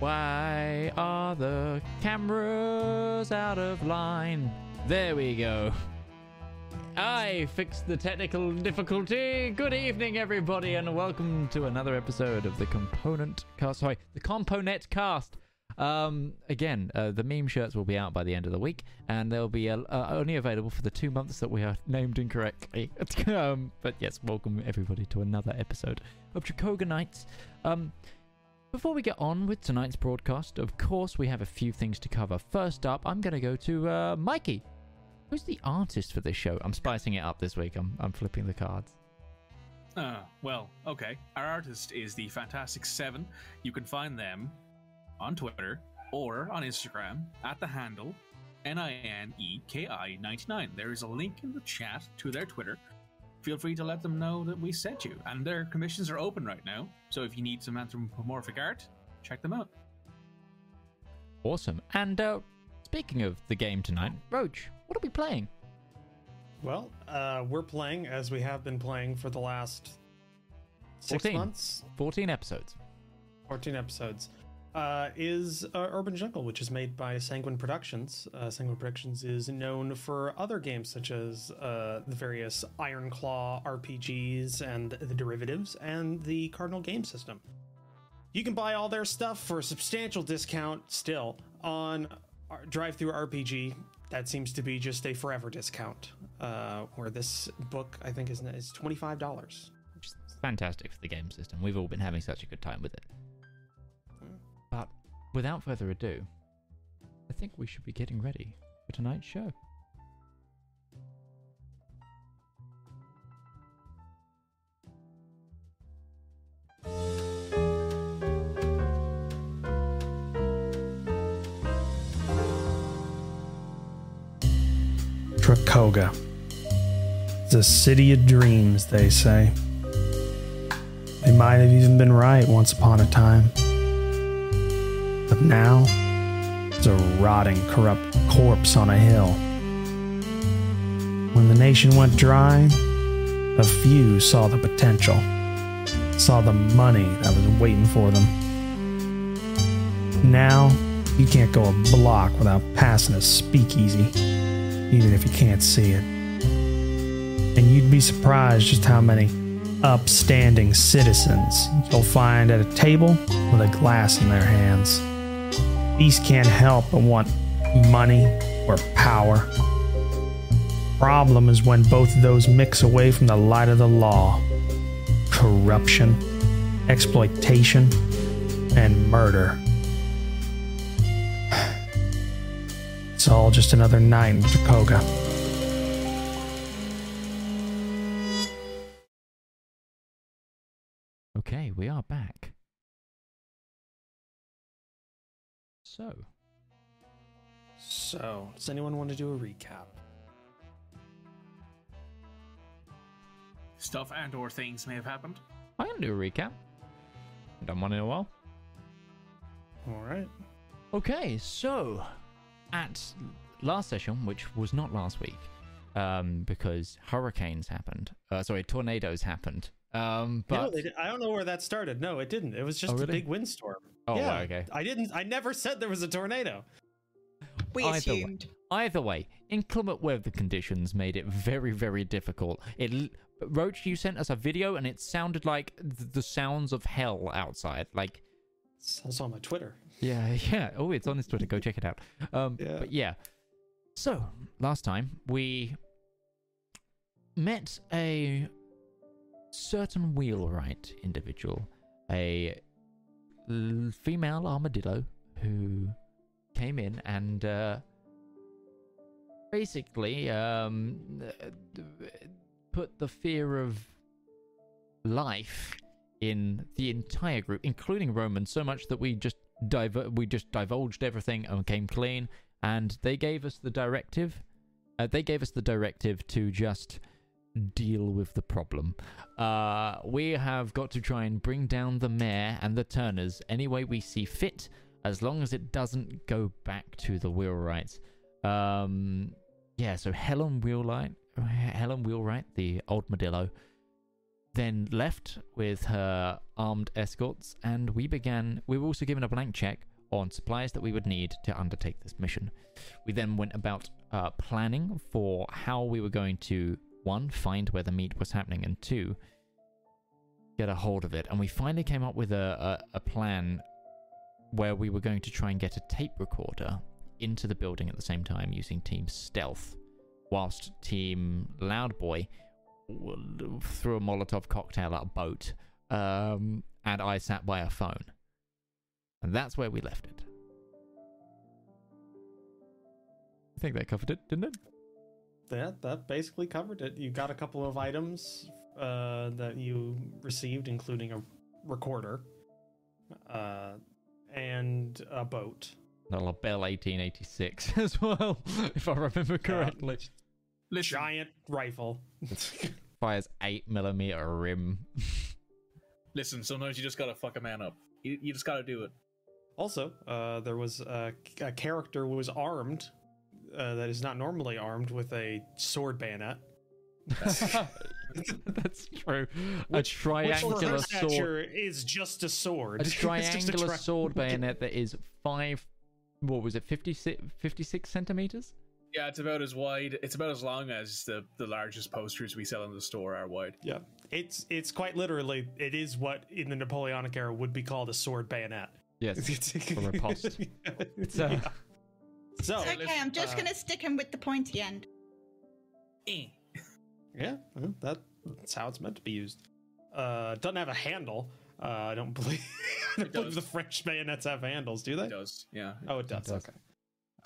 Why are the cameras out of line? There we go. I fixed the technical difficulty. Good evening, everybody, and welcome to another episode of the Component Cast. Sorry, the Component Cast. Um, again, uh, the meme shirts will be out by the end of the week, and they'll be uh, uh, only available for the two months that we are named incorrectly. um, but yes, welcome everybody to another episode of Tricogha Nights. Um, before we get on with tonight's broadcast, of course, we have a few things to cover. First up, I'm going to go to uh, Mikey. Who's the artist for this show? I'm spicing it up this week. I'm, I'm flipping the cards. Uh, well, okay. Our artist is the Fantastic Seven. You can find them on Twitter or on Instagram at the handle N-I-N-E-K-I-99. There is a link in the chat to their Twitter. Feel free to let them know that we sent you. And their commissions are open right now. So if you need some anthropomorphic art, check them out. Awesome. And uh, speaking of the game tonight, Roach, what are we playing? Well, uh, we're playing as we have been playing for the last six 14. months, 14 episodes. 14 episodes. Uh, is uh, Urban Jungle, which is made by Sanguine Productions. Uh, Sanguine Productions is known for other games such as uh, the various Ironclaw RPGs and the derivatives, and the Cardinal Game System. You can buy all their stuff for a substantial discount still on DriveThruRPG. That seems to be just a forever discount. Uh, where this book, I think, is twenty five dollars. Which is fantastic for the game system. We've all been having such a good time with it. Without further ado, I think we should be getting ready for tonight's show. Tricogha. The city of dreams, they say. They might have even been right once upon a time. But now, it's a rotting, corrupt corpse on a hill. When the nation went dry, a few saw the potential, saw the money that was waiting for them. Now, you can't go a block without passing a speakeasy even if you can't see it. And you'd be surprised just how many upstanding citizens you'll find at a table with a glass in their hands. These can't help but want money or power. Problem is when both of those mix away from the light of the law corruption, exploitation, and murder. It's all just another night in Tricogha. Okay, we are back. So, So, does anyone want to do a recap? Stuff and or things may have happened. I'm going to do a recap. Done one in a while. All right. Okay, so at last session, which was not last week, um, because hurricanes happened. Uh, sorry, tornadoes happened. Um, but they di- I don't know where that started. No, it didn't. It was just Oh, a big windstorm. Oh, yeah, wow, okay. I didn't. I never said there was a tornado. We Either way. assumed. Either way, inclement weather conditions made it very, very difficult. It Roach, you sent us a video, and it sounded like th- the sounds of hell outside. Like, It's also on my Twitter. yeah, yeah. Oh, it's on his Twitter. Go check it out. Um, Yeah. but yeah. So last time we met a certain wheelwright individual, a l- female armadillo who came in and uh, basically um, put the fear of life in the entire group, including Roman, so much that we just diver- we just divulged everything and came clean. And they gave us the directive. Uh, they gave us the directive to just deal with the problem. Uh, we have got to try and bring down the mayor and the Turners any way we see fit, as long as it doesn't go back to the wheelwrights. Um, yeah, so Helen Wheelwright, Helen Wheelwright, the old Modillo, then left with her armed escorts, and we began. We were also given a blank check on supplies that we would need to undertake this mission. We then went about uh, planning for how we were going to one find where the meet was happening, and two get a hold of it. And we finally came up with a, a, a plan where we were going to try and get a tape recorder into the building at the same time using Team Stealth, whilst Team Loudboy w- threw a Molotov cocktail at a boat, um, and I sat by a phone. And that's where we left it. I think that covered it, didn't it? That that basically covered it. You got a couple of items uh, that you received, including a recorder, uh, and a boat. The Lebel 1886 as well, if I remember correctly. Listen, Giant rifle. Fires 8 millimeter rim. listen. Sometimes you just gotta fuck a man up. You, you just gotta do it. Also, uh, there was a, a character who was armed uh, that is not normally armed with a sword bayonet. That's true. a Which- Which for triangular her sword. is just a sword. A It's just triangular tri- sword bayonet that is 5. What was it? 56, 56 centimeters? Yeah, it's about as wide. It's about as long as the the largest posters we sell in the store are wide. Yeah, it's it's quite literally it is what in the Napoleonic era would be called a sword bayonet. Yes. a riposte. so, So- so It's okay, I'm just uh, gonna stick him with the pointy end. Eh. yeah, well, that, that's how it's meant to be used. Uh, doesn't have a handle. Uh, I don't believe. I don't believe the French bayonets have handles, do they? It does. Yeah. Oh, it does. does. Okay.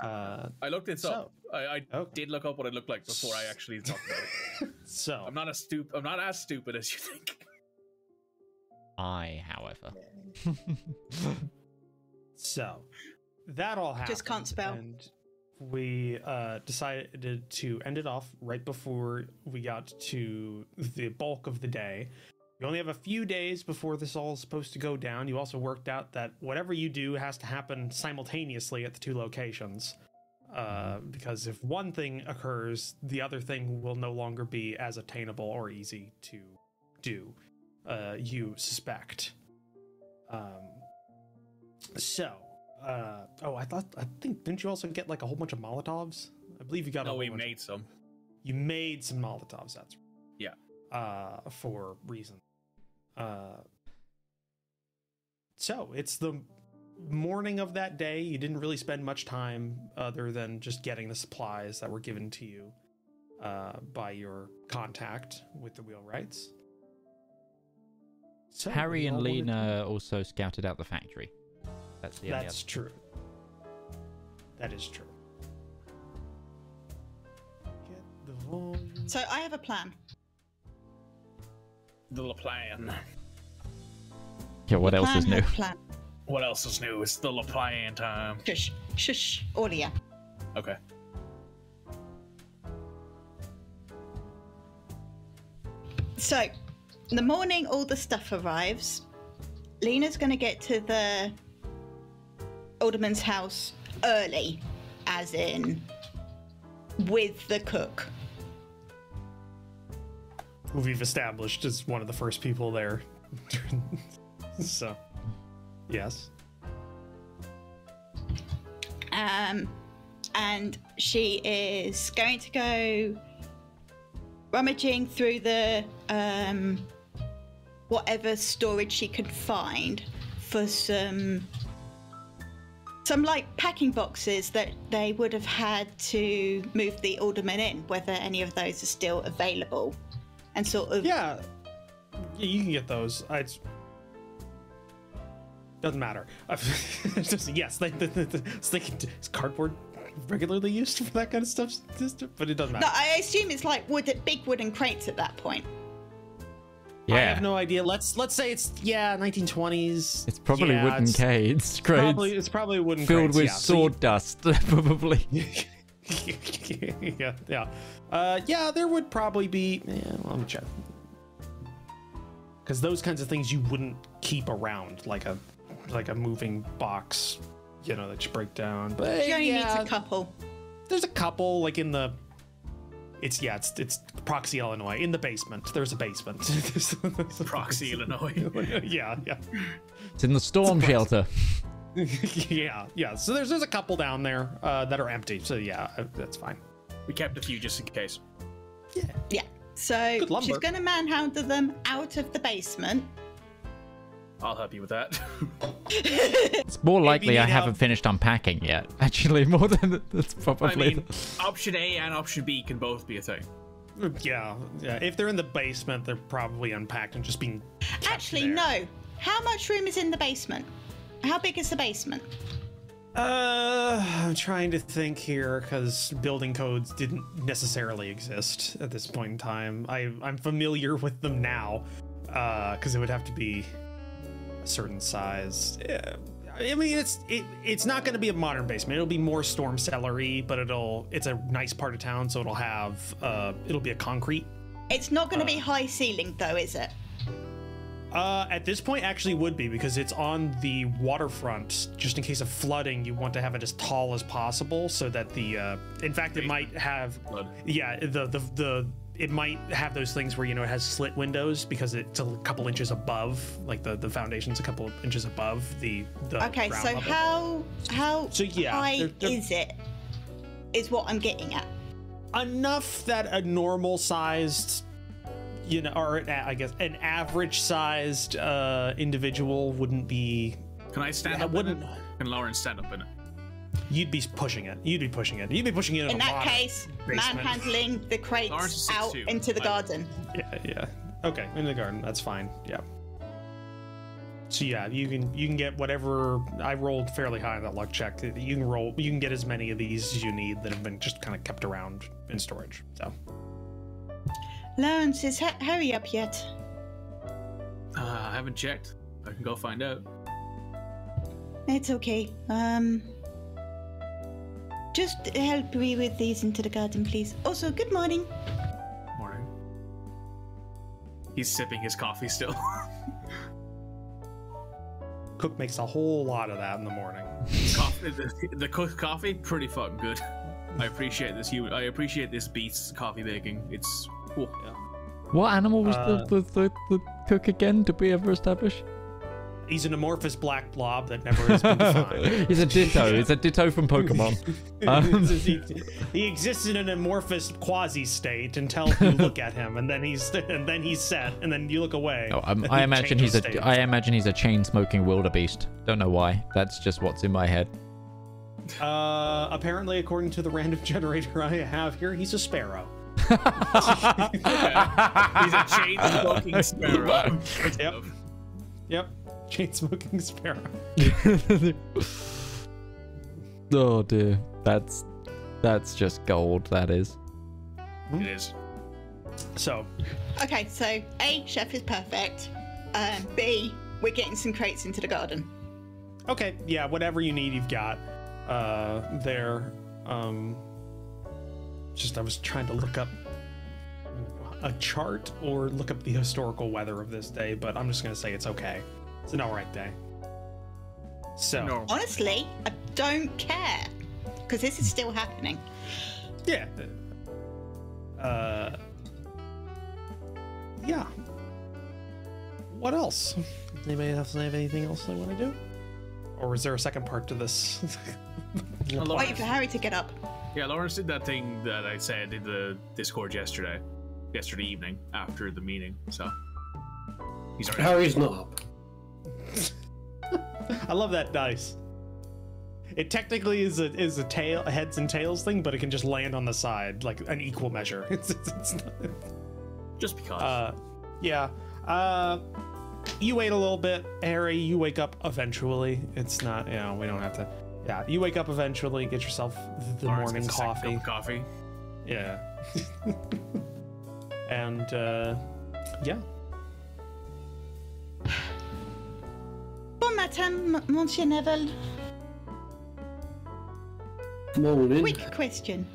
Uh, I looked it up. I, I Okay. did look up what it looked like before I actually talked about it. so I'm not as stupid. I'm not as stupid as you think. I, however. So that all happened. Just can't spell. And we uh, decided to end it off right before we got to the bulk of the day. You only have a few days before this all is supposed to go down. You also worked out that whatever you do has to happen simultaneously at the two locations. Uh, because if one thing occurs, the other thing will no longer be as attainable or easy to do. Uh, you suspect. Um, so, uh, oh, I thought, I think, didn't you also get like a whole bunch of Molotovs? I believe you got a No, we bunch- made some. You made some Molotovs, that's right. Yeah. Uh, for reasons. Uh, so it's the morning of that day. You didn't really spend much time other than just getting the supplies that were given to you uh, by your contact with the wheelwrights. So, Harry and all wanna Lena also scouted out the factory. That's the That's other- true. That is true. Get the volume. So I have a plan. The La Plan. Yeah, what else plan is new? Plan. What else is new? It's the La Plan time. Shush, shush, oh, audio. Okay. So, in the morning all the stuff arrives, Lena's going to get to the alderman's house early, as in with the cook. who we've established as one of the first people there. so, yes. Um, and she is going to go rummaging through the um, whatever storage she could find for some some like packing boxes that they would have had to move the alderman in whether any of those are still available and sort of Yeah, yeah, you can get those. I, it's, doesn't matter. It's just- yes, they, they, they, can, cardboard regularly used for that kind of stuff? But it doesn't matter. no i assume it's like wood big wooden crates at that point I have no idea. Let's let's say it's yeah, 1920s. it's probably Yeah, wooden it's cades, Probably crates it's probably wooden filled crates, with yeah. So you- dust, probably. yeah, yeah. Uh, yeah, there would probably be. Yeah, well, let me check. Because those kinds of things you wouldn't keep around, like a like a moving box, you know, that you break down. But she only yeah, needs a couple there's a couple like in the It's yeah, it's it's Proxy, Illinois, in the basement. There's a basement. There's- there's a Proxy, Illinois. yeah, yeah, It's in the storm shelter. yeah, yeah. So there's there's a couple down there uh, that are empty. So yeah, uh, that's fine. We kept a few just in case. Yeah. Yeah. So she's going to manhandle them out of the basement. I'll help you with that. It's more likely need I haven't help- finished unpacking yet. Actually, more than that's I probably. mean, option A and option B can both be a thing. Yeah, yeah. If they're in the basement, they're probably unpacked and just being. Actually, there. no. How much room is in the basement? How big is the basement? Uh, I'm trying to think here because building codes didn't necessarily exist at this point in time. I I'm familiar with them now, uh, because it would have to be a certain size. Yeah. I mean, it's it, it's not going to be a modern basement. It'll be more storm cellar-y, but it'll it's a nice part of town, so it'll have uh it'll be a concrete It's not going to be high ceiling, though, is it? Uh, at this point, actually would be because it's on the waterfront. Just in case of flooding, you want to have it as tall as possible, so that the. Uh, in fact, it might have. Flood. Yeah, the the the. It might have those things where you know it has slit windows because it's a couple inches above, like the the foundation's a couple inches above the the. Okay, so level. how how So, yeah, high they're- they're- is it? Is what I'm getting at. enough that a normal sized you know or an, a- i guess an average sized uh individual wouldn't be Can I stand Yeah, up wouldn't- in it? Can Lauren stand up in it? You'd be pushing it you'd be pushing it you'd be pushing it in, In a that case, basement. manhandling the crates is out 6'2". into the I- garden. yeah yeah okay in the garden that's fine yeah so yeah you can you can get whatever i rolled fairly high on that luck check you can roll you can get as many of these as you need that have been just kind of kept around in storage so Lawrence, is ha- Harry up yet? Uh, I haven't checked. I can go find out. It's okay. Um, just help me with these into the garden, please. Also, good morning. Morning. He's sipping his coffee still. cook makes a whole lot of that in the morning coffee, the, the cooked coffee, pretty fucking good. I appreciate this. You, I appreciate this beast's coffee making. It's cool. What animal was Uh, the, the, the, the cook again? Did we ever establish? He's an amorphous black blob that never has been defined He's a ditto. He's a ditto from Pokemon. Um, he, he exists in an amorphous quasi state until you look at him, and then he's and then he's set, and then you look away. Oh, um, I imagine changes he's state. a. I imagine he's a chain smoking wildebeest. Don't know why. That's just what's in my head. Uh, apparently, according to the random generator I have here, he's a sparrow. He's a chain smoking sparrow. Yep. Yep, chain smoking sparrow. oh dear, that's that's just gold. That is. It is. So, Okay, so A, chef is perfect. Um, B, we're getting some crates into the garden. okay, yeah, whatever you need, you've got uh, there. Um, just I was trying to look up a chart or look up the historical weather of this day, but I'm just gonna say it's okay. It's an alright day. So Normal. Honestly, I don't care because this is still happening. yeah. Uh, yeah. What else? Does anybody else have anything else they want to do? Or is there a second part to this? Hello. Waiting for Harry to get up. Yeah, Lawrence did that thing that I said in the Discord yesterday, yesterday evening after the meeting. So he's already. Harry's not up. I love that dice. It technically is a is a tail a heads and tails thing, but it can just land on the side like an equal measure. It's, it's, it's not, just because. uh, yeah. Uh, you wait a little bit, Harry. You wake up eventually. It's not you know we don't have to. Yeah, you wake up eventually. Get yourself the Lawrence morning gets a cup coffee. of coffee. Yeah. and uh, yeah. Bon matin, Monsieur Neville. Morning. Quick question.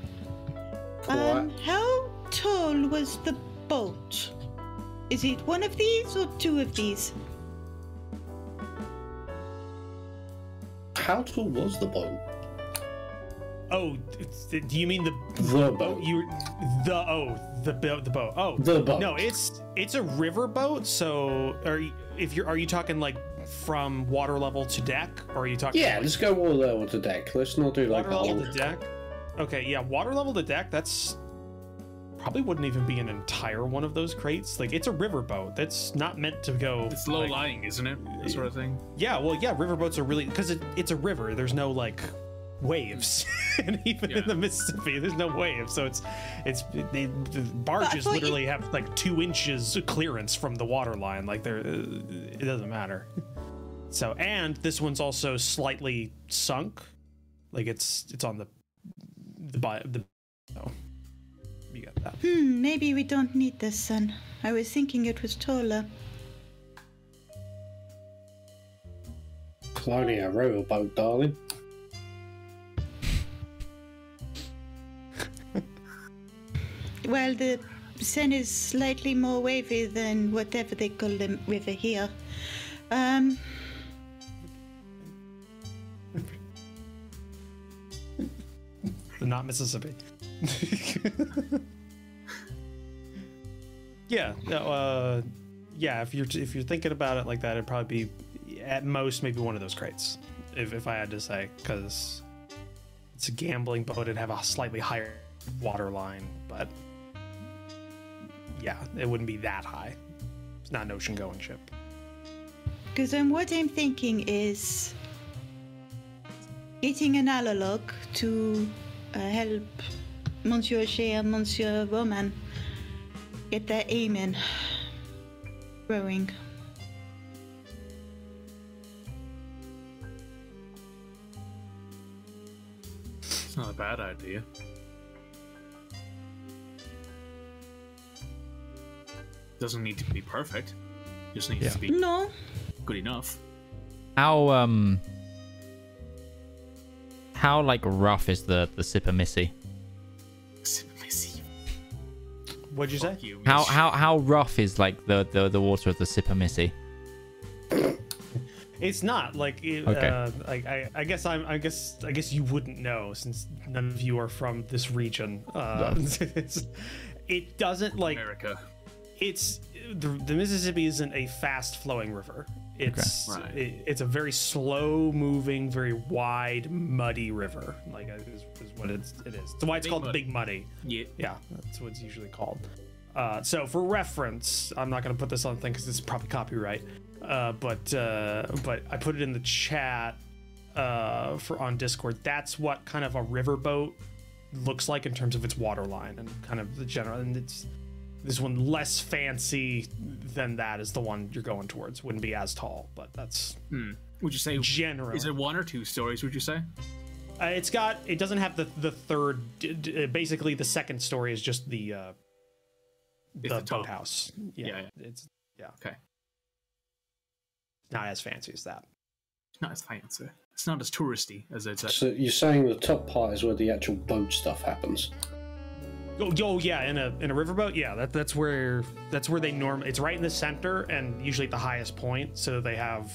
Um, how tall was the boat? Is it one of these or two of these? How tall was the boat? Oh, do you mean the The boat. you the oh the boat the boat oh The boat. no it's it's a river boat so are you, if you're are you talking like from water level to deck or are you talking Yeah, like, let's go all level to deck. Let's not do like water the level whole. to deck okay yeah water level to deck that's probably wouldn't even be an entire one of those crates like it's a river boat that's not meant to go It's low like- lying, isn't it? That sort of thing. yeah well yeah riverboats are really because it, it's a river there's no like waves and even Yeah. in the mississippi there's no waves so it's it's they, the barges thought you- literally have like two inches clearance from the water line like they're uh, it doesn't matter so and this one's also slightly sunk like it's it's on the the bi- the oh you got that Hmm, maybe we don't need this then. I was thinking it was taller. It's only a riverboat, darling. Well, the Seine is slightly more wavy than whatever they call the river here. Um, not Mississippi. yeah, no, uh, yeah. If you're if you're thinking about it like that, it'd probably be at most maybe one of those crates. If if I had to say, because it's a gambling boat, it'd have a slightly higher water line, but yeah, it wouldn't be that high. It's not an ocean going ship. Because um, what I'm thinking is getting an analog to uh, help Monsieur Shea and Monsieur Roman get their aim in rowing. It's not a bad idea. Doesn't need to be perfect. Just needs Yeah. to be No, good enough. How um how like rough is the the Sipper Missy? Missy. What'd you say? You, How how how rough is like the the, the water of the Sipper Missy? It's not like it, Okay. uh, like I, I guess I'm I guess I guess you wouldn't know since none of you are from this region. Uh, it's, it doesn't like America. It's the, the Mississippi isn't a fast flowing river. It's Right. it- it's a very slow moving, very wide, muddy river. Like uh, is, is what it's it is. That's why it's Big called the Big Muddy. Yeah. Yeah, that's what it's usually called. Uh, so for reference, I'm not gonna put this on the thing because it's probably copyright. Uh, but uh, but I put it in the chat uh, for on Discord. That's what kind of a riverboat looks like in terms of its water line and kind of the general. And it's this one less fancy than that is the one you're going towards. Wouldn't be as tall, but that's Would you say general. is it one or two stories? Would you say? Uh, it's got. It doesn't have the the third. d- d- uh, basically, the second story is just the uh, It's the the top. boathouse. Yeah, Yeah, it's yeah, Okay. not as fancy as that. It's not as fancy. It's not as touristy as it's. So you're saying the top part is where the actual boat stuff happens. Oh, oh yeah, in a in a riverboat, yeah, that that's where that's where they norm. It's right in the center and usually at the highest point, so they have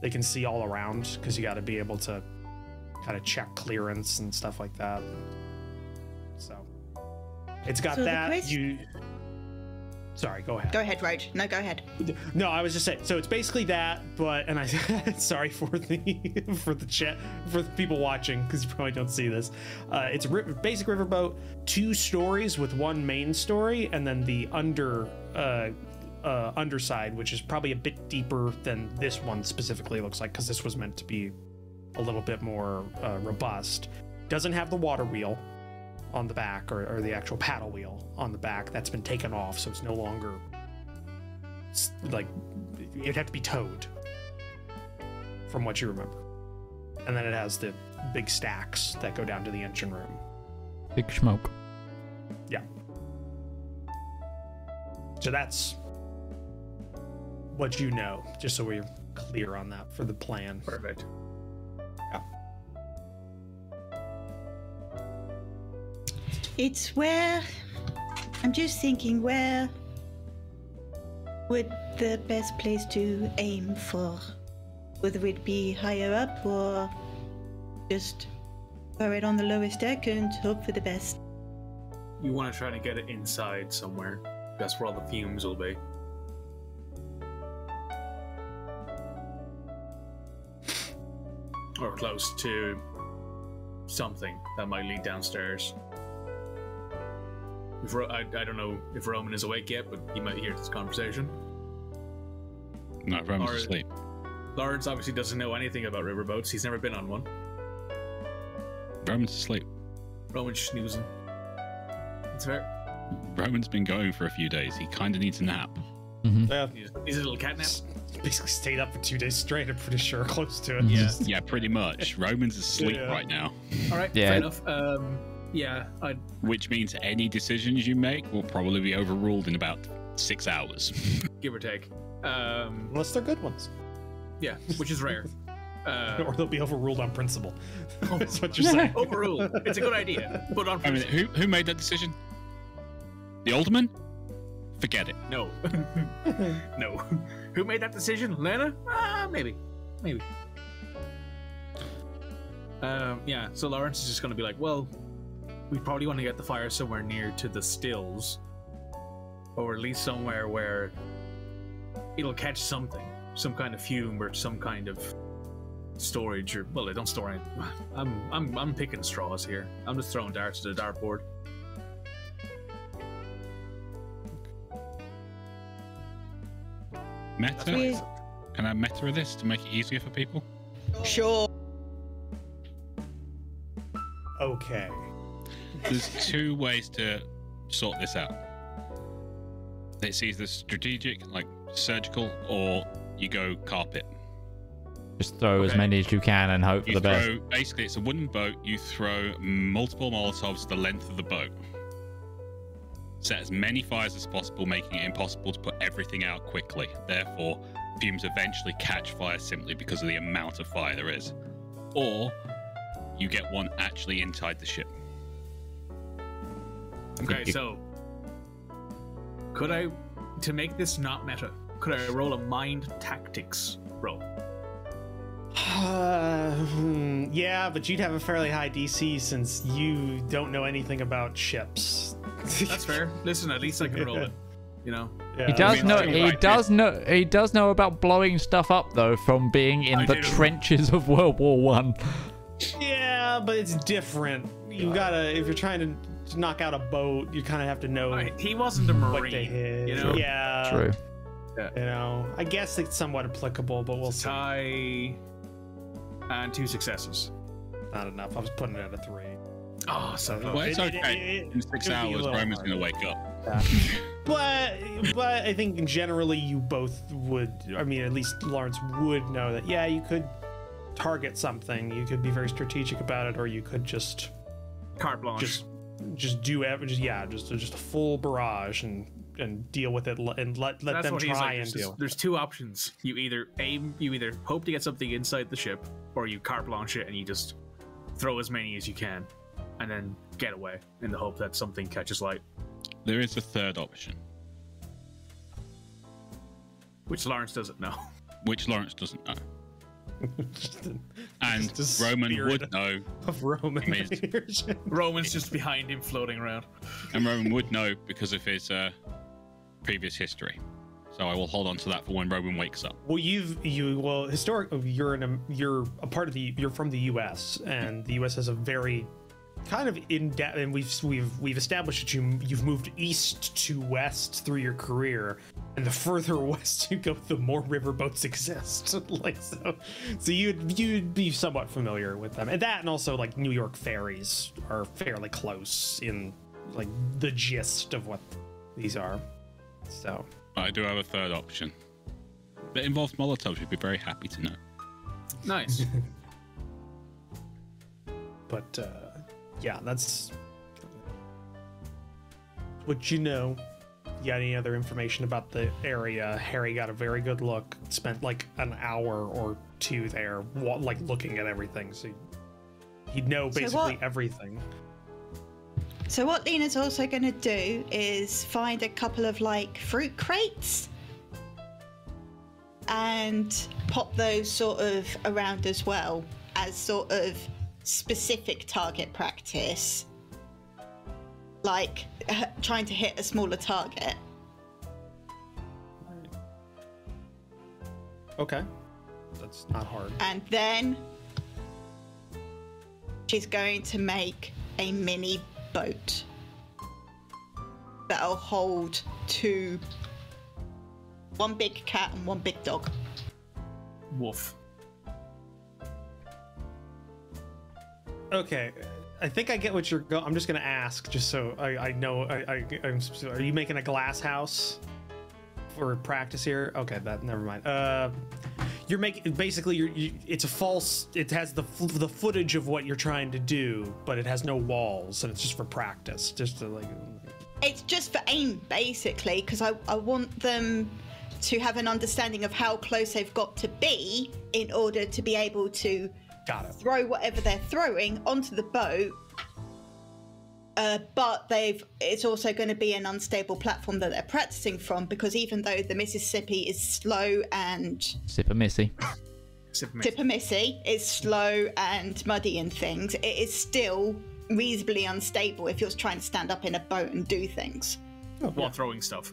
they can see all around because you got to be able to kind of check clearance and stuff like that. So it's got So that. quest- You sorry, go ahead. go ahead, Roach. No, go ahead. No, I was just saying. So it's basically that, but and I sorry for the for the chat for the people watching because you probably don't see this. Uh, it's a ri- basic riverboat, two stories with one main story, and then the under uh, uh, underside, which is probably a bit deeper than this one specifically looks like, because this was meant to be a little bit more uh, robust. Doesn't have the water wheel on the back or, or the actual paddle wheel on the back. That's been taken off, so it's no longer s- like it'd have to be towed from what you remember and then it has the big stacks that go down to the engine room Big smoke. yeah so that's what you know just so we're clear on that for the plan Perfect. It's where I'm just thinking where would the best place to aim for? Whether it be higher up or just throw it on the lowest deck and hope for the best. You want to try to get it inside somewhere. That's where all the fumes will be. Or close to something that might lead downstairs. If Ro- I, I don't know if Roman is awake yet, but he might hear this conversation. No, Roman's Or- asleep. Lawrence obviously doesn't know anything about riverboats. He's never been on one. Roman's asleep. Roman's snoozing. It's fair. Roman's been going for a few days. He kind of needs a nap. Mm-hmm. Yeah, He's, he's a little catnap. basically stayed up for two days straight. I'm pretty sure, close to it. Yeah. Yeah, pretty much. Roman's asleep Yeah. right now, All right. Yeah. Fair enough. Um, yeah. I which means any decisions you make will probably be overruled in about six hours. give or take. Um, Unless they're good ones, yeah, which is rare. Uh, or they'll be overruled on principle. That's what you're saying. overruled. It's a good idea, but on I mean, who who made that decision? The alderman? Forget it. no, no. Who made that decision? Lena? Ah, maybe, maybe. Um, yeah. So Lawrence is just going to be like, well, we probably want to get the fire somewhere near to the stills, or at least somewhere where it'll catch something, some kind of fume or some kind of storage or well, they don't store anything. I'm I'm I'm picking straws here. I'm just throwing darts at the dartboard. Meta? Yeah. Can I meta this to make it easier for people? Sure. Okay. There's two ways to sort this out. It's either strategic, like surgical, or you go carpet. Just throw as many as you can and hope for You the best. basically it's a wooden boat. You throw multiple molotovs the length of the boat. Set as many fires as possible, making it impossible to put everything out quickly. Therefore, fumes eventually catch fire simply because of the amount of fire there is. Or you get one actually inside the ship. Okay, so could I, to make this not meta, could I roll a mind tactics roll? Uh, hmm, yeah, but you'd have a fairly high DC since you don't know anything about ships. That's fair. Listen, at least I can roll it. You know, Yeah, He does mean, know. He right, does know. He does know about blowing stuff up, though, from being in I the do. trenches of World War One. Yeah, but it's different. You gotta if you're trying to, to knock out a boat, you kind of have to know Alright, he wasn't a what to marine. hit. You know, Yeah, True. You know, I guess it's somewhat applicable, but we'll see. tie and two successes. Not enough. I was putting it at a three. Oh, so Well, Well, it's it- it- okay. it- In six it'd be a hours, little Roman's going to wake up. But but I think generally you both would. I mean, at least Lawrence would know that. Yeah, you could target something. You could be very strategic about it, or you could just carte blanche. just just do ev- just yeah, just just a full barrage and and deal with it and let let That's them try like. and There's, just- deal. there's two options. You either aim, you either hope to get something inside the ship, or you carte blanche it and you just throw as many as you can, and then get away in the hope that something catches light. There is a third option, Which Lawrence doesn't know. which Lawrence doesn't know. Just And Just Roman would know, of Roman. Amazing. Roman's just behind him, floating around. and Roman would know because of his uh, previous history. So I will hold on to that for when Roman wakes up. Well, you've you well historic. You're in a you're a part of the you're from the U.S. and the U.S. has a very kind of in depth, and we've we've we've established that you you've moved east to west through your career, and the further west you go, the more riverboats exist. like so, so you'd you'd be somewhat familiar with them, and that, and also like New York ferries are fairly close in like the gist of what these are. So. I do have a third option that involves Molotovs. You'd be very happy to know. Nice. but uh, yeah, that's what you know. You got any other information about the area? Harry got a very good look. Spent like an hour or two there, like looking at everything. So he'd know So basically what- everything. So what Lena's also going to do is find a couple of like fruit crates and pop those sort of around as well as sort of specific target practice, like uh, trying to hit a smaller target. Okay. That's not hard. And then she's going to make a mini boat that'll hold two one big cat and one big dog. Woof. Okay. I think I get what you're going. I'm just gonna ask, just so I, I know. I, I, I'm. specific. Are you making a glass house for practice here? Okay, that never mind. Uh, you're making basically. You're. You, it's a false. It has the the footage of what you're trying to do, but it has no walls, and it's just for practice, just to like. It's just for aim, basically, because I, I want them to have an understanding of how close they've got to be in order to be able to Got it. throw whatever they're throwing onto the boat. Uh, but they've it's also going to be an unstable platform that they're practicing from because even though the Mississippi is slow and Sip a missy. Sip me. Tippamissy is slow and muddy and things, it is still reasonably unstable if you're trying to stand up in a boat and do things While throwing stuff.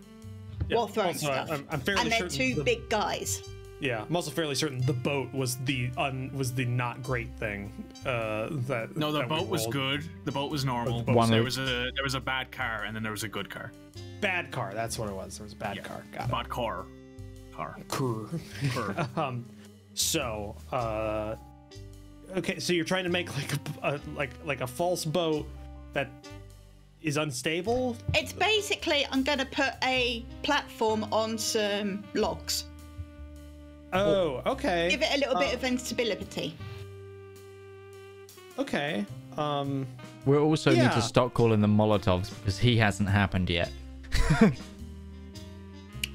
while throwing Also, stuff. I'm, I'm fairly and they're certain two the- big guys. Yeah, I'm also fairly certain the boat was the un was the not great thing. Uh, that No, the that boat was good. The boat was normal. The boat was there was a there was a bad car and then there was a good car. Bad car. That's what it was. There was a bad Yeah. car. Got it. Bad car. Car. Car. Car. um, so uh, okay, so you're trying to make like a, a like like a false boat that is unstable. It's basically I'm going to put a platform on some logs, Oh, okay. give it a little bit Uh, of instability. Okay. Um. We also need to stop calling them Molotovs because he hasn't happened yet.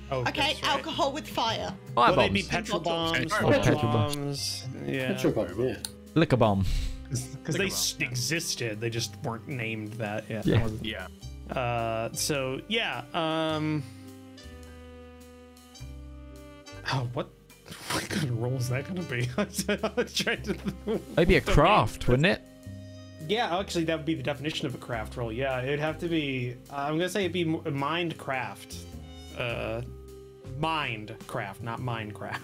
Oh, Okay, right. alcohol with fire. Fire Well, they'd be bombs. petrol bombs, Petrol water petrol bombs. bombs. Yeah. Petrol bomb, yeah. Liquor bomb. because they s- existed they just weren't named that yet Yeah. Yeah. uh so yeah um oh what what kind of role is that gonna be I was trying to Maybe a craft, wouldn't it? yeah actually that would be the definition of a craft role yeah it'd have to be i'm gonna say it'd be m- mind craft uh mind craft not minecraft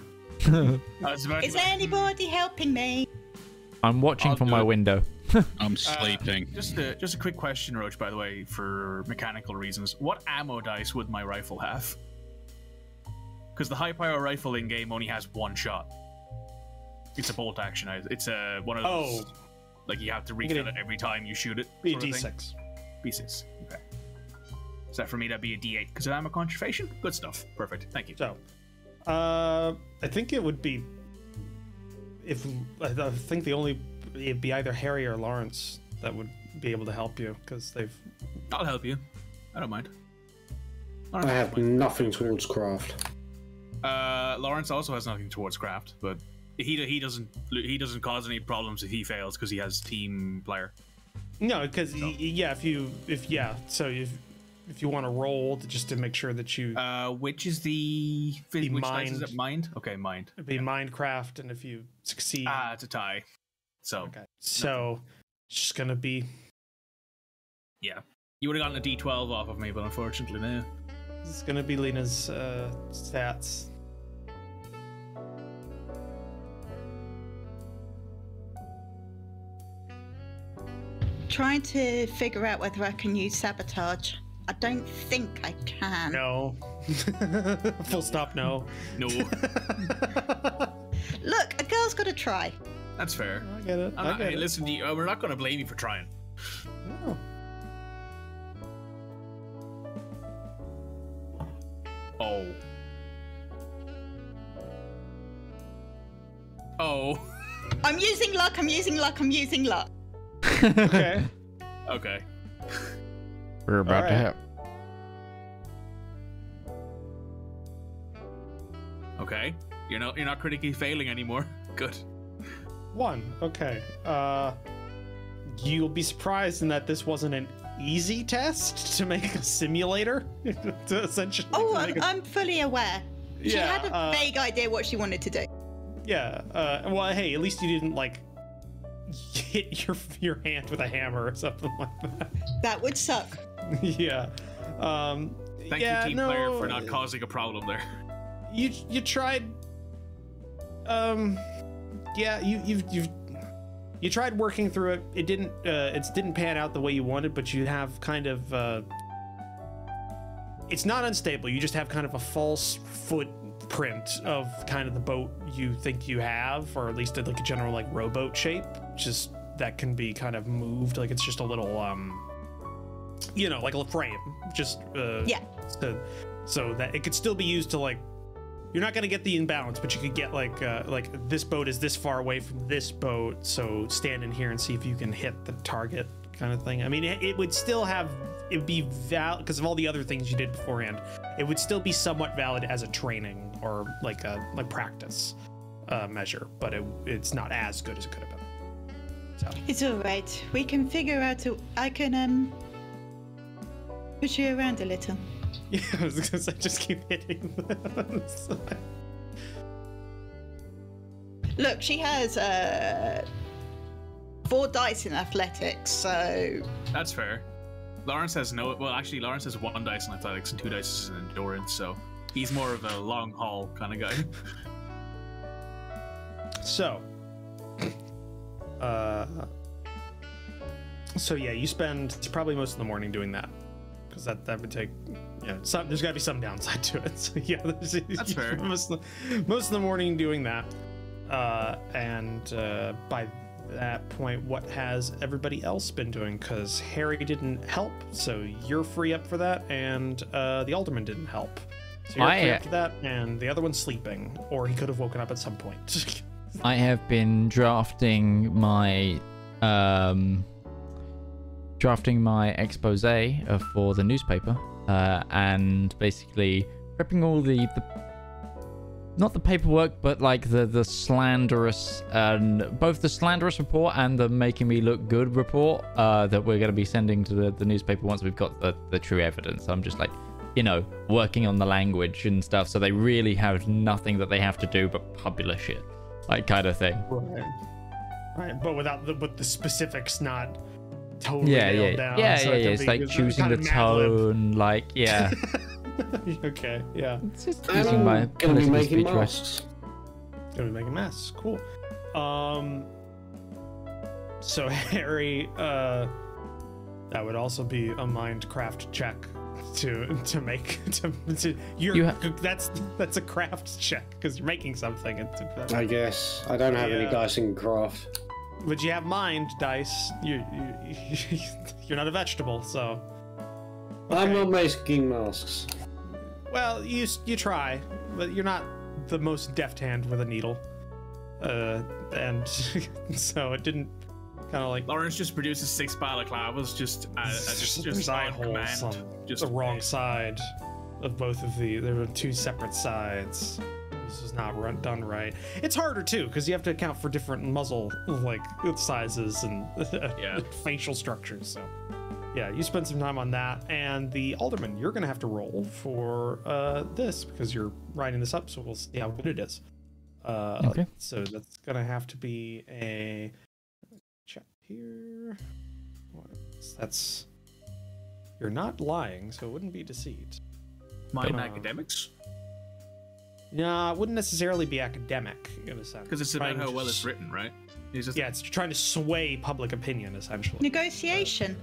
I was about Is there anybody helping me? I'm watching I'll from my it. window. I'm Uh, sleeping. Just a just a quick question, Roach. By the way, for mechanical reasons, what ammo dice would my rifle have? Because the high power rifle in game only has one shot. It's a bolt action. It's a one of those. Oh. Like you have to gonna- refill it every time you shoot it. be a sort of thing. d6 B6. Okay. Is that for me? That'd be a D8 because of ammo concentration. Good stuff. Perfect. Thank you. So, uh, I think it would be if I I think the only it'd be either Harry or Lawrence that would be able to help you because they've I'll help you. I don't mind. I Lawrence, have nothing towards craft. Uh, Lawrence also has nothing towards craft, but he he doesn't he doesn't cause any problems if he fails because he has team player. no because yeah if you if yeah so if if you want to roll to, just to make sure that you Uh, which is the, The which dice is mind. it? Mind. Okay, mind. it'd be Mindcraft and if you succeed Ah, it's a tie. So okay so it's just gonna be yeah, you would have gotten a D12 off of me, but unfortunately, no. it's gonna be Lena's uh, stats. Trying to figure out whether I can use sabotage. I don't think I can. No, full stop. No. No, Look, a girl's got to try. that's fair. I get it. I'm I not, get hey, it. listen, you, uh, we're not going to blame you for trying. Oh. Oh. Oh. I'm using luck, I'm using luck, I'm using luck. Okay. Okay. We're about to have. Okay. You're not you're not critically failing anymore. Good. One. Okay. Uh, you'll be surprised in that this wasn't an easy test to make a simulator. to essentially. Oh, to I'm, a- I'm fully aware. She Yeah, had a uh, vague idea what she wanted to do. yeah. Uh, well, hey, at least you didn't like. Hit your your hand with a hammer or something like that. That would suck. yeah. Um, Thank yeah, you, team no, player, for not causing a problem there. you you tried um yeah you you've you've you tried working through it it didn't uh it didn't pan out the way you wanted but you have kind of uh it's not unstable you just have kind of a false footprint of kind of the boat you think you have or at least like a general like rowboat shape just that can be kind of moved like it's just a little um you know like a frame just uh Yeah. so so that it could still be used to like you're not going to get the imbalance but you could get like uh, like this boat is this far away from this boat so stand in here and see if you can hit the target kind of thing i mean it, it would still have it would be valid because of all the other things you did beforehand it would still be somewhat valid as a training or like a like practice uh, measure but it, it's not as good as it could have been so It's all right. We can figure out. A, I can um push you around a little. yeah i was gonna say just keep hitting them. Look, she has uh four dice in athletics, so That's fair. Lawrence has no. Well, actually, Lawrence has one dice in athletics and two dice in endurance, so he's more of a long haul kind of guy. So, uh, so yeah, you spend probably most of the morning doing that because that that would take, yeah, some, there's got to be some downside to it. So yeah, there's, That's fair. Most of the, most of the morning doing that, uh, and uh, by that point, what has everybody else been doing? Because Harry didn't help, so you're free up for that, and uh, the alderman didn't help. So you're I- free up for that, and the other one's sleeping, or he could have woken up at some point. I have been drafting my um drafting my expose uh, for the newspaper uh, and basically prepping all the, the not the paperwork but like the the slanderous and both the slanderous report and the making me look good report uh, that we're going to be sending to the, the newspaper once we've got the, the true evidence. I'm just like you know working on the language and stuff so they really have nothing that they have to do but publish it like kind of thing Right. Right, but without the but the specifics not totally yeah nailed yeah down. yeah so yeah, it yeah. it's like choosing the of Mad tone like yeah okay, yeah. it's just I'm using my gonna be political making speech right. masks. Gonna be making a mess. Cool. Um. So Harry, uh, that would also be a Mindcraft check to to make to, to you're You ha- that's that's a craft check because you're making something. It's, I guess I don't have any Yeah. dice in craft. but you have mind dice. You, you you're not a vegetable, so I'm not making masks. Well, you you try, but you're not the most deft hand with a needle, uh, and so it didn't kind of like Lawrence just produces six balaclavas just uh, uh, just just eye on command. on Just the wrong side of both of the. There were two separate sides. This is not run, done right. It's harder too because you have to account for different muzzle like sizes and Yeah. facial structures. So. Yeah, you spend some time on that, and the alderman, you're gonna have to roll for uh, this because you're writing this up, so we'll see how good it is. Uh, Okay. So that's gonna have to be a check here. What is- That's you're not lying, so it wouldn't be deceit. mind Uh, academics No, it wouldn't necessarily be academic in a sense. because it's about how well it's written, right? It's just Yeah, it's trying to sway public opinion essentially. negotiation.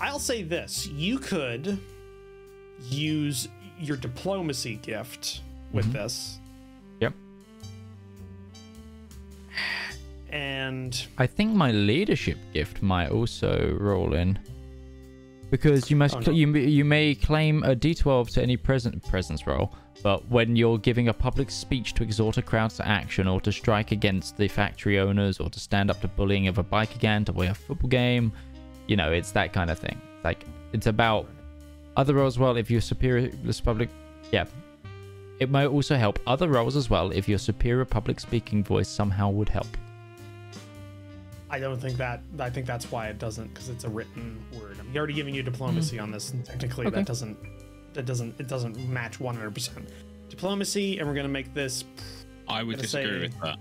I'll say this: you could use your diplomacy gift with Mhm. this, and I think my leadership gift might also roll in. Because you must Oh, no. you may- you may claim a D12 to any present presence roll, but when you're giving a public speech to exhort a crowd to action or to strike against the factory owners or to stand up to bullying of a biker gang to win a football game, you know, it's that kind of thing. Like it's about other roles. Well, if you're superior this public, yeah, it might also help other roles as well if your superior public speaking voice somehow would help. I don't think that. I think that's why it doesn't, because it's a written word. I'm already giving you diplomacy on this, and technically Okay. that doesn't. That doesn't. It doesn't match 100 percent diplomacy, and we're gonna make this. I would disagree say- with that.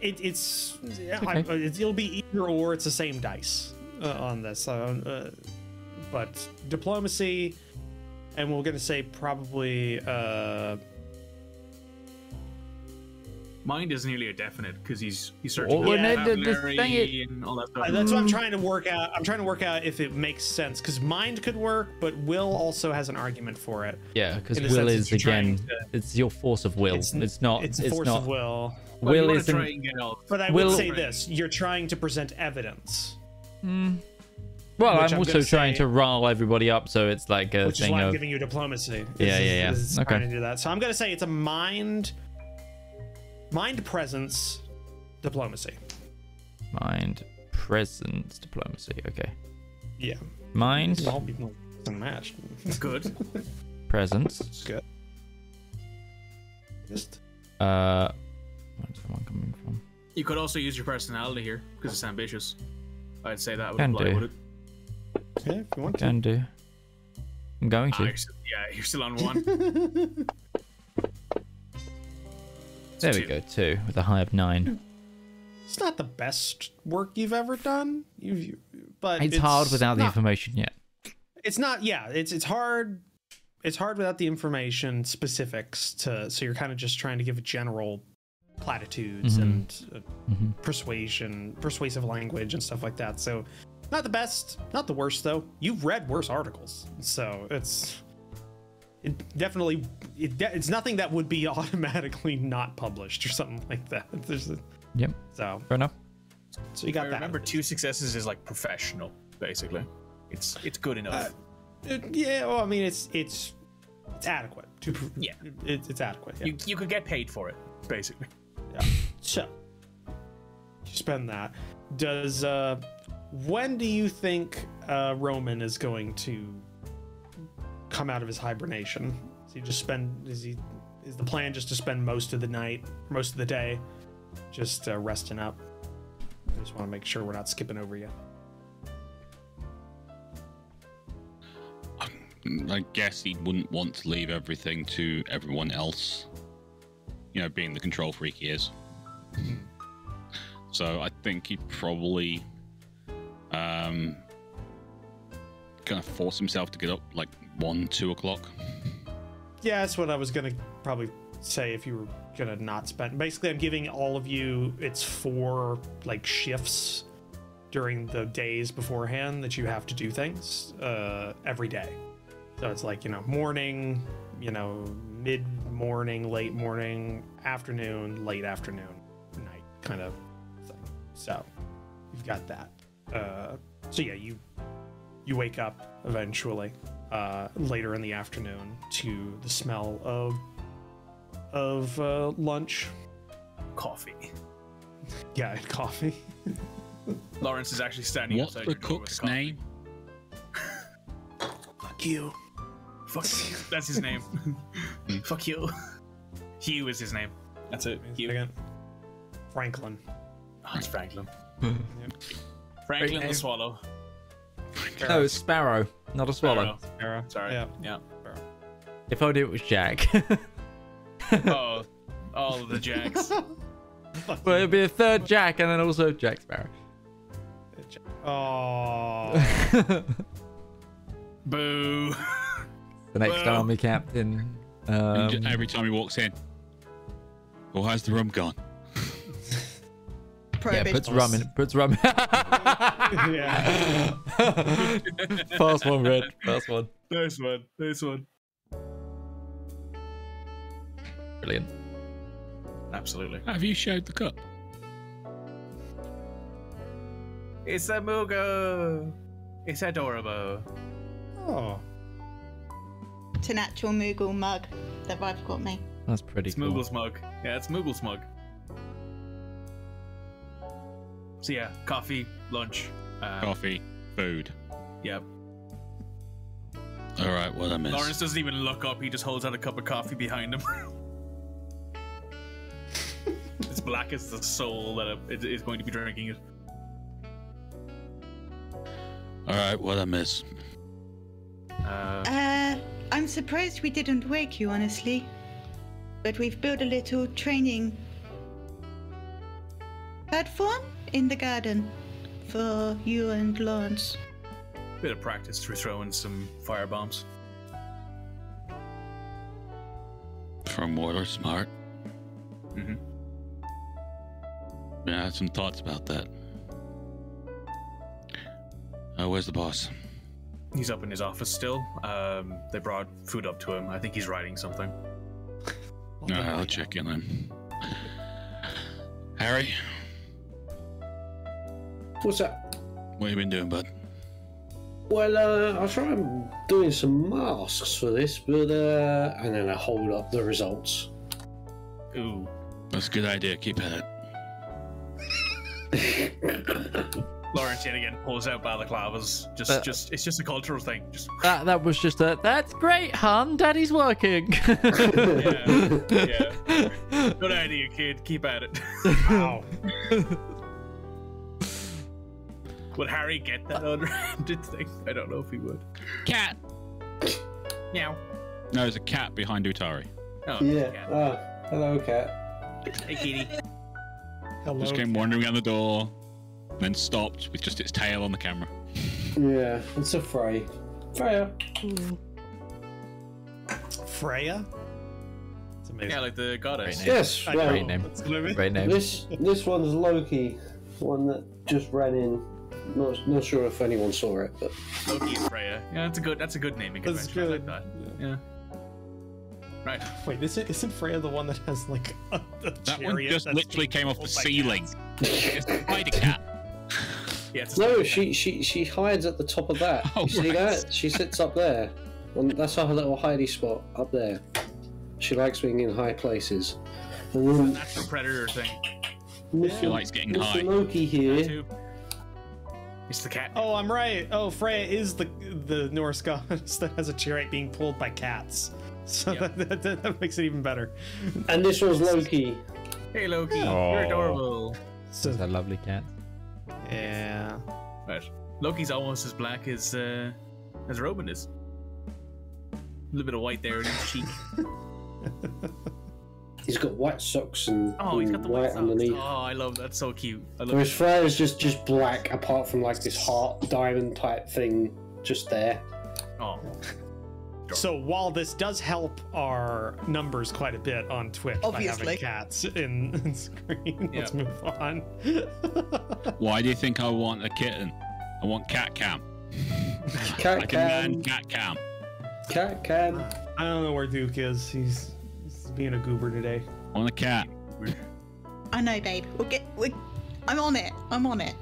it, it's, I, it's it'll be either or. It's the same dice uh, on this. Uh, uh, but diplomacy, and we're gonna say probably. Mind is nearly a definite because he's he's searching Well, for no, the- the thing is- and all that stuff. That's what I'm trying to work out. I'm trying to work out if it makes sense because mind could work, but will also has an argument for it. Yeah, because will is again, to- it's your force of will. It's, not. It's It's, force not. of will. Well, will isn't. try and get all. But I Will- would say this: you're trying to present evidence, hmm. Well, which I'm, I'm also trying say- to rile everybody up, so it's like a which is thing why I'm of. giving you diplomacy. Yeah, is- yeah, yeah. this is Okay. trying to do that. So I'm gonna say it's a mind, mind presence, diplomacy. Mind, presence, diplomacy. Okay. Yeah. Mind, Well, no, doesn't match. Good. presence. It's good. Just Uh, where's someone coming from? You could also use your personality here because it's ambitious. I'd say that would Can apply, do. would it? yeah, if you want to. Can do. I'm going Ah, to. you're still, yeah, you're still on one. There we go. Two with a high of nine. It's not the best work you've ever done. You've, you, but It's, hard without the information yet. It's not. Yeah, it's it's hard. It's hard without the information specifics to. So you're kind of just trying to give a general platitudes Mhm. and uh, hmm persuasion, persuasive language and stuff like that. So not the best, not the worst though. You've read worse articles, so it's it definitely it, de- it's nothing that would be automatically not published or something like that. There's a, Yep. so Fair enough. so you I got that. remember two successes is like professional, basically. It's it's good enough. Uh, It- yeah, well, I mean, it's it's it's adequate. To, pr- Yeah. it, it's adequate. Yeah. you you could get paid for it, basically. yeah. So you spend that. Does uh, when do you think uh, Roman is going to come out of his hibernation? Is he just spend? Is he? Is the plan just to spend most of the night, most of the day, just uh, resting up? I just want to make sure we're not skipping over you. I guess he wouldn't want to leave everything to everyone else. You know, being the control freak he is. So I think he'd probably um kind of force himself to get up like one, two o'clock. Yeah, that's what I was gonna probably say if you were gonna not spend. Basically, I'm giving all of you it's four like shifts during the days beforehand that you have to do things uh, every day. So it's like you know morning, you know mid morning, late morning, afternoon, late afternoon, night kind of thing. So you've got that. Uh, so yeah, you you wake up eventually uh, later in the afternoon to the smell of of uh, lunch. Coffee. Yeah, and coffee. Lawrence is actually standing What's outside the your door with cook's coffee. name? Fuck you. Fuck you. That's his name. Fuck you. Hugh is his name. That's it. Hugh. Second. Franklin. Oh, it's Franklin. Franklin the Swallow. No, it's Sparrow, not a swallow. Sparrow, Sorry. Yeah. Yeah. If I do, it was Jack. Oh, all of the Jacks. well, it'd be a third Jack, and then also Jack Sparrow. Oh. Boo. the next Well. army captain. Um, every time he walks in, well, how's the rum gone? Yeah, Prohibition. puts rum in. Puts rum. yeah. Fast one, red. Fast one. nice one. Nice one. Brilliant. Absolutely. Have you showed the cup? It's a Moogle. It's adorable. Oh. It's an actual Moogle mug that I've got me. That's pretty It's cool. Moogle's mug. Yeah, it's Moogle's mug. So yeah, coffee, lunch. Uh, Coffee, food. Yep. All right, what I miss? Lawrence doesn't even look up. He just holds out a cup of coffee behind him. it's black as the soul that is going to be drinking it. All right, what I miss? Uh, Uh, I'm surprised we didn't wake you, honestly. But we've built a little training Had fun in the garden for you and Lawrence. Bit of practice through throwing some fire bombs. From Warlord Smart. Mm-hmm. Yeah, I had some thoughts about that. Uh, where's the boss? He's up in his office still. Um, they brought food up to him. I think he's writing something. All right, I'll check in then. Harry, What's that? what have you been doing, bud? Well, uh, I try and doing some masks for this, but uh, and then I hold up the results. Ooh. That's a good idea. Keep at it. Lawrence yet again pulls out balaclavas. Just, Uh, just, just it's just a cultural thing. Just, That that was just a. That's great, hun. Daddy's working. yeah, yeah. Good idea, kid. Keep at it. Wow. Would Harry get that unrounded thing? I don't know if he would. Cat. Meow. No, there's a cat behind Utari. Oh, yeah. cat. Ah, hello, cat. Hey, kitty. Hello. Just came wandering around the door, then stopped with just its tail on the camera. Yeah, it's a Frey. Freya. Freya. It's amazing. Yeah, like the goddess. Great name. Yes, I well, Great name. That's what I mean. Great name. this this one's Loki, one that just ran in. Not not sure if anyone saw it, but Loki and Freya. Yeah, that's a good. That's a good naming That's convention. I good. like that. Yeah. Right. Wait, isn't, isn't Freya the one that has like a, a That one chariot just that's literally being came off the pulled by ceiling. cats? It's a spider cat. Yeah. It's a no, story. she she she hides at the top of that. Oh, you see right. that? She sits up there, and that's her little hidey spot up there. She likes being in high places. And then um, Natural predator thing. Mr. She likes getting Mr. high. Loki here. too. It's the cat. Oh, I'm right. Oh, Freya is the the Norse goddess that has a chariot being pulled by cats. So Yeah. that, that, that makes it even better. And this was Loki. Hey, Loki. Oh. You're adorable. So Those are lovely cat. yeah. Right. Loki's almost as black as uh, as Robin is. A little bit of white there in his cheek. He's got white socks and, Oh, he's and got the white white socks. underneath. Oh, I love that. So cute. I love Whereas it. Freya's just just black, apart from like this heart diamond type thing just there. Oh, So while this does help our numbers quite a bit on Twitch by Obviously. having cats in, in screen, let's Yeah. move on. Why do you think I want a kitten? I want cat cam. Cat Like a man cam, cat cam. cat cam. I don't know where Duke is. He's, he's being a goober today. On want a cat. I know, babe. We'll get. We, I'm on it. I'm on it.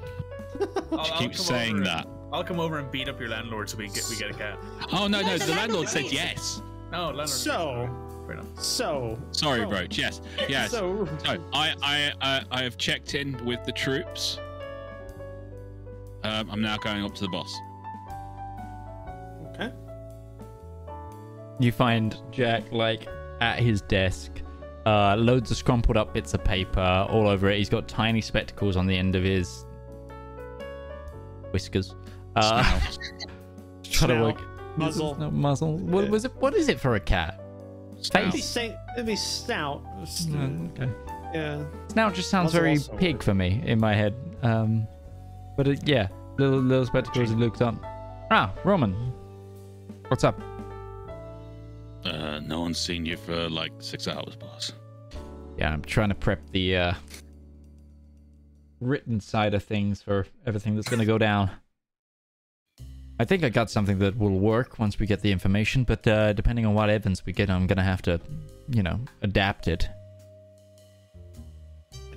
I'll, She I'll keeps saying that. And, I'll come over and beat up your landlord so we get we get a cat. Oh no, No, no, the the landlord landlord said yes. No, landlord. So, Fair so, Sorry, Oh. Roach. Yes, yes. So, so, I, I, I, I have checked in with the troops. Um, I'm now going up to the boss. okay. You find Jack like at his desk, uh, loads of scrumpled up bits of paper all over it. He's got tiny spectacles on the end of his whiskers. Uh, Snout. trying to Snout, work muzzle. No, muzzle. What was it? What is it for a cat? Snout. It'd be, sa- it'd be snout. Mm, okay. Yeah. Snout just sounds Muzzle very also pig works. for me in my head. Um, but it, yeah, little little spectacles. He looks up. Ah, Roman. What's up? Uh, no one's seen you for like six hours, boss. Yeah, I'm trying to prep the uh, written side of things for everything that's going to go down. I think I got something that will work once we get the information, but uh, depending on what evidence we get, I'm going to have to, you know, adapt it.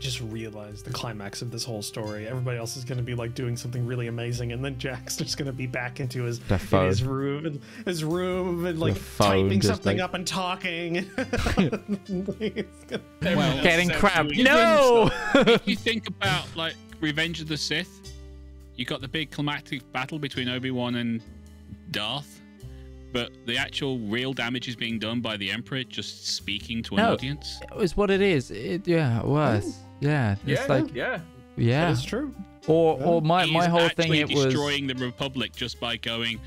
I just realized the climax of this whole story. Everybody else is going to be like doing something really amazing, and then Jack's just going to be back into his in his room, and his room, and like typing something like- up and talking. Well, Getting Except crap. No! if you think about like Revenge of the Sith, you got the big climactic battle between Obi Wan and Darth, but the actual real damage is being done by the Emperor just speaking to an No. audience. It's what it is. It, yeah, it was. Yeah, it's Yeah, like yeah. yeah. That is true. Or Yeah. or my He's my whole thing it was destroying the Republic just by going.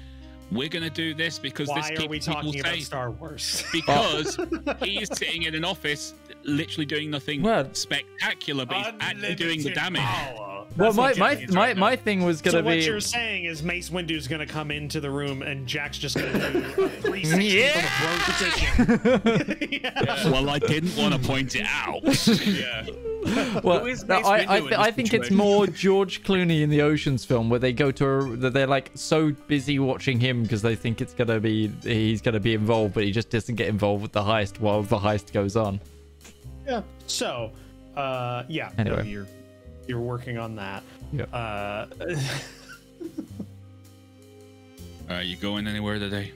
we're gonna do this because Why this are keeps we people talking about. Star Wars? Oh. Because he is sitting in an office, literally doing nothing Well- spectacular, but he's actually doing the damage. power. Well, my my my, right my thing was gonna be. so what you're saying is Mace Windu's going to come into the room and Jack's just going to do a 360 Yeah. from a prone position. yeah. Well, I didn't want to point it out. Yeah. well, Who is no, I, I, th- I think it's more George Clooney in the Ocean's film where they go to a, that they're like so busy watching him because they think it's gonna be he's gonna be involved, but he just doesn't get involved with the heist while the heist goes on. Yeah. So, uh, yeah. no, Anyway. You're you're working on that. Yeah. Uh, Are you going anywhere today?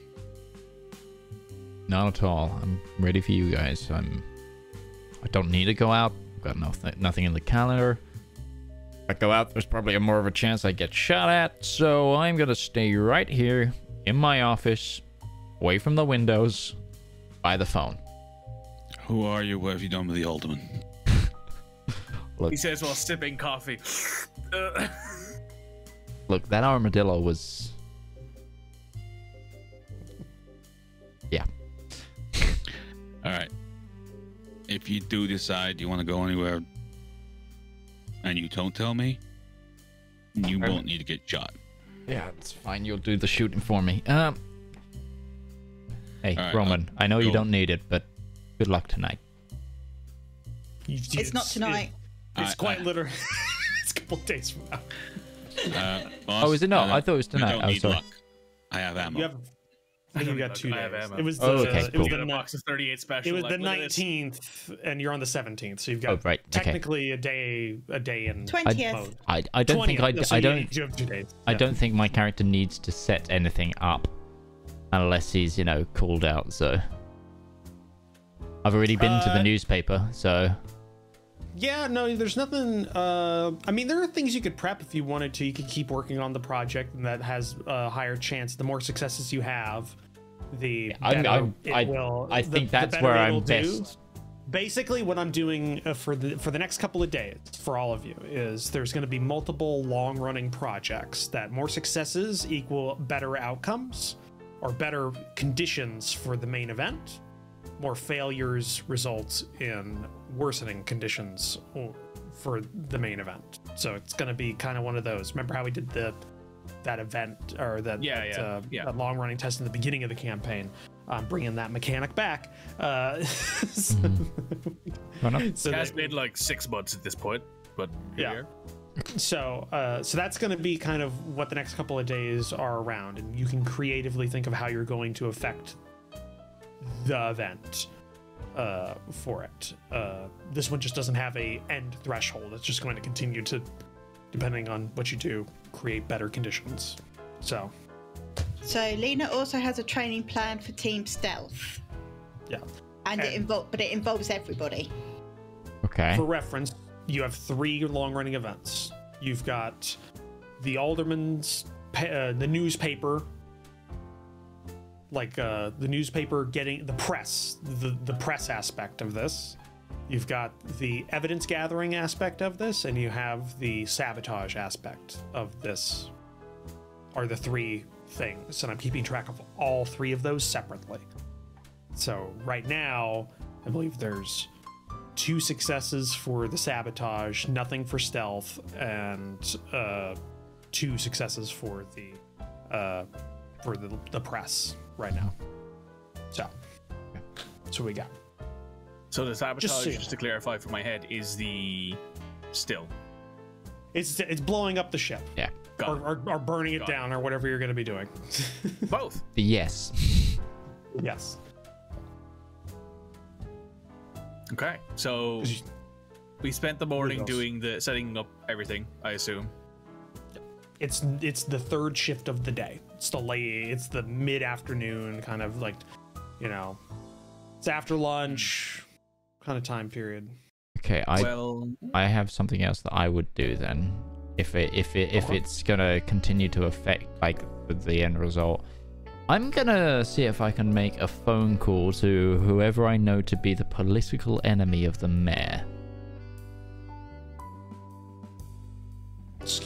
Not at all. I'm ready for you guys. I'm. I don't need to go out. I've got nothing, nothing in the calendar. If I go out, there's probably a more of a chance I get shot at. So I'm gonna stay right here in my office, away from the windows, by the phone. Who are you? What have you done with the alderman? He says while sipping coffee. Uh, Look, that armadillo was. Yeah. All right. If you do decide you want to go anywhere, and you don't tell me, you won't need to get shot. Yeah, it's fine. You'll do the shooting for me. Um. Hey, All right, Roman. I know you don't need it, but good luck tonight. It's not tonight. It's I- quite I- literally. it's a couple of days from now. Uh, boss, Oh, is it not? don't- I thought it was you tonight. don't Oh, need sorry. luck. I have ammo. You have. I think you got two I have days. ammo. It was the. Oh, okay, it cool. was Get the a ni- box of 38 special. It was like, the look at this. nineteenth, and you're on the seventeenth, so you've got Oh, right, okay. technically a day, a day in 20th. mode. I, I don't think I, 20th, so I don't You have two days. I Yeah. don't think my character needs to set anything up unless he's you know called out. So I've already been to the Uh, newspaper, so Yeah, no, there's nothing. Uh, I mean, there are things you could prep if you wanted to. You could keep working on the project, and that has a higher chance. The more successes you have, the I'm, better I'm, it I, will. I the- think that's where I'm do. best. Basically, what I'm doing uh, for the for the next couple of days for all of you is there's going to be multiple long running projects that more successes equal better outcomes or better conditions for the main event. More failures result in worsening conditions for the main event. So it's going to be kind of one of those. Remember how we did the that event or that, Yeah, that, yeah, uh, yeah. that long running test in the beginning of the campaign? I'm bringing that mechanic back. Uh, Fair enough. so It has been like six months at this point, but here Yeah. we so uh, so that's going to be kind of what the next couple of days are around and you can creatively think of how you're going to affect the event uh, for it uh, this one just doesn't have a end threshold it's just going to continue to depending on what you do create better conditions so So Lena also has a training plan for Team Stealth, yeah and, it involves, but it involves everybody. Okay. For reference, you have three long-running events. You've got the alderman's, uh, the newspaper, like uh, the newspaper getting the press, the the press aspect of this. You've got the evidence gathering aspect of this, and you have the sabotage aspect of this. Are the three things, and I'm keeping track of all three of those separately. So right now, I believe there's two successes for the sabotage, nothing for stealth, and uh, two successes for the uh, for the, the press right now. So, that's what we got. So the sabotage, Just just, to clarify for my head, is the still. It's it's blowing up the ship, Yeah. Got or, or, or burning it Got it. down, or whatever you're going to be doing. Both. Yes. yes. Okay. So you- we spent the morning doing the setting up everything. I assume. It's it's the third shift of the day. It's the late. It's the mid afternoon kind of like, you know, it's after lunch kind of time period. Okay. I well, I have something else that I would do then. If it if it if Okay. it's gonna continue to affect like the- the end result. I'm gonna see if I can make a phone call to whoever I know to be the political enemy of the mayor.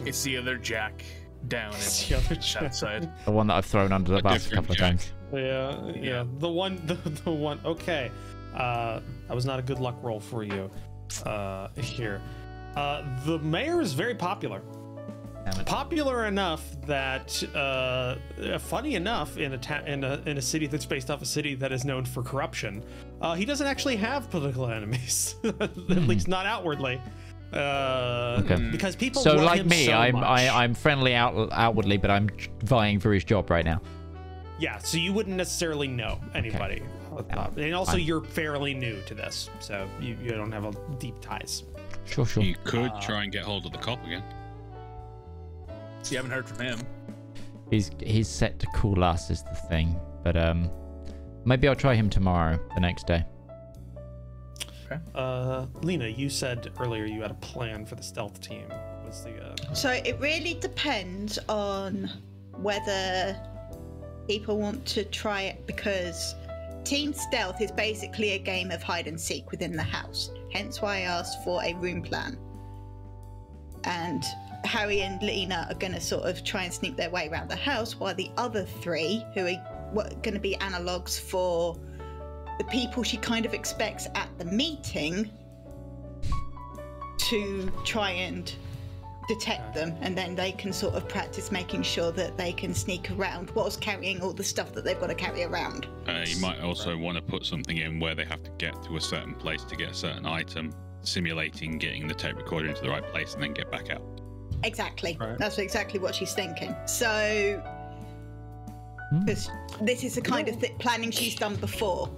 it's the other Jack down It's in the other that check. side. The one that I've thrown under the A bus a different couple of times. Yeah, yeah. The one, the, the one. Okay, uh, that was not a good luck roll for you. Uh, here, uh, the mayor is very popular. Popular enough that, uh, funny enough, in a ta- in a in a city that's based off a city that is known for corruption, uh, he doesn't actually have political enemies, at least not outwardly. Uh. Okay. Because people So, love like him me, so I'm much. I, I'm friendly out outwardly, but I'm vying for his job right now. Yeah, so you wouldn't necessarily know anybody. Uh, and also, Fine. you're fairly new to this, so you, you don't have a deep ties. Sure, sure. You could try and get hold of the cop again. You haven't heard from him. He's he's set to call us is the thing, but um, maybe I'll try him tomorrow, the next day. Uh, Lena, you said earlier you had a plan for the stealth team. What's the uh, So it really depends on whether people want to try it because Team Stealth is basically a game of hide and seek within the house. Hence why I asked for a room plan. And Harry and Lena are going to sort of try and sneak their way around the house, while the other three, who are going to be analogues for the people she kind of expects at the meeting, to try and detect them and then they can sort of practice making sure that they can sneak around whilst carrying all the stuff that they've got to carry around. Uh, you might also want to put something in where they have to get to a certain place to get a certain item, simulating getting the tape recorder into the right place and then get back out. Exactly. Right. That's exactly what she's thinking. So, this, this is the kind of th- planning she's done before.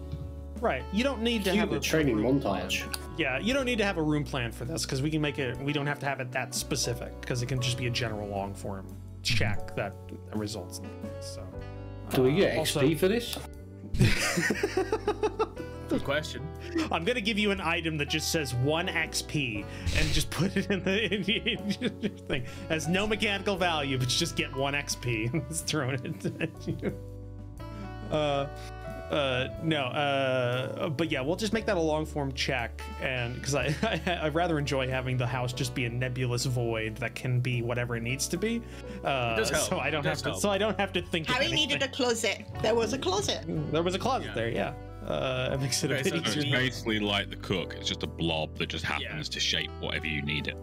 Right? You don't need to Cue have the a training room plan. montage. Yeah, you don't need to have a room plan for this because we can make it. We don't have to have it that specific because it can just be a general long form check that, that results in this. So. Do we get Uh, XP also- for this? Good question. I'm gonna give you an item that just says one XP and just put it in the in, in your thing. Has no mechanical value, but you just get one XP and it's thrown it at you. Uh, uh, no, uh, but yeah, we'll just make that a long form check, and because I, I I rather enjoy having the house just be a nebulous void that can be whatever it needs to be. Uh, so I don't have does to. So I don't have to think. of Harry needed a closet. There was a closet. There was a closet Yeah. there, yeah. Uh, it makes it a bit so So it's basically like the cook. It's just a blob that just happens Yeah. to shape whatever you need it.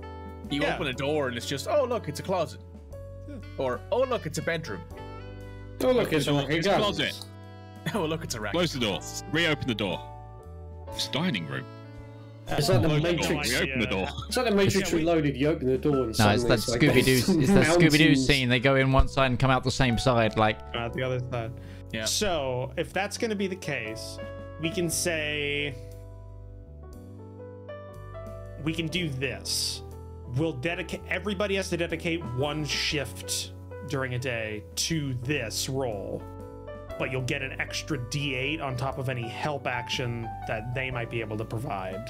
You Yeah. open a door and it's just, oh look, it's a closet. Or oh look, it's a bedroom. Oh, look, it's, It's a- a it's a closet. Oh look, it's a rack. Close the door. Reopen the door. It's dining room. It's like the Close the door. Reopen the door. It's like the Matrix Yeah, we- Reloaded. You open the door and No, it's suddenly that like Scooby Doo. It's that Scooby Doo scene. They go in one side and come out the same side. Like, at the other side. Yeah. So if that's going to be the case, we can say we can do this. We'll dedicate. Everybody has to dedicate one shift during a day to this role, but you'll get an extra D8 on top of any help action that they might be able to provide,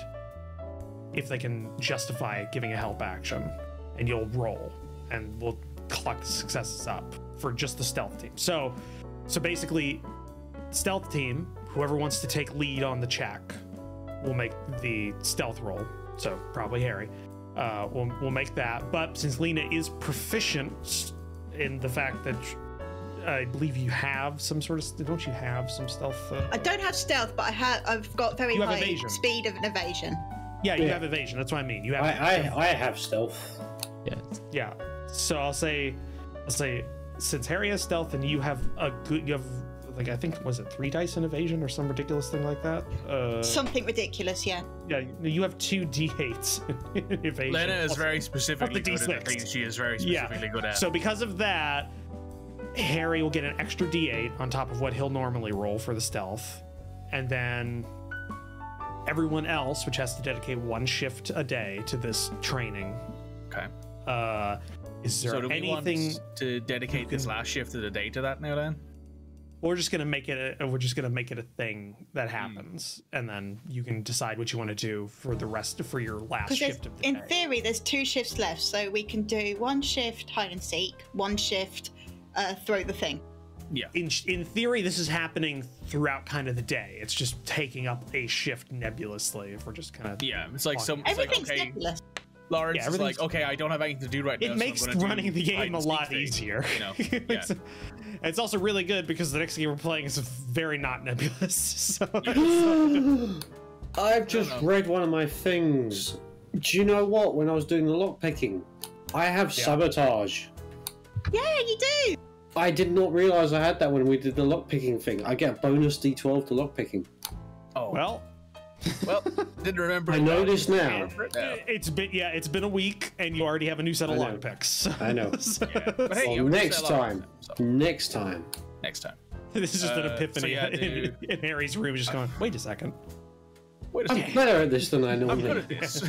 if they can justify giving a help action, and you'll roll, and we'll collect successes up for just the stealth team. So, so basically, stealth team, whoever wants to take lead on the check, will make the stealth roll. So probably Harry. Uh, we'll, we'll make that. But since Lena is proficient in the fact that I believe you have some sort of don't you have some stealth? Uh, I don't have stealth, but I have. I've got very You high evasion. speed of an evasion. yeah, you Yeah. have evasion. That's what I mean. You have. I, I, I have stealth. yeah, Yeah. So I'll say, I'll say, since Harry has stealth and you have a good, you have like I think was it three dice in evasion or some ridiculous thing like that. Uh, Something ridiculous, yeah. yeah, you have two d8s in evasion. Lena is plus- very specifically the good at the things she is very Yeah. specifically good at. So because of that, Harry will get an extra d8 on top of what he'll normally roll for the stealth, and then everyone else, which has to dedicate one shift a day to this training. okay. Uh, is there So do we anything? want to dedicate this last shift of the day to that now then? We're just gonna make it. A, we're just gonna make it a thing that happens, and then you can decide what you want to do for the rest for your last shift of the in day. In theory, there's two shifts left, so we can do one shift hide and seek, one shift uh, throw the thing. Yeah. in in theory, this is happening throughout kind of the day. It's just taking up a shift nebulously. If we're just kind of Yeah, it's like some. It's like, Everything's okay, nebulous. Lawrence Yeah, is like, okay, I don't have anything to do right now. It so I'm makes gonna do running the game a lot thing," easier. You know? it's, Yeah. it's also really good because the next game we're playing is very not nebulous. So I've just read one of my things. Do you know what? When I was doing the lockpicking, I have sabotage. Yeah, you do. I did not realize I had that when we did the lockpicking thing. I get a bonus d12 to lockpicking. Oh, well, well, didn't remember. I it know now. this now. It's been yeah, it's been a week, and you already have a new set of I know. lock picks. I know. So- But hey, Well, you next sell time. so- Next time. Next time. this is just an Uh, so epiphany yeah, in, in Harry's room, just going, wait a second. Wait a I'm second. better at this than I I'm good at this.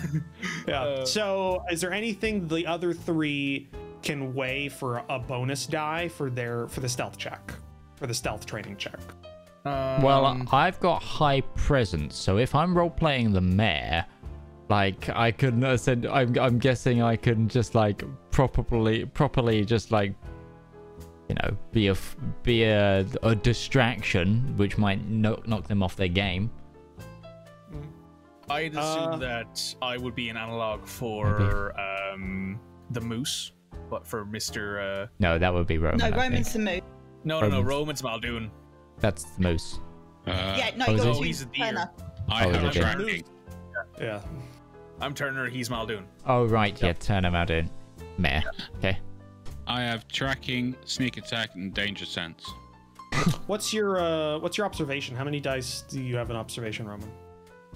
Yeah. Uh, so, is there anything the other three can weigh for a bonus die for their for the stealth check, for the stealth training check? Well, Um, I've got high presence, so if I'm role playing the mayor, like I could, I said, I'm, I'm guessing I can just like properly, properly, just like, you know, be a be a, a distraction, which might knock knock them off their game. I'd Uh, assume that I would be an analog for um, the moose, but for Mister. Uh... No, that would be Roman. No, I Roman's think. the moose. No, no, no, Roman's- Roman's Maldoon. That's the moose. Uh, yeah, no, oh, is you're it? Oh, he's a deer. Turner. I Oh, have is it? tracking. Yeah. I'm Turner. He's Maldoon. Oh right, yeah, turn them out in. Mayor. Okay. I have tracking, sneak attack, and danger sense. What's your uh what's your observation? How many dice do you have in observation, Roman?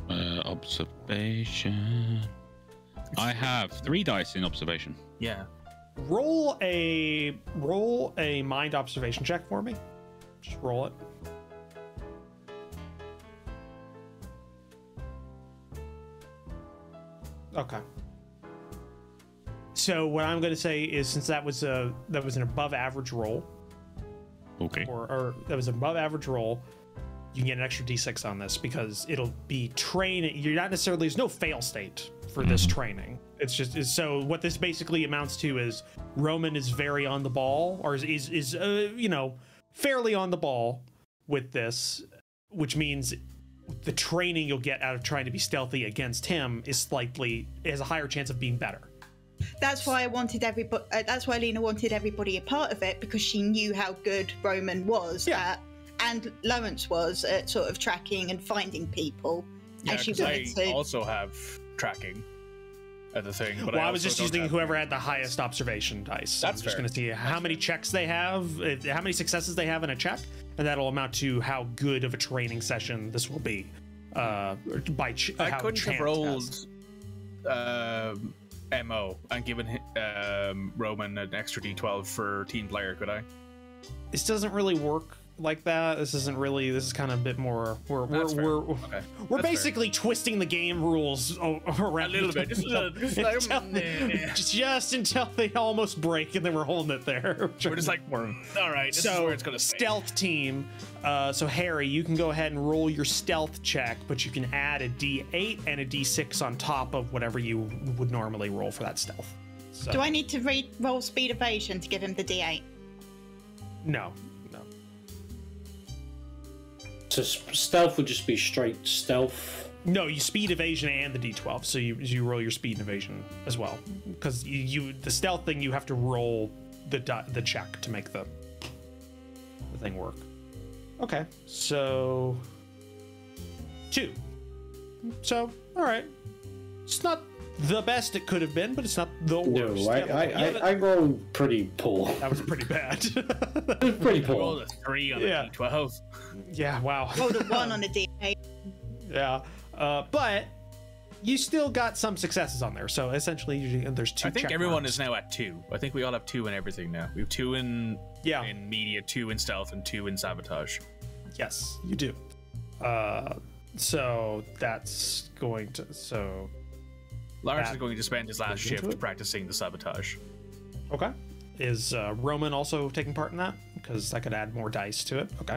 Uh, observation. I have three dice in observation. Yeah. Roll a roll a mind observation check for me. Just roll it. Okay. So what I'm going to say is, since that was a that was an above average roll, Okay. or, or that was an above average roll, you can get an extra d6 on this because it'll be training. You're not necessarily there's no fail state for this mm-hmm. training. It's just is so what this basically amounts to is Roman is very on the ball, or is is, is uh, you know fairly on the ball with this, which means the training you'll get out of trying to be stealthy against him is slightly has a higher chance of being better. That's why I wanted everybody. Uh, that's why Lena wanted everybody a part of it because she knew how good Roman was Yeah. at, and Lawrence was at sort of tracking and finding people. Yeah, and she 'cause I wanted to. also have tracking at the thing. But well, I, I, was just using whoever had the highest observation dice. That's I'm just going to see how many checks they have, uh, how many successes they have in a check, and that'll amount to how good of a training session this will be. Uh, by ch- I couldn't have rolled um, MO and given um, Roman an extra D12 for team player, could I? This doesn't really work like that. This isn't really. This is kind of a bit more. We're we're That's fair. we're, Okay. we're That's fair. basically twisting the game rules around A little bit. Just a little- just like, until, mm, just until they almost break, and then we're holding it there. We're just like, all right, this is so where it's gonna stay. stealth team. Uh, so Harry, you can go ahead and roll your stealth check, but you can add a D8 and a D6 on top of whatever you would normally roll for that stealth. So, Do I need to read roll speed evasion to give him the D8? No, no. So stealth would just be straight stealth. No, you speed evasion and the d12, so you you roll your speed and evasion as well. Because you, you the stealth thing, you have to roll the the check to make the the thing work. Okay, so two. So all right, it's not the best it could have been, but it's not the No, worst. I, Yeah, I, yeah, I, that, I rolled pretty poor. that was pretty bad. pretty I rolled poor. a three on Yeah. a D12. yeah, wow. Rolled a one on a D8. Yeah, uh, but you still got some successes on there. So essentially, you, there's two. I think everyone marks. is now at two. I think we all have two in everything now. We have two in Yeah. in media, two in stealth, and two in sabotage. Yes, you do. Uh, so that's going to so Lawrence is going to spend his last shift practicing the sabotage. okay. Is uh, Roman also taking part in that? Because I could add more dice to it. Okay.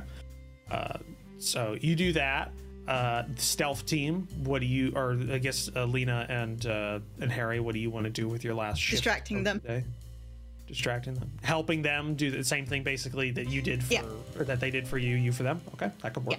Uh, so you do that. Uh, stealth team. What do you? Or I guess uh, Lena and uh, and Harry. What do you want to do with your last shift? Distracting them. the? Distracting them, helping them do the same thing basically that you did for, Yeah. or that they did for you, you for them. Okay, that could work.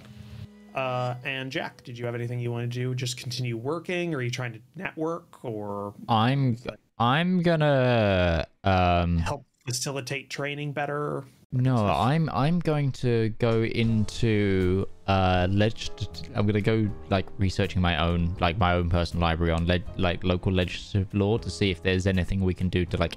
Uh, and Jack, did you have anything you want to do? Just continue working, or are you trying to network, or I'm I'm gonna um help facilitate training better? no, I'm I'm going to go into uh leg I'm gonna go like researching my own like my own personal library on leg like local legislative law to see if there's anything we can do to like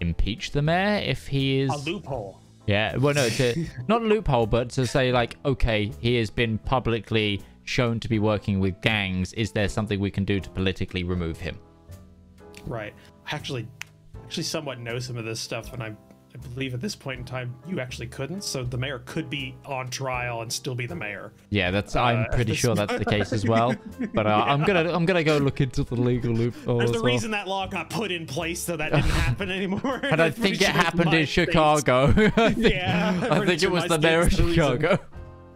impeach the mayor if he is A loophole. Yeah, well, no, to not a loophole, but to say like, okay, he has been publicly shown to be working with gangs. Is there something we can do to politically remove him? Right. I actually, actually, somewhat know some of this stuff, and I, I believe at this point in time you actually couldn't. So the mayor could be on trial and still be the mayor. Yeah, that's. I'm Uh, pretty sure that's the case as well. But uh, I'm gonna I'm gonna go look into the legal loophole. There's as the well. reason that law got put in place so that didn't happen anymore. And I I'm think it happened in. Chicago. I think, Yeah, I'm I pretty think it was the mayor of state's the reason. Chicago.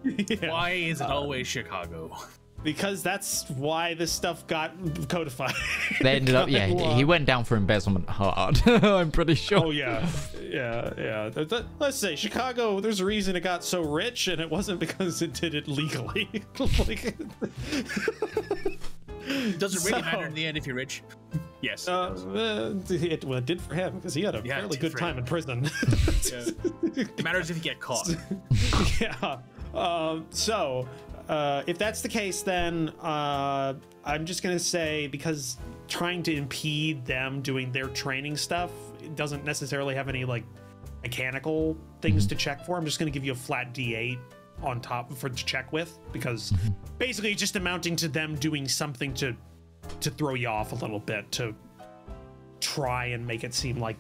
Yeah. Why is it always Chicago? Because that's why this stuff got codified. They ended up. Yeah, Law. he went down for embezzlement hard. I'm pretty sure. Oh yeah, yeah, yeah. Th- th- let's say Chicago. There's a reason it got so rich, and it wasn't because it did it legally. like, Does it really So- matter in the end if you're rich? Yes. uh, uh, it, well, it did for him because he had a Yeah, fairly good time him. in prison. it matters if you get caught. yeah. Um, so, uh, if that's the case, then uh, I'm just gonna say because trying to impede them doing their training stuff it doesn't necessarily have any like mechanical things to check for. I'm just gonna give you a flat D8 on top for to check with because basically just amounting to them doing something to to throw you off a little bit to try and make it seem like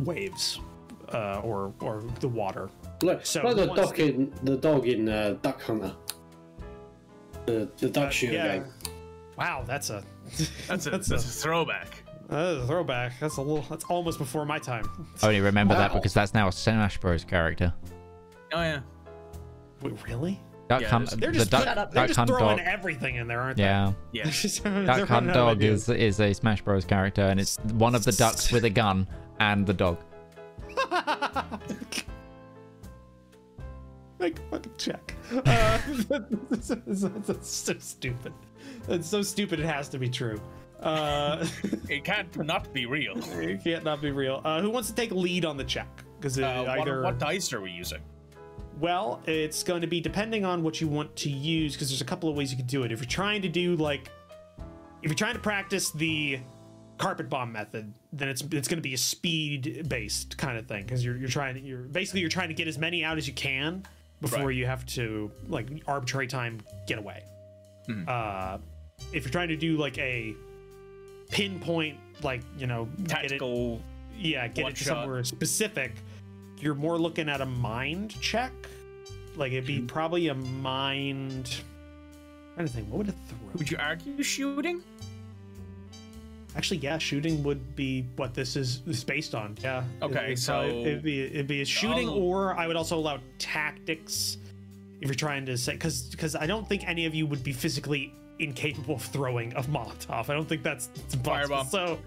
waves uh, or or the water Like, So like the dog in the dog in uh, Duck Hunter. The the duck shooter yeah. game. Wow, that's a That's a, That's that's, a- a, throwback. that's a throwback. That's a little. That's almost before my time. I only remember that because that's now a Smash Bros. character. Oh yeah. Wait, really? Duck Yeah, Hunt. They're the just duck, they're just Hunt throwing dog. everything in there, aren't they? Yeah, Yeah. Duck Hunt running out of dog is is a Smash Bros. character, and it's one of the ducks with a gun and the dog. Like fucking check. Uh, that's, that's- that's so stupid. That's so stupid. It has to be true. Uh, It can't not be real. it can't not be real. Uh, who wants to take lead on the check? Because Uh, what, either what dice are we using? Well, it's going to be depending on what you want to use because there's a couple of ways you can do it. If you're trying to do like if you're trying to practice the carpet bomb method, then it's it's going to be a speed based kind of thing because you're you're trying to you're basically you're trying to get as many out as you can before Right. you have to like arbitrary time get away. Mhm. Uh if you're trying to do like a pinpoint like, you know, get it- Tactical. yeah, get it to shot. somewhere specific, you're more looking at a mind check. Like it'd be probably a mind. I'm trying to think, what would it throw? Would you argue shooting? Actually, yeah, shooting would be what this is, is based on. Yeah. Okay, it'd, so- it'd be it'd be a shooting, I'll- or I would also allow tactics if you're trying to say because because I don't think any of you would be physically incapable of throwing a Molotov. I don't think that's, that's possible. Firebomb. So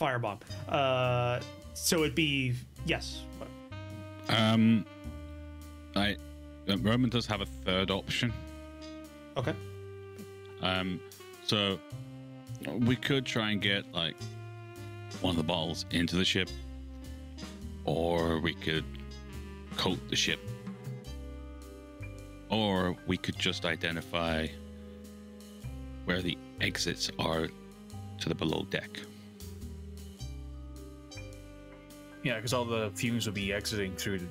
firebomb. Uh, so it'd be yes. Um, I uh, Roman does have a third option. Okay. Um, so we could try and get like one of the bottles into the ship, or we could coat the ship, or we could just identify where the exits are to the below deck. Yeah, because all the fumes would be exiting through the,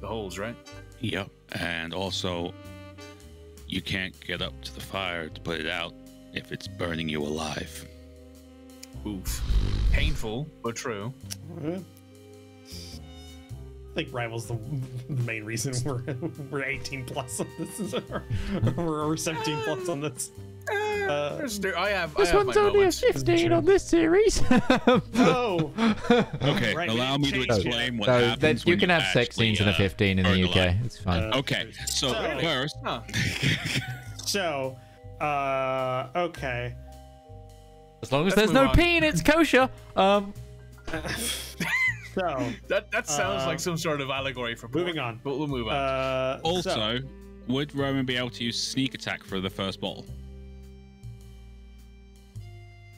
the holes, right? Yep. And also, you can't get up to the fire to put it out if it's burning you alive. Oof. Painful, but true. I think rivals the, the main reason we're we're 18 plus on this, or, or we're 17 plus on this. Uh, There's- there- I have. This I have one's my only moments. a 15 on this series. oh, Okay, Right, allow me to change it. explain what so happens. that, you when can have sex actually, scenes in a uh, 15 in burn the alive. UK. It's fine. Uh, Okay, so So- first, Huh. so uh, okay. as long as let's there's no move on. peen, it's kosher. Um, So That that sounds Uh, like some sort of allegory for porn. moving on. But we'll move on. Uh, also, so- would Roman be able to use sneak attack for the first ball?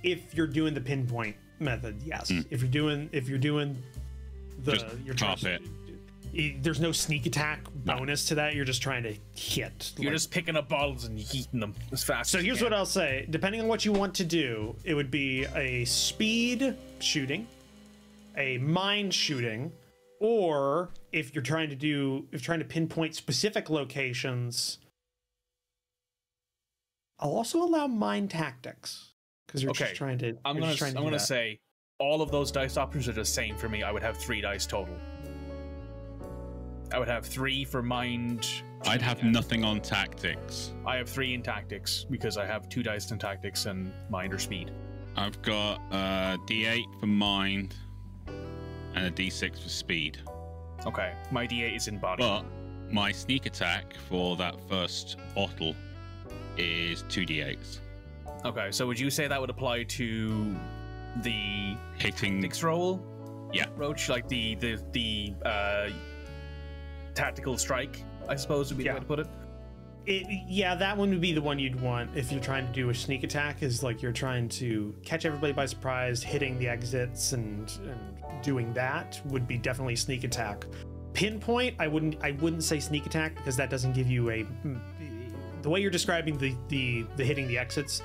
If you're doing the pinpoint method, yes. If you're doing if you're doing the Just you're carpet. I- there's no sneak attack bonus to that. You're just trying to hit. You're like- just picking up bottles and heating them as fast. So as here's can. what I'll say. Depending on what you want to do, it would be a speed shooting, a mind shooting, or if you're trying to do if trying to pinpoint specific locations, I'll also allow mind tactics because you're Okay, just trying to. I'm gonna trying to I'm gonna that. say all of those dice options are the same for me. I would have three dice total. I would have three for mind. I'd have nothing on tactics. I have three in tactics because I have two dice in tactics and mind or speed. I've got a D8 for mind and a D6 for speed. Okay, my D8 is in body. But my sneak attack for that first bottle is two D8s. Okay, so would you say that would apply to the Hitting tactics roll? Yeah. Roach, like the the the uh, tactical strike, I suppose would be Yeah. the way to put it. It, yeah, that one would be the one you'd want if you're trying to do a sneak attack. Is like you're trying to catch everybody by surprise, hitting the exits, and, and doing that would be definitely sneak attack. Pinpoint, I wouldn't. I wouldn't say sneak attack because that doesn't give you a. The way you're describing the the the hitting the exits,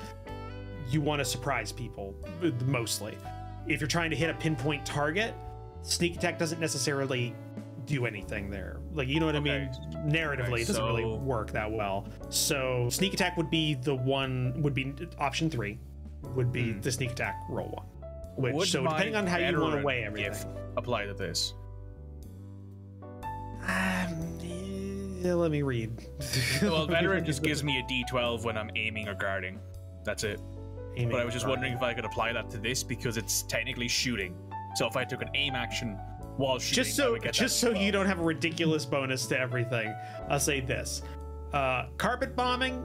you want to surprise people mostly. If you're trying to hit a pinpoint target, sneak attack doesn't necessarily do anything there. Like you know what I mean? Narratively, Okay, it doesn't really work that well. So sneak attack would be the one. Would be option three. Would be the sneak attack roll one. Which. Would so depending on how you want to weigh everything. apply to this? Um, yeah, let me read. Well, veteran just gives me a D12 when I'm aiming or guarding. That's it. Aiming But I was just wondering if I could apply that to this because it's technically shooting. So if I took an aim action while shooting, just so just so you don't have a ridiculous bonus to everything i'll say this. Uh carpet bombing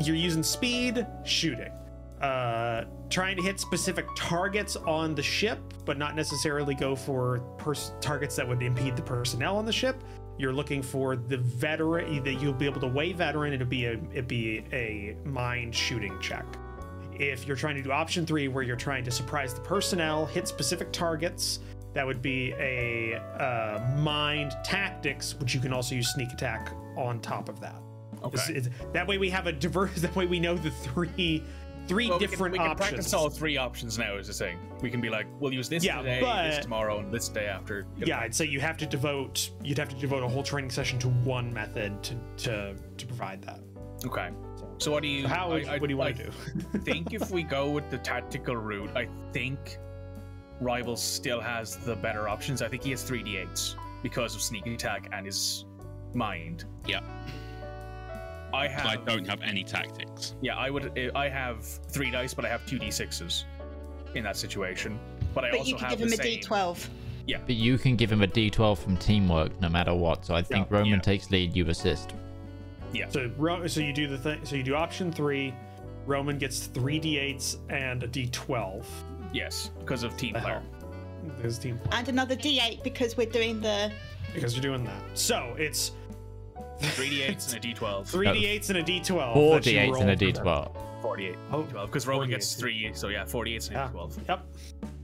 you're using speed shooting. Uh trying to hit specific targets on the ship but not necessarily go for pers- targets that would impede the personnel on the ship. You're looking for the veteran that you'll be able to weigh veteran it'll be a it'd be a mind shooting check. If you're trying to do option three where you're trying to surprise the personnel hit specific targets that would be a uh, mind tactics which you can also use sneak attack on top of that Okay. It's- it's- that way we have a diverse that way we know the three three Well, we can- different we can, options practice all three options now. Is the thing we can be like, we'll use this Yeah, today, but- this tomorrow, and this day after. yeah i'd say you have to devote you'd have to devote a whole training session to one method to to, to provide that Okay. So what do you? So how I- I- what do you want I to do think if we go with the tactical route, I think Rivals still has the better options. I think he has three d8s because of sneak attack and his mind. Yeah. I 'cause have. I don't have any tactics. Yeah, I would. I have three dice, but I have two d6s in that situation. But I But also you can have give him the a same. D12. But you can give him a d12 from teamwork no matter what. So I think Yeah. Roman Yeah. takes lead, you assist. Yeah. So Ro- so you do the thing so you do option three roman gets three d8s and a d12 Yes, because of team the player. hell his team And another D8 because we're doing the. because you're doing that so it's Three d8s and a d12. three No. d8s and a d12 Four D8s and a roll for that. d12. 48. Oh, 12. Because Roman 48. gets three, so yeah, 48 and a Yeah. d12. Yep.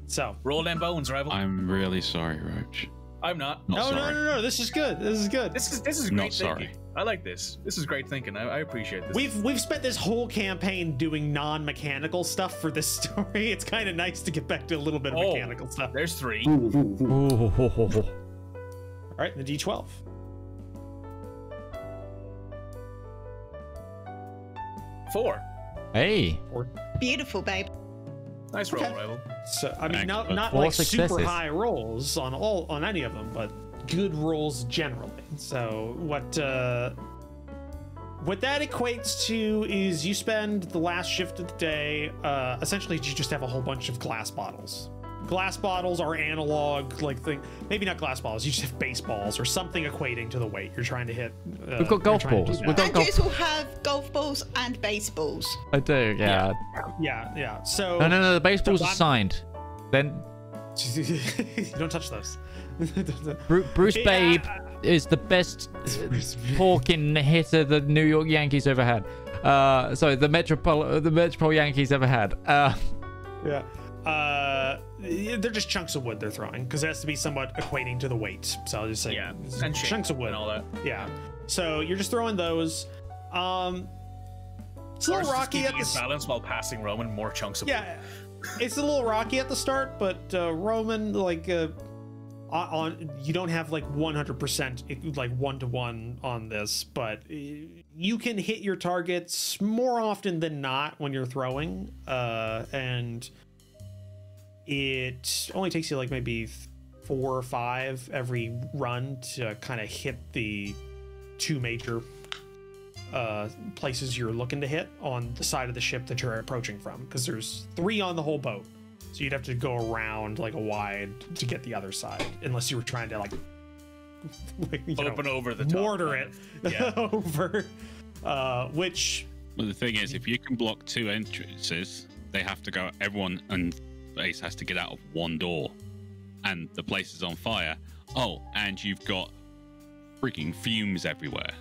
So. Roll them bones, rival. I'm, I'm really sorry, Roach. Not. Not No, no, sorry. no, no. This is good. This is good. This is this is Not great sorry. thinking. I like this. This is great thinking. I, I appreciate this. We've we've spent this whole campaign doing non-mechanical stuff for this story. It's kind of nice to get back to a little bit of Oh. mechanical stuff. There's three. All right, the D12. Four. Hey, Beautiful, babe. Nice roll, Okay. rival. So I mean, not Excellent. not Four like super high rolls on all on any of them, but good rolls generally. So what uh, what that equates to is you spend the last shift of the day. Uh, essentially, you just have a whole bunch of glass bottles. Glass bottles are analog, like thing. Maybe not glass bottles. You just have baseballs or something equating to the weight you're trying to hit. Uh, We've got you're golf trying to do balls. that. We've got golf. Andrews will have golf balls and baseballs. I do, yeah. Yeah, yeah. So No, no, no. The baseballs are signed. Then you don't touch those. Bru- Bruce Yeah, Babe, I- is the best pork in hitter the New York Yankees ever had. Uh, sorry, the Metropol the Metropol Yankees ever had. Uh, Yeah. Uh, they're just chunks of wood they're throwing because it has to be somewhat equating to the weight. So I'll just say Yeah, and chunks of wood and all that. Yeah. So you're just throwing those. Um, it's a little rocky at the balance while passing Roman more chunks of wood. yeah. It's a little rocky at the start, but uh, Roman like uh, on, on you don't have like 100% like one to one on this, but uh, you can hit your targets more often than not when you're throwing, uh, and it only takes you like maybe four or five every run to kind of hit the two major uh, places you're looking to hit on the side of the ship that you're approaching from because there's three on the whole boat so you'd have to go around like a wide to get the other side unless you were trying to like you know, Open over the top. mortar it. Yeah. over uh, which Well, the thing is, if you can block two entrances, they have to go. Everyone and base has to get out of one door, and the place is on fire. Oh, and you've got freaking fumes everywhere.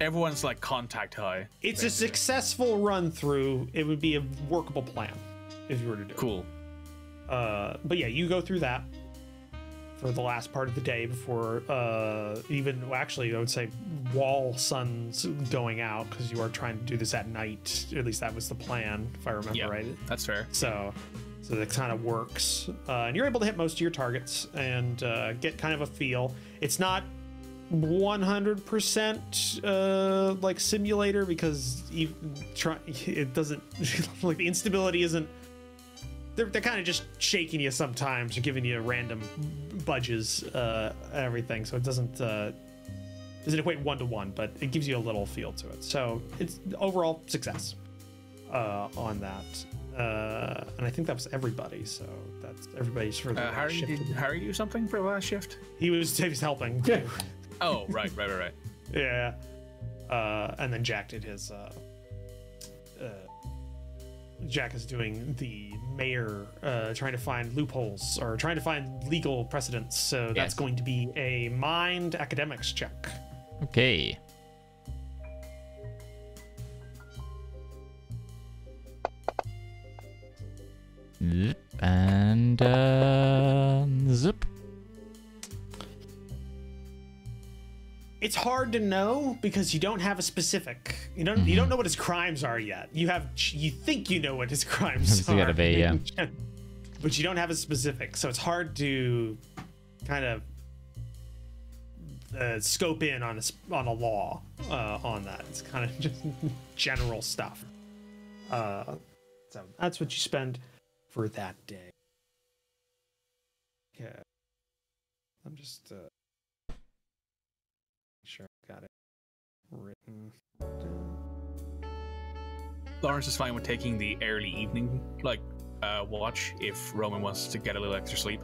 Everyone's like contact high. it's a successful run through it would be a workable plan if you were to do it. Cool. Uh, but yeah, you go through that for the last part of the day before uh, even well, actually I would say wall sun's going out because you are trying to do this at night. At least that was the plan, if I remember Yeah, right. that's fair. So, so that kind of works, uh, and you're able to hit most of your targets and uh, get kind of a feel. It's not 100% uh, like simulator because you try it doesn't like the instability isn't. They're, they're kind of just shaking you sometimes or giving you random budges uh, everything, so it doesn't uh, doesn't equate one to one, but it gives you a little feel to it. So it's overall success uh, on that. Uh, and I think that was everybody. So that's everybody's for the Uh, last Harry, shift did of the- Harry do something for the last shift? He was he was helping. Yeah. Oh, right, right, right, right. yeah. Uh, and then Jack did his. Uh, Jack is doing the mayor, uh, trying to find loopholes or trying to find legal precedents. So that's Yes. going to be a mind academics check. okay. Zip and uh, zip. It's hard to know because you don't have a specific. You don't. You don't know what his crimes are yet. You have. You think you know what his crimes It's are. gotta be, yeah. But you don't have a specific, so it's hard to kind of uh, scope in on a on a law uh, on that. It's kind of just general stuff. Uh, so that's what you spend for that day. Okay. I'm just. Uh, Sure, got it written down. Lawrence is fine with taking the early evening like uh, watch if Roman wants to get a little extra sleep.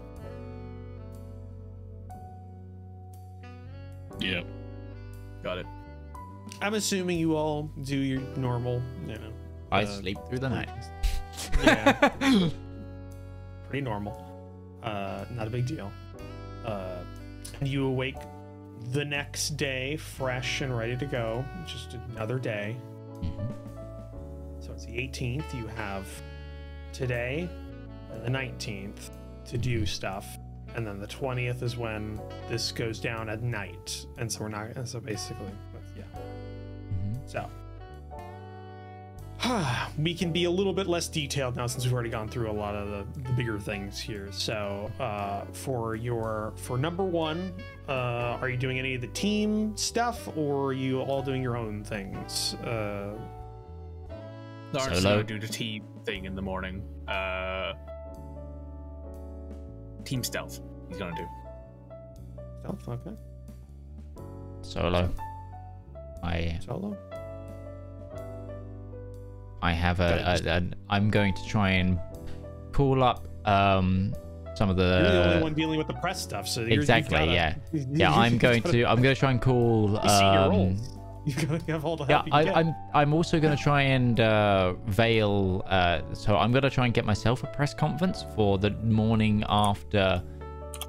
Yeah. Got it. I'm assuming you all do your normal, you know. I uh, sleep through the night. Yeah. pretty normal. Uh, not a big deal. Uh, and you awake the next day, fresh and ready to go. Just another day. So it's the 18th. You have today and the 19th to do stuff. And then the 20th is when this goes down at night. And so we're not, and so basically, yeah. Mm-hmm. So we can be a little bit less detailed now since we've already gone through a lot of the, the bigger things here. So uh, for your for number one, uh, are you doing any of the team stuff or are you all doing your own things? Uh, Lawrence Solo. gonna do the team thing in the morning. Uh, team stealth. He's gonna do. stealth, okay. Solo. I Solo. I have a, a, an I'm going to try and call up um some of the, You're the only one dealing with the press stuff, so you're, exactly gotta- yeah yeah I'm going to I'm going to try and call You see your um. You've got to have all the yeah help you I, get. I'm I'm also going to try and uh, veil uh, so I'm going to try and get myself a press conference for the morning after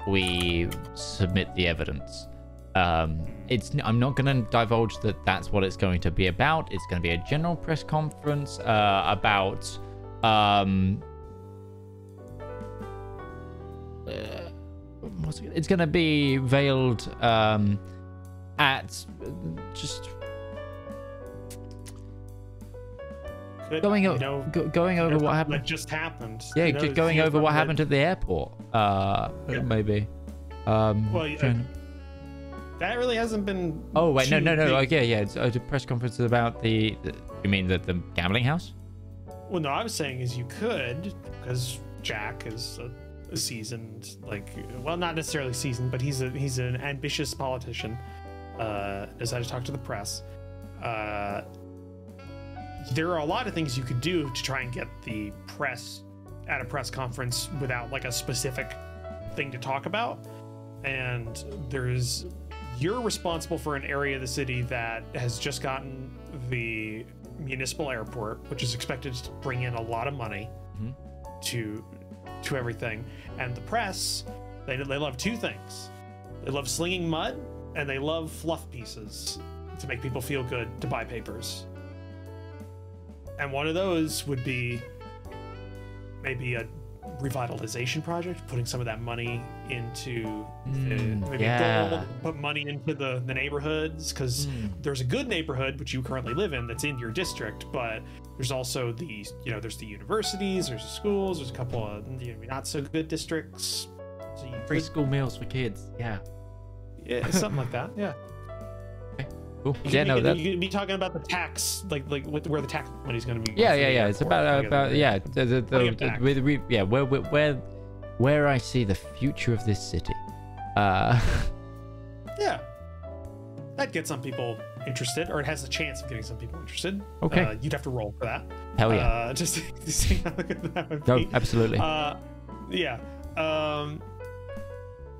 we submit the evidence. Um, it's I'm not going to divulge that that's what it's going to be about. It's going to be a general press conference uh, about um, uh, what's it, it's going to be veiled um, at just going, you know, go, going over what happened. That just happened. Yeah, you know, just going over what happened that- at the airport. Uh, Yeah. maybe. Um, Well, That really hasn't been. oh wait, no, no, no. big. Oh, yeah, yeah. It's a press conference about the. the you mean the the gambling house? Well, no, I was saying is you could because Jack is a, a seasoned, like, well, not necessarily seasoned, but he's a he's an ambitious politician. Uh, decided to talk to the press. Uh, there are a lot of things you could do to try and get the press at a press conference without like a specific thing to talk about. And there's you're responsible for an area of the city that has just gotten the municipal airport, which is expected to bring in a lot of money Mhm. to to everything. And the press, they they love two things. They love slinging mud and they love fluff pieces to make people feel good to buy papers. And one of those would be maybe a revitalization project, putting some of that money into the, Mm, maybe yeah. gold, put money into the, the neighborhoods because there's a good neighborhood which you currently live in that's in your district, but there's also the you know there's the universities, there's the schools, there's a couple of you know, not so good districts. So you Free could- school meals for kids. Yeah. yeah, something like that. Yeah. Cool. You Yeah, could no, be, that. you be talking about the tax, like like where the tax money's going to be. Yeah, yeah, yeah. It's about about yeah. The, the, the, with, yeah, where where where where I see the future of this city. Uh, Yeah. That gets some people interested, or it has a chance of getting some people interested. Okay. Uh, you'd have to roll for that. hell yeah. Uh, just to see how good that would no, absolutely. Uh, yeah. Um,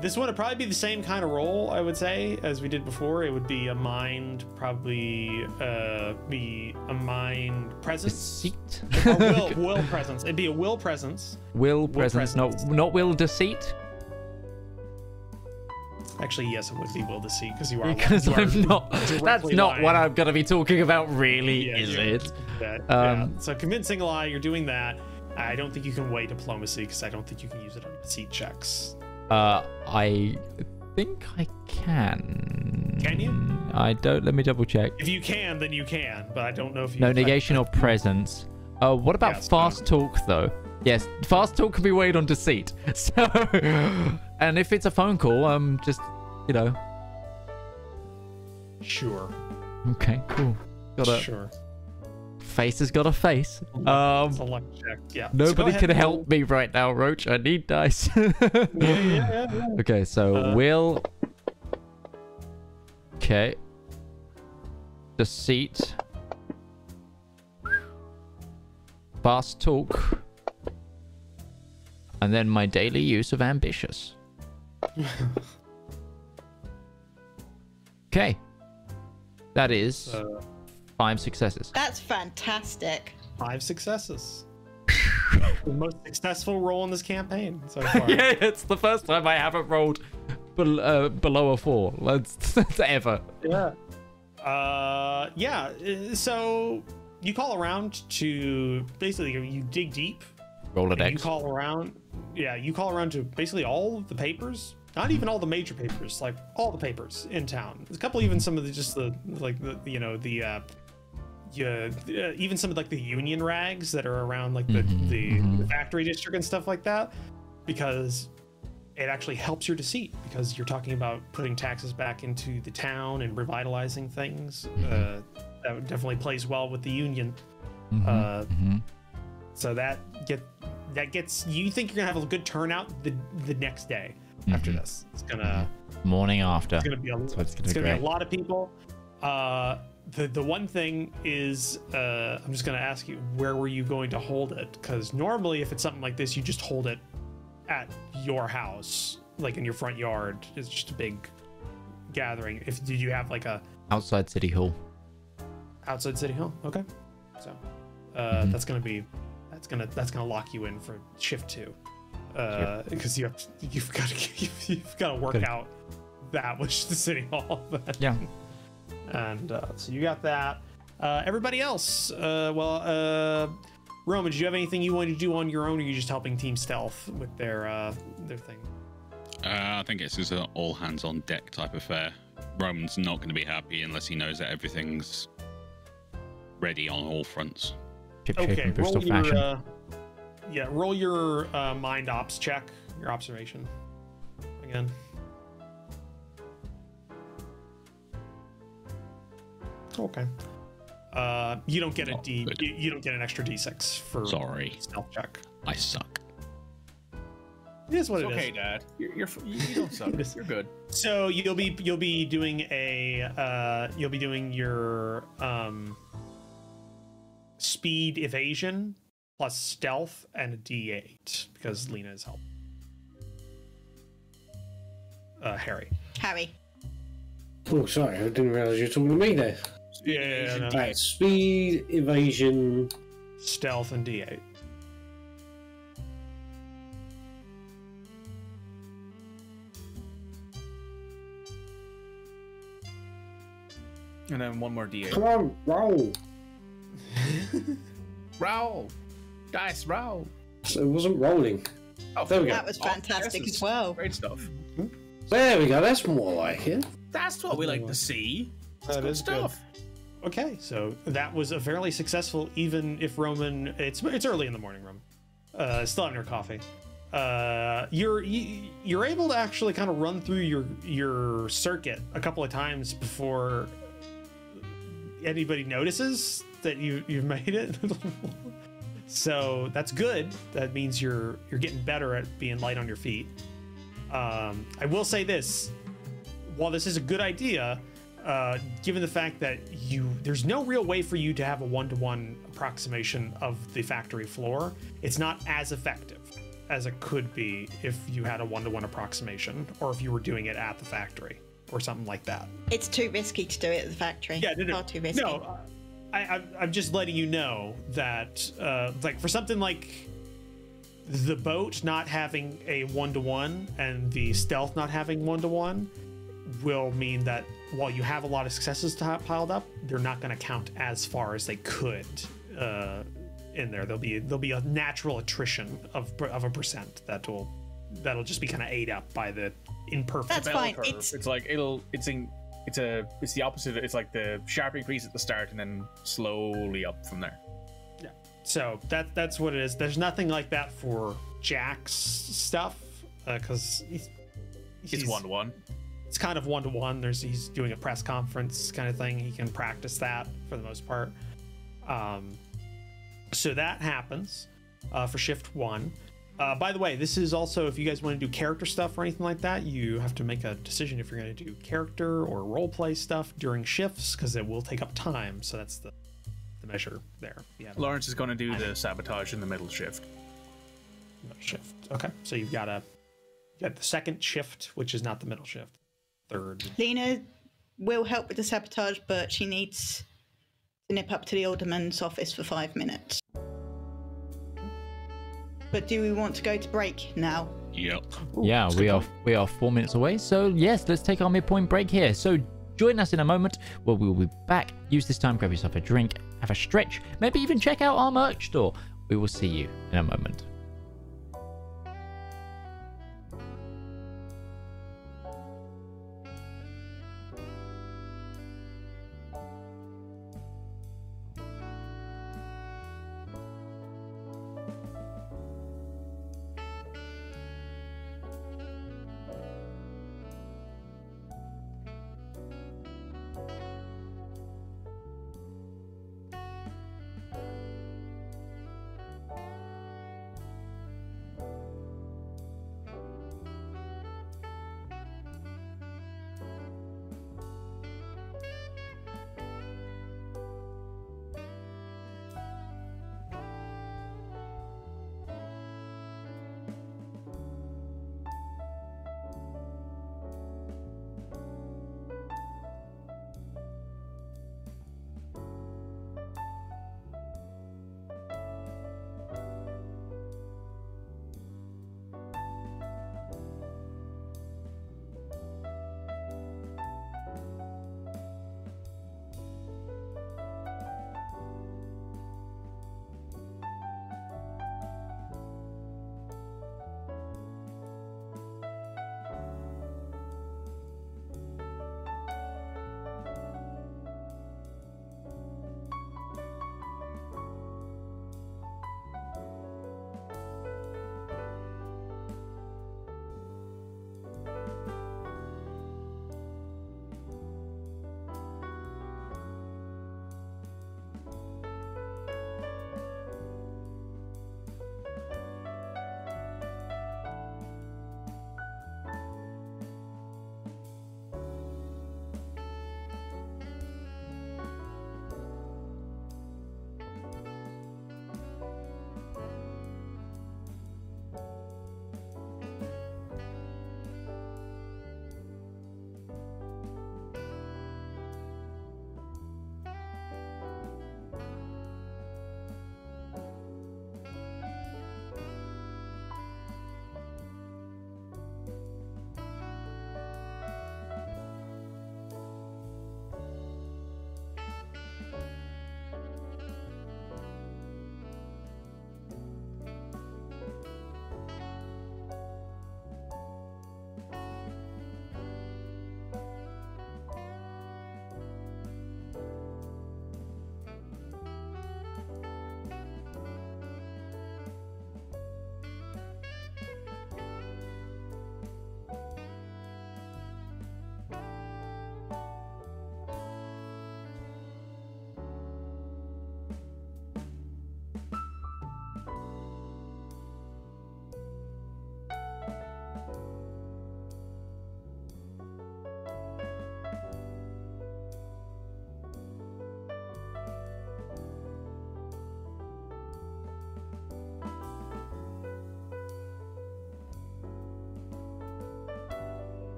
this one would probably be the same kind of role, I would say, as we did before. It would be a mind, probably uh, be a mind presence. Deceit. will, will presence. It'd be a will presence. will presence, not presence. not will deceit. Actually, yes, it would be will deceit because you are. Because you I'm not. That's directly not what. I'm gonna be talking about, really, Yeah, is it? That, Um, yeah. So convincing a lie, you're doing that. I don't think you can weigh diplomacy because I don't think you can use it on deceit checks. Uh, I think I can. Can you? I don't. Let me double check. If you can, then you can, but I don't know if you. No negation or presence. Uh, what about Yes, fast talk though? Yes, fast talk can be weighed on deceit. So, and if it's a phone call, um, just you know, Sure. okay, cool. Got a Sure. Face has got a face. Um, a luck check. Yeah. Nobody ahead can help me right now, Roach. I need dice. Yeah, yeah, yeah, yeah. Okay, so Uh, will. Okay. Deceit. Fast talk. And then my daily use of ambitious. Okay. That is Uh, five successes. That's fantastic. five successes. the most successful roll in this campaign so far. yeah, it's the first time I haven't rolled bel- uh, below a four. Let's ever. Yeah. Uh, yeah. uh, So you call around to basically you dig deep. Roll a and You call around. Yeah, you call around to basically all of the papers. Not even all the major papers, like all the papers in town. There's a couple, even some of the just the like the you know the uh, yeah, uh, even some of like the union rags that are around like the, Mhm, the, mhm. the factory district and stuff like that, because it actually helps your deceit because you're talking about putting taxes back into the town and revitalizing things. Uh, that definitely plays well with the union. Mhm, Uh, mhm. So that get that gets you think you're gonna have a good turnout the the next day after this. It's gonna Morning after. it's gonna be a, That's what's gonna it's be gonna be a lot of people. Uh, the the one thing is, uh, I'm just gonna ask you, where were you going to hold it? Because normally, if it's something like this, you just hold it at your house, like in your front yard. It's just a big gathering. If did you have like a Outside City Hall. outside city hall? Okay, so uh, Mhm. that's gonna be that's gonna that's gonna lock you in for shift two. because you have you've got to you've, you've got to work Good. out that which the city hall. but- Yeah. And uh, so you got that. Uh, everybody else, uh, well, uh, Roman, did you have anything you wanted to do on your own, or are you just helping Team Stealth with their uh, their thing? Uh, I think it's just an all hands on deck type affair. Roman's not going to be happy unless he knows that everything's ready on all fronts. Chip Okay, roll your fashion. uh, yeah, roll your uh, mind ops check, your observation again. Okay. Uh, you don't get a Not D. You, you don't get an extra D6 for Sorry, stealth check. I suck. It is what It's it is. okay, Dad. You're, you're you don't suck. You're good. So you'll be you'll be doing a uh, you'll be doing your um, speed evasion plus stealth and a D8 because Lena is help. Uh, Harry. Harry. Oh, sorry, I didn't realise you were talking to me there. Yeah, no. Right, speed, evasion. stealth and D8. And then one more D8. Come on, roll. Roll! Dice, roll! So it wasn't rolling. Oh, There we go. That was Oh, fantastic this as well. Great stuff. There we go. That's more like it. That's what we like to see. That's That good is good. Okay, so that was a fairly successful, even if Roman. It's it's early in the morning, Roman. Uh, still having your coffee. Uh, you're you, you're able to actually kind of run through your your circuit a couple of times before anybody notices that you you've made it. so that's good. That means you're you're getting better at being light on your feet. Um, I will say this: while this is a good idea, uh, given the fact that you there's no real way for you to have a one-to-one approximation of the factory floor, it's not as effective as it could be if you had a one-to-one approximation or if you were doing it at the factory or something like that. It's too risky to do it at the factory. Yeah, no, no, Far too risky. no. I, I'm just letting you know that, uh, like, for something like the boat not having a one to one and the stealth not having one to one will mean that while you have a lot of successes piled up, they're not going to count as far as they could uh, in there. There'll be there'll be a natural attrition of of a percent that will that'll just be kind of ate up by the imperfect. That's Bell fine. curve. It's It's like it'll. It's in. It's a. It's the opposite. It's like the sharp increase at the start and then slowly up from there. Yeah. So that that's what it is. There's nothing like that for Jack's stuff because he's, It's he's- one to one. It's kind of one to one. There's he's doing a press conference kind of thing. He can practice that for the most part. Um, so that happens uh, for shift one. Uh, by the way, this is also if you guys want to do character stuff or anything like that, you have to make a decision if you're going to do character or role play stuff during shifts because it will take up time. So that's the the measure there. Yeah. Lawrence is going to do the sabotage in the middle shift. shift. Okay, so you've got a you got the second shift, which is not the middle shift. Third. Lena will help with the sabotage, but she needs to nip up to the alderman's office for five minutes. But do we want to go to break now? Yep. yeah, we are we are four minutes away. So yes, let's take our midpoint break here. So join us in a moment where we will be back. Use this time, grab yourself a drink, have a stretch, maybe even check out our merch store. We will see you in a moment.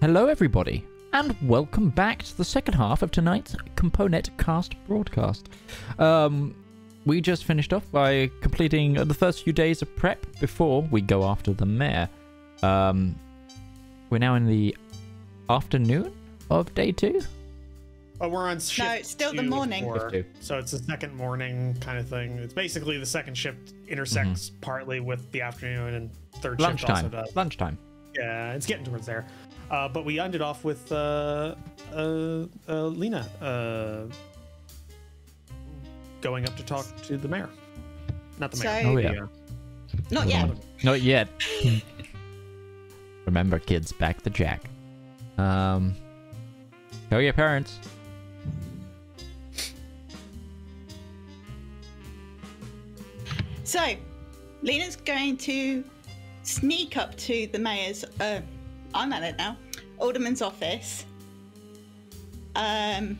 Hello, everybody, and welcome back to the second half of tonight's Component Cast broadcast. Um, we just finished off by completing the first few days of prep before we go after the mayor. Um, we're now in the afternoon of day two. Oh, we're on shift. it's still the two of morning. four. So it's the second morning kind of thing. It's basically the second shift intersects partly with the afternoon and third shift also Lunchtime. does. Lunchtime. Yeah, it's getting towards there. Uh, but we ended off with uh, uh, uh, Lena uh, going up to talk to the mayor. Not the mayor. So- Oh the, yeah. uh, Not yet. Not yet. Remember, kids, back the jack. Um, tell your parents. So, Lena's going to sneak up to the mayor's. I'm at it now. Alderman's office. Um.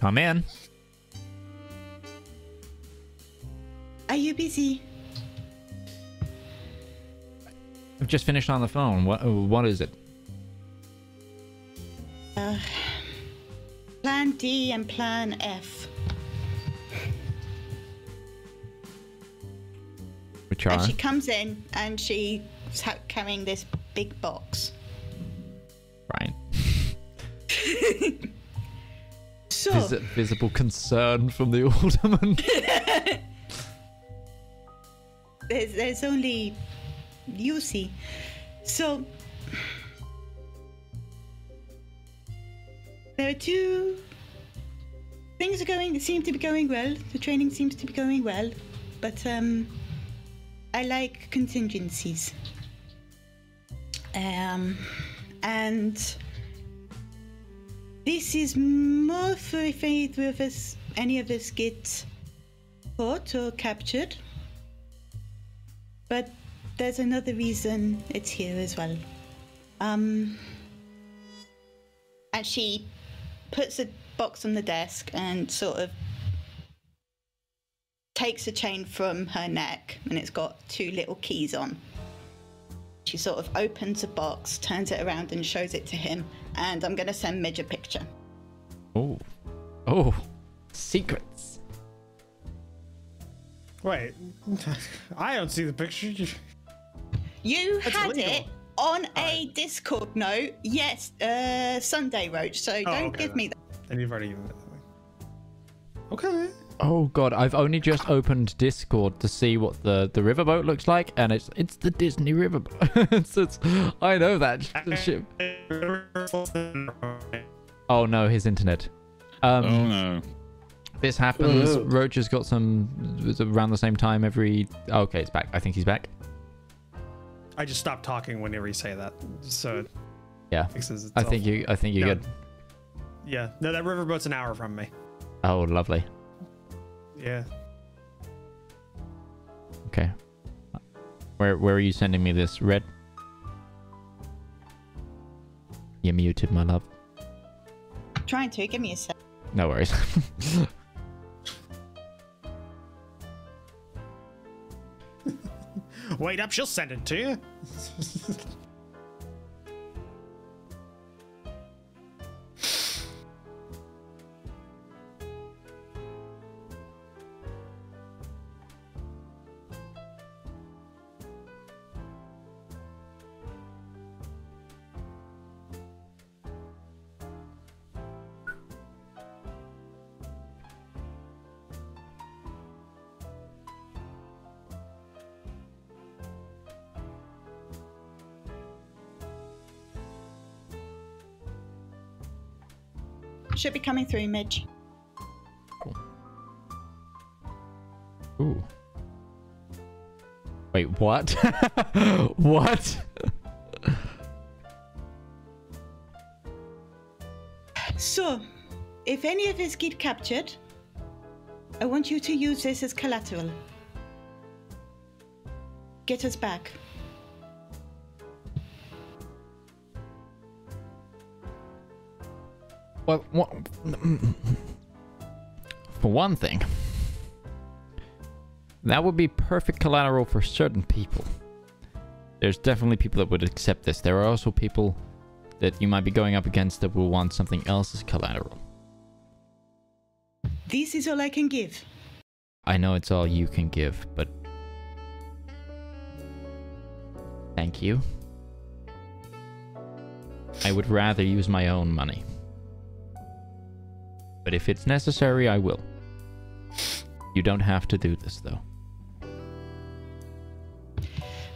Come in. Are you busy? I've just finished on the phone. What? What is it? Uh, plan D and Plan F. And she comes in and she's carrying this big box. Right. So, Vis- visible concern from the alderman. there's, there's only you see. So, there are two things are going seem to be going well. The training seems to be going well, but um, I like contingencies. Um, and this is more for if either of us, any of us, get caught or captured. But there's another reason it's here as well. Um, and she puts a box on the desk and sort of takes a chain from her neck, and it's got two little keys on. She sort of opens a box, turns it around, and shows it to him. And I'm going to send Midge a picture. oh. Oh. Secrets. Wait, I don't see the picture. You That's had illegal. it on a Discord note, yes, uh, Sunday Roach. So don't okay, give then. me that. And you've already given it that. Okay. Oh god, I've only just opened Discord to see what the the riverboat looks like, and it's it's the Disney riverboat. it's, it's, I know that ship. Oh no, his internet. Um, Oh no. This happens. Oh. Roach has got some it's around the same time every. oh, okay, it's back. I think he's back. I just stop talking whenever you say that, so Yeah, fixes I think you. I think you're No. good. Yeah. No, that riverboat's an hour from me. Oh, lovely. Yeah. Okay. Where where are you sending me this? Red. You're muted, my love. Trying to give me a sec. No worries. Wait up, she'll send it to you. coming through, Midge. Ooh. Wait, what? what? So, if any of us get captured, I want you to use this as collateral. Get us back. Well, what, for one thing, That would be perfect collateral for certain people. There's definitely people that would accept this. There are also people that you might be going up against that will want something else as collateral. This is all I can give. I know it's all you can give, but. Thank you. I would rather use my own money. But if it's necessary, I will. You don't have to do this, though.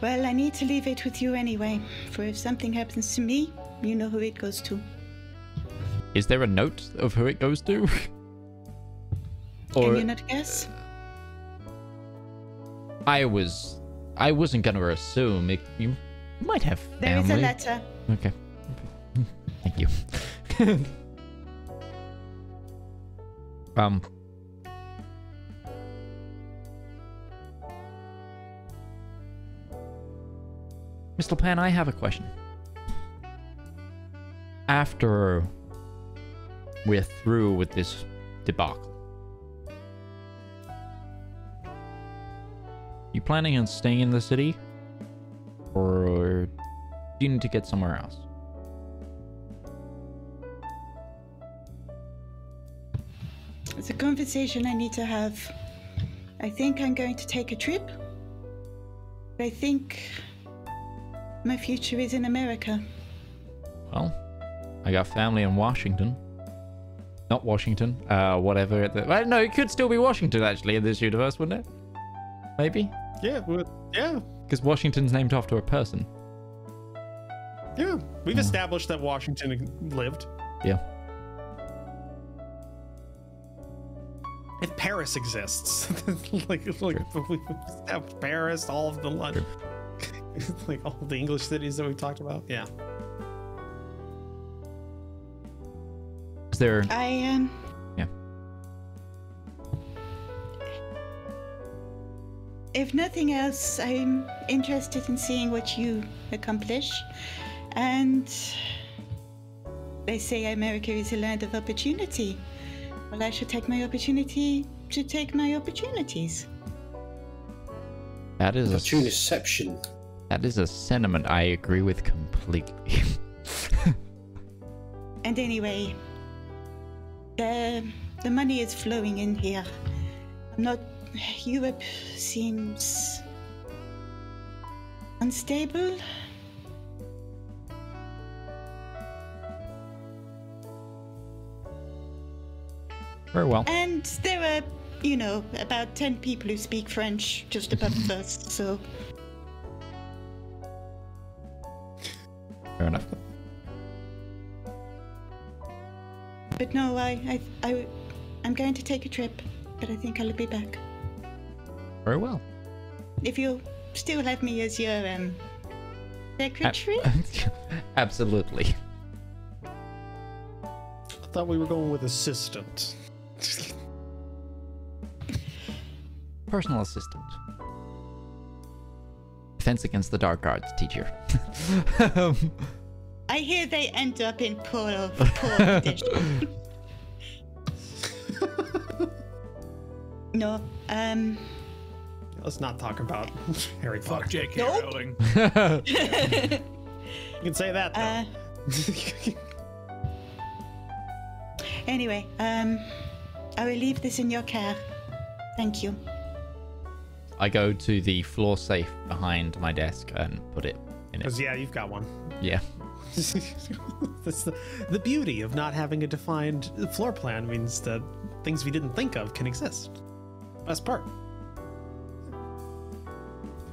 Well, I need to leave it with you anyway, for if something happens to me, you know who it goes to. Is there a note of who it goes to? Can you not guess? Uh, I was, I wasn't gonna assume it. You might have family. There is a letter. Okay. Thank you. um. Mr. Pan, I have a question. After we're through with this debacle, you planning on staying in the city? Or do you need to get somewhere else? It's a conversation I need to have. I think I'm going to take a trip. I think my future is in America. Well, I got family in Washington. Not Washington, uh, whatever. The, well, no, it could still be Washington, actually, in this universe, wouldn't it? Maybe? Yeah, well, yeah, Because Washington's named after a person. yeah. We've Hmm. established that Washington lived. Yeah. If Paris exists, like like we Paris, all of the London, like all the English cities that we talked about. Yeah. Is there. I um. Yeah. If nothing else, I'm interested in seeing what you accomplish, and they say America is a land of opportunity. Well, I should take my opportunity to take my opportunities. That is a. Opportuniception. That is a sentiment I agree with completely. And anyway, the the money is flowing in here. I'm not. Europe seems unstable. Very well. And there are, you know, about 10 people who speak French just above us, so. Fair enough. But no, I, I, I, I'm going to take a trip, but I think I'll be back. Very well. If you'll still have me as your, um, secretary? Absolutely. I thought we were going with assistant. Personal assistant. Defense against the dark arts teacher. um, I hear they end up in poor, poor condition. no, um, Let's not talk about Harry Potter. Fuck J.K. Nope. Rowling. You can say that though. uh, anyway, um, I will leave this in your care. Thank you. I go to the floor safe behind my desk and put it in it. Because yeah, you've got one. Yeah. That's the, the beauty of not having a defined floor plan means that things we didn't think of can exist. Best part.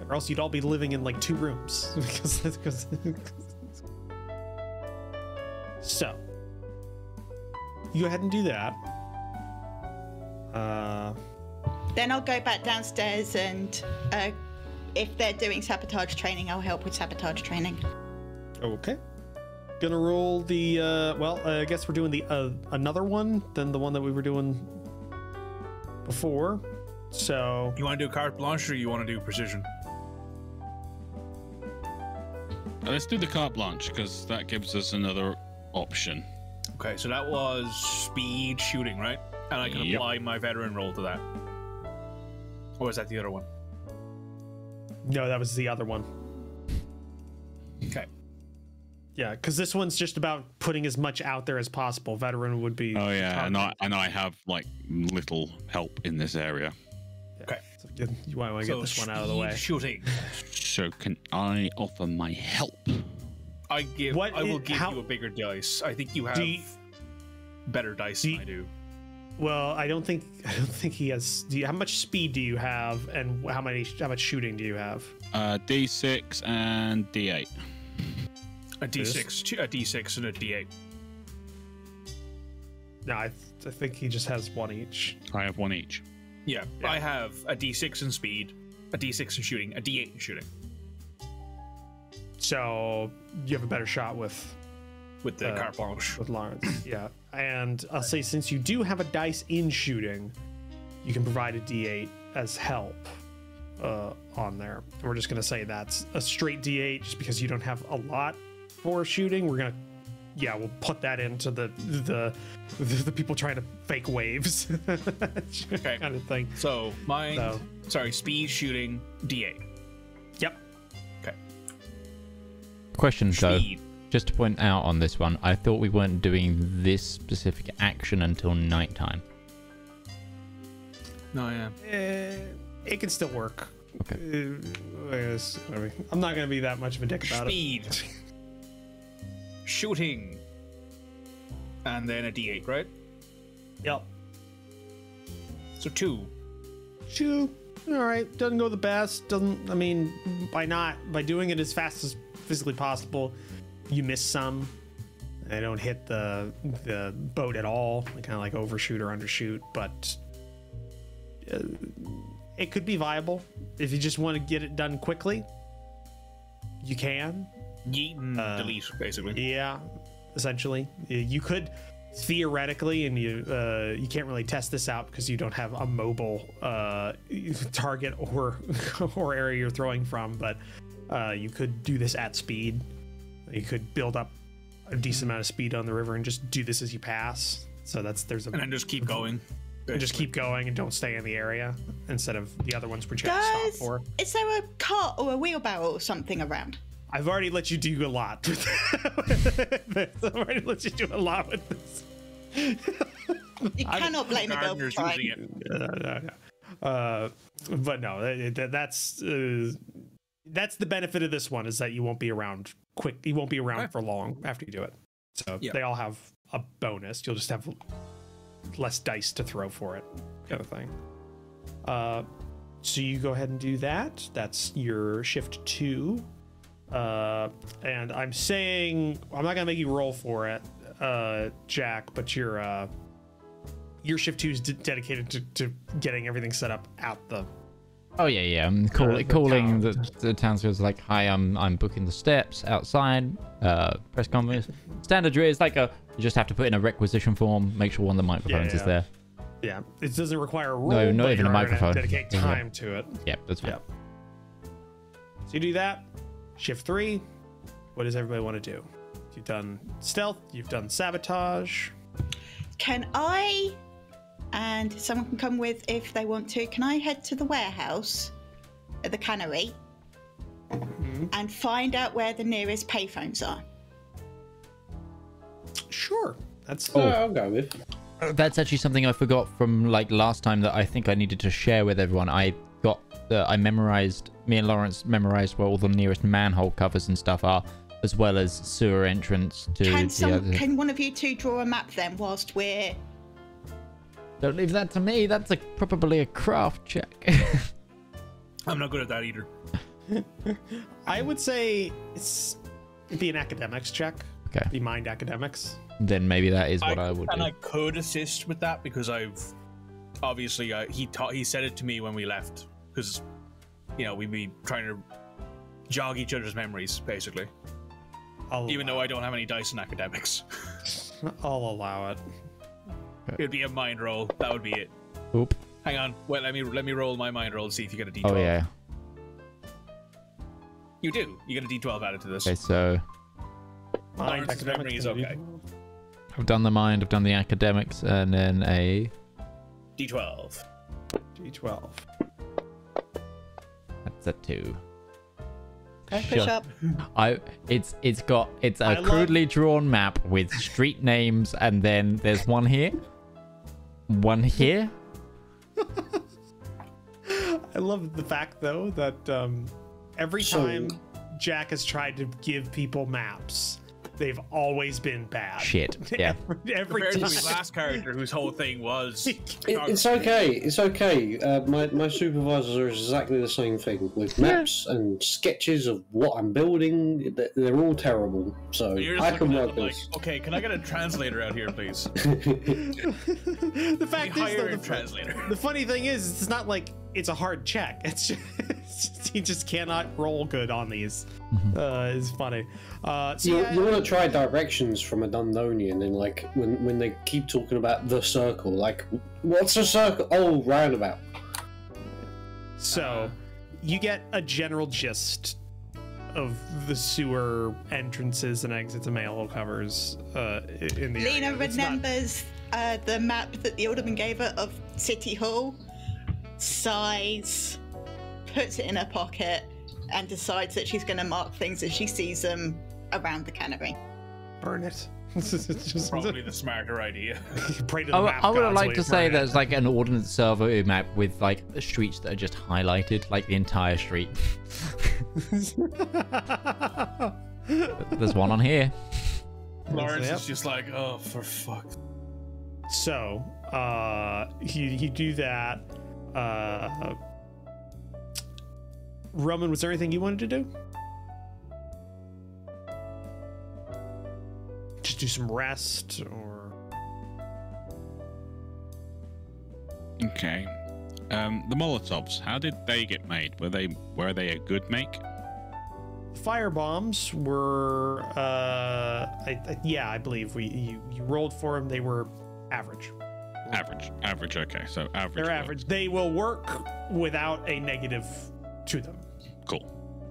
Or else you'd all be living in like two rooms because because. so, you go ahead and do that. Uh, Then I'll go back downstairs and uh, if they're doing sabotage training, I'll help with sabotage training. Okay. Gonna roll the uh well, uh, I guess we're doing the uh, another one than the one that we were doing before. So, You want to do carte blanche or you want to do precision? Uh, Let's do the carte blanche because that gives us another option. Okay, so that was speed shooting, right? And I can Yep. apply my veteran roll to that. Or was that the other one? No, that was the other one. Okay. Yeah, because this one's just about putting as much out there as possible. Veteran would be. Oh yeah, and I and I have like little help in this area. Okay. So you, you might want to so get this one out of the way. Shooting. So can I offer my help? I give. What I will i- give how- you a bigger dice. I think you have Do you- better dice do than I do. Well, I don't think I don't think he has. Do you, how much speed do you have, and how many how much shooting do you have? Uh, D6 and D8. A D6, a D6, and a D8. No, I, th- I think he just has one each. I have one each. Yeah, Yeah. I have a D6 in speed, a D6 in shooting, a D8 in shooting So you have a better shot with with the Uh, carte blanche. with Lawrence. yeah, and I'll say since you do have a dice in shooting, you can provide a D8 as help uh, on there. And we're just gonna say that's a straight D8 just because you don't have a lot for shooting. We're gonna yeah, we'll put that into the the the, the people trying to fake waves Okay. kind of thing. So mine, So- sorry, speed, shooting, D8. Yep. Okay. Question though, Speed. Just to point out on this one, I thought we weren't doing this specific action until nighttime. No, yeah. Eh, it can still work. Okay. Uh, I mean, I'm not gonna be that much of a dick about it. Speed. Shooting. And then a D8, right? Yep. So two. Two. All right. Doesn't go the best. Doesn't. I mean, by not by doing it as fast as physically possible, you miss some. They don't hit the the boat at all. They kind of like overshoot or undershoot, but uh, it could be viable if you just want to get it done quickly. You can. Yeet and Uh, delete, basically. Yeah, essentially, you could theoretically, and you uh, you can't really test this out because you don't have a mobile uh, target or or area you're throwing from. But uh, you could do this at speed. You could build up a decent amount of speed on the river and just do this as you pass. So that's there's a And then just keep going. and just keep going and don't stay in the area instead of the other ones which you have to stop for. is there a cart or a wheelbarrow or something around? I've already let you do a lot. with this. I've already let you do a lot with this. You cannot blame a girl for Gardener's using trying. it. Uh, no, no. Uh, but no, that- that- that's uh, that's the benefit of this one is that you won't be around quick. You won't be around for long after you do it. So Yeah. they all have a bonus. You'll just have less dice to throw for it, kind of thing. Uh, so you go ahead and do that. That's your shift two. Uh, and I'm saying I'm not gonna make you roll for it, uh, Jack, but your uh, your shift two is de- dedicated to, to getting everything set up at the. Oh yeah, yeah. I'm call, Uh, the calling town. the the townspeople like, "Hi, I'm I'm booking the steps outside. Uh, press conference. Standard drill is like a you just have to put in a requisition form. Make sure one of the microphones is yeah. there. Yeah, it doesn't require a roll. No, not even a you're microphone. Dedicate Yeah. time to it. Yep, that's fine. Yep. So you do that. Shift three. What does everybody want to do? You've done stealth. You've done sabotage. Can I, and someone can come with if they want to, can I head to the warehouse at the cannery and find out where the nearest payphones are? Sure. That's Oh, I'll go with. Uh, That's actually something I forgot from like last time that I think I needed to share with everyone. I got uh, I memorized me and Lawrence memorized where all the nearest manhole covers and stuff are, as well as sewer entrance to Can the some, other. can one of you two draw a map then whilst we're Don't leave that to me. That's a probably a craft check. I'm not good at that either. I would say it's it'd be an academics check. Okay. Be mind academics. then maybe that is what I, would and do. I could assist with that because I've obviously uh, he taught he said it to me when we left because you know we'd be trying to jog each other's memories basically. I'll Even though I don't have any dice in academics, I'll allow it. It'd be a mind roll. That would be it. Oop. Hang on. Well, let me let me roll my mind roll and see if you get a d12. Oh yeah. You do. You get a d12 added to this. Okay, so Mind Lawrence's memory is okay. I've done the mind, I've done the academics, and then a D12. D12. That's a two. Push Sure. up. I it's it's got it's a I love- crudely drawn map with street names and then there's one here. One here. I love the fact though that um, every So- time Jack has tried to give people maps, they've always been bad. Shit. Yeah. every, every Compared to his last character, whose whole thing was. It, it's okay. It's okay. Uh, my my supervisors are exactly the same thing with maps and sketches of what I'm building. They're, they're all terrible. So And I can work them like, this. okay, can I get a translator out here, please? the We fact is, hire though, a the, translator. the funny thing is, it's not like it's a hard check. It's just, it's just he just cannot roll good on these. Uh, it's funny. Uh, so You, yeah, you want to try directions from a Dundonian, and like when when they keep talking about the circle, like what's a circle? Oh, roundabout. So, you get a general gist of the sewer entrances and exits and manhole covers uh, in the Lena area. It's not- remembers uh, the map that the alderman gave her of City Hall, sighs, puts it in her pocket, and decides that she's going to mark things as she sees them around the cannery. burn it. It's just- Probably the smarter idea. pray to the I, map I would gods like to say burn it. there's like an ordnance survey map with like the streets that are just highlighted, like the entire street. There's one on here. Lawrence Yep. is just like, oh, for fuck. So, uh, you, you do that. Uh, Roman, was there anything you wanted to do? Just do some rest or. Okay. Um, the Molotovs. How did they get made? Were they were they a good make? Fire bombs were, uh, I, I, yeah, I believe we you, you rolled for them. They were average. Average. Average. Okay. So average. They're work. average. They will work without a negative to them. Cool.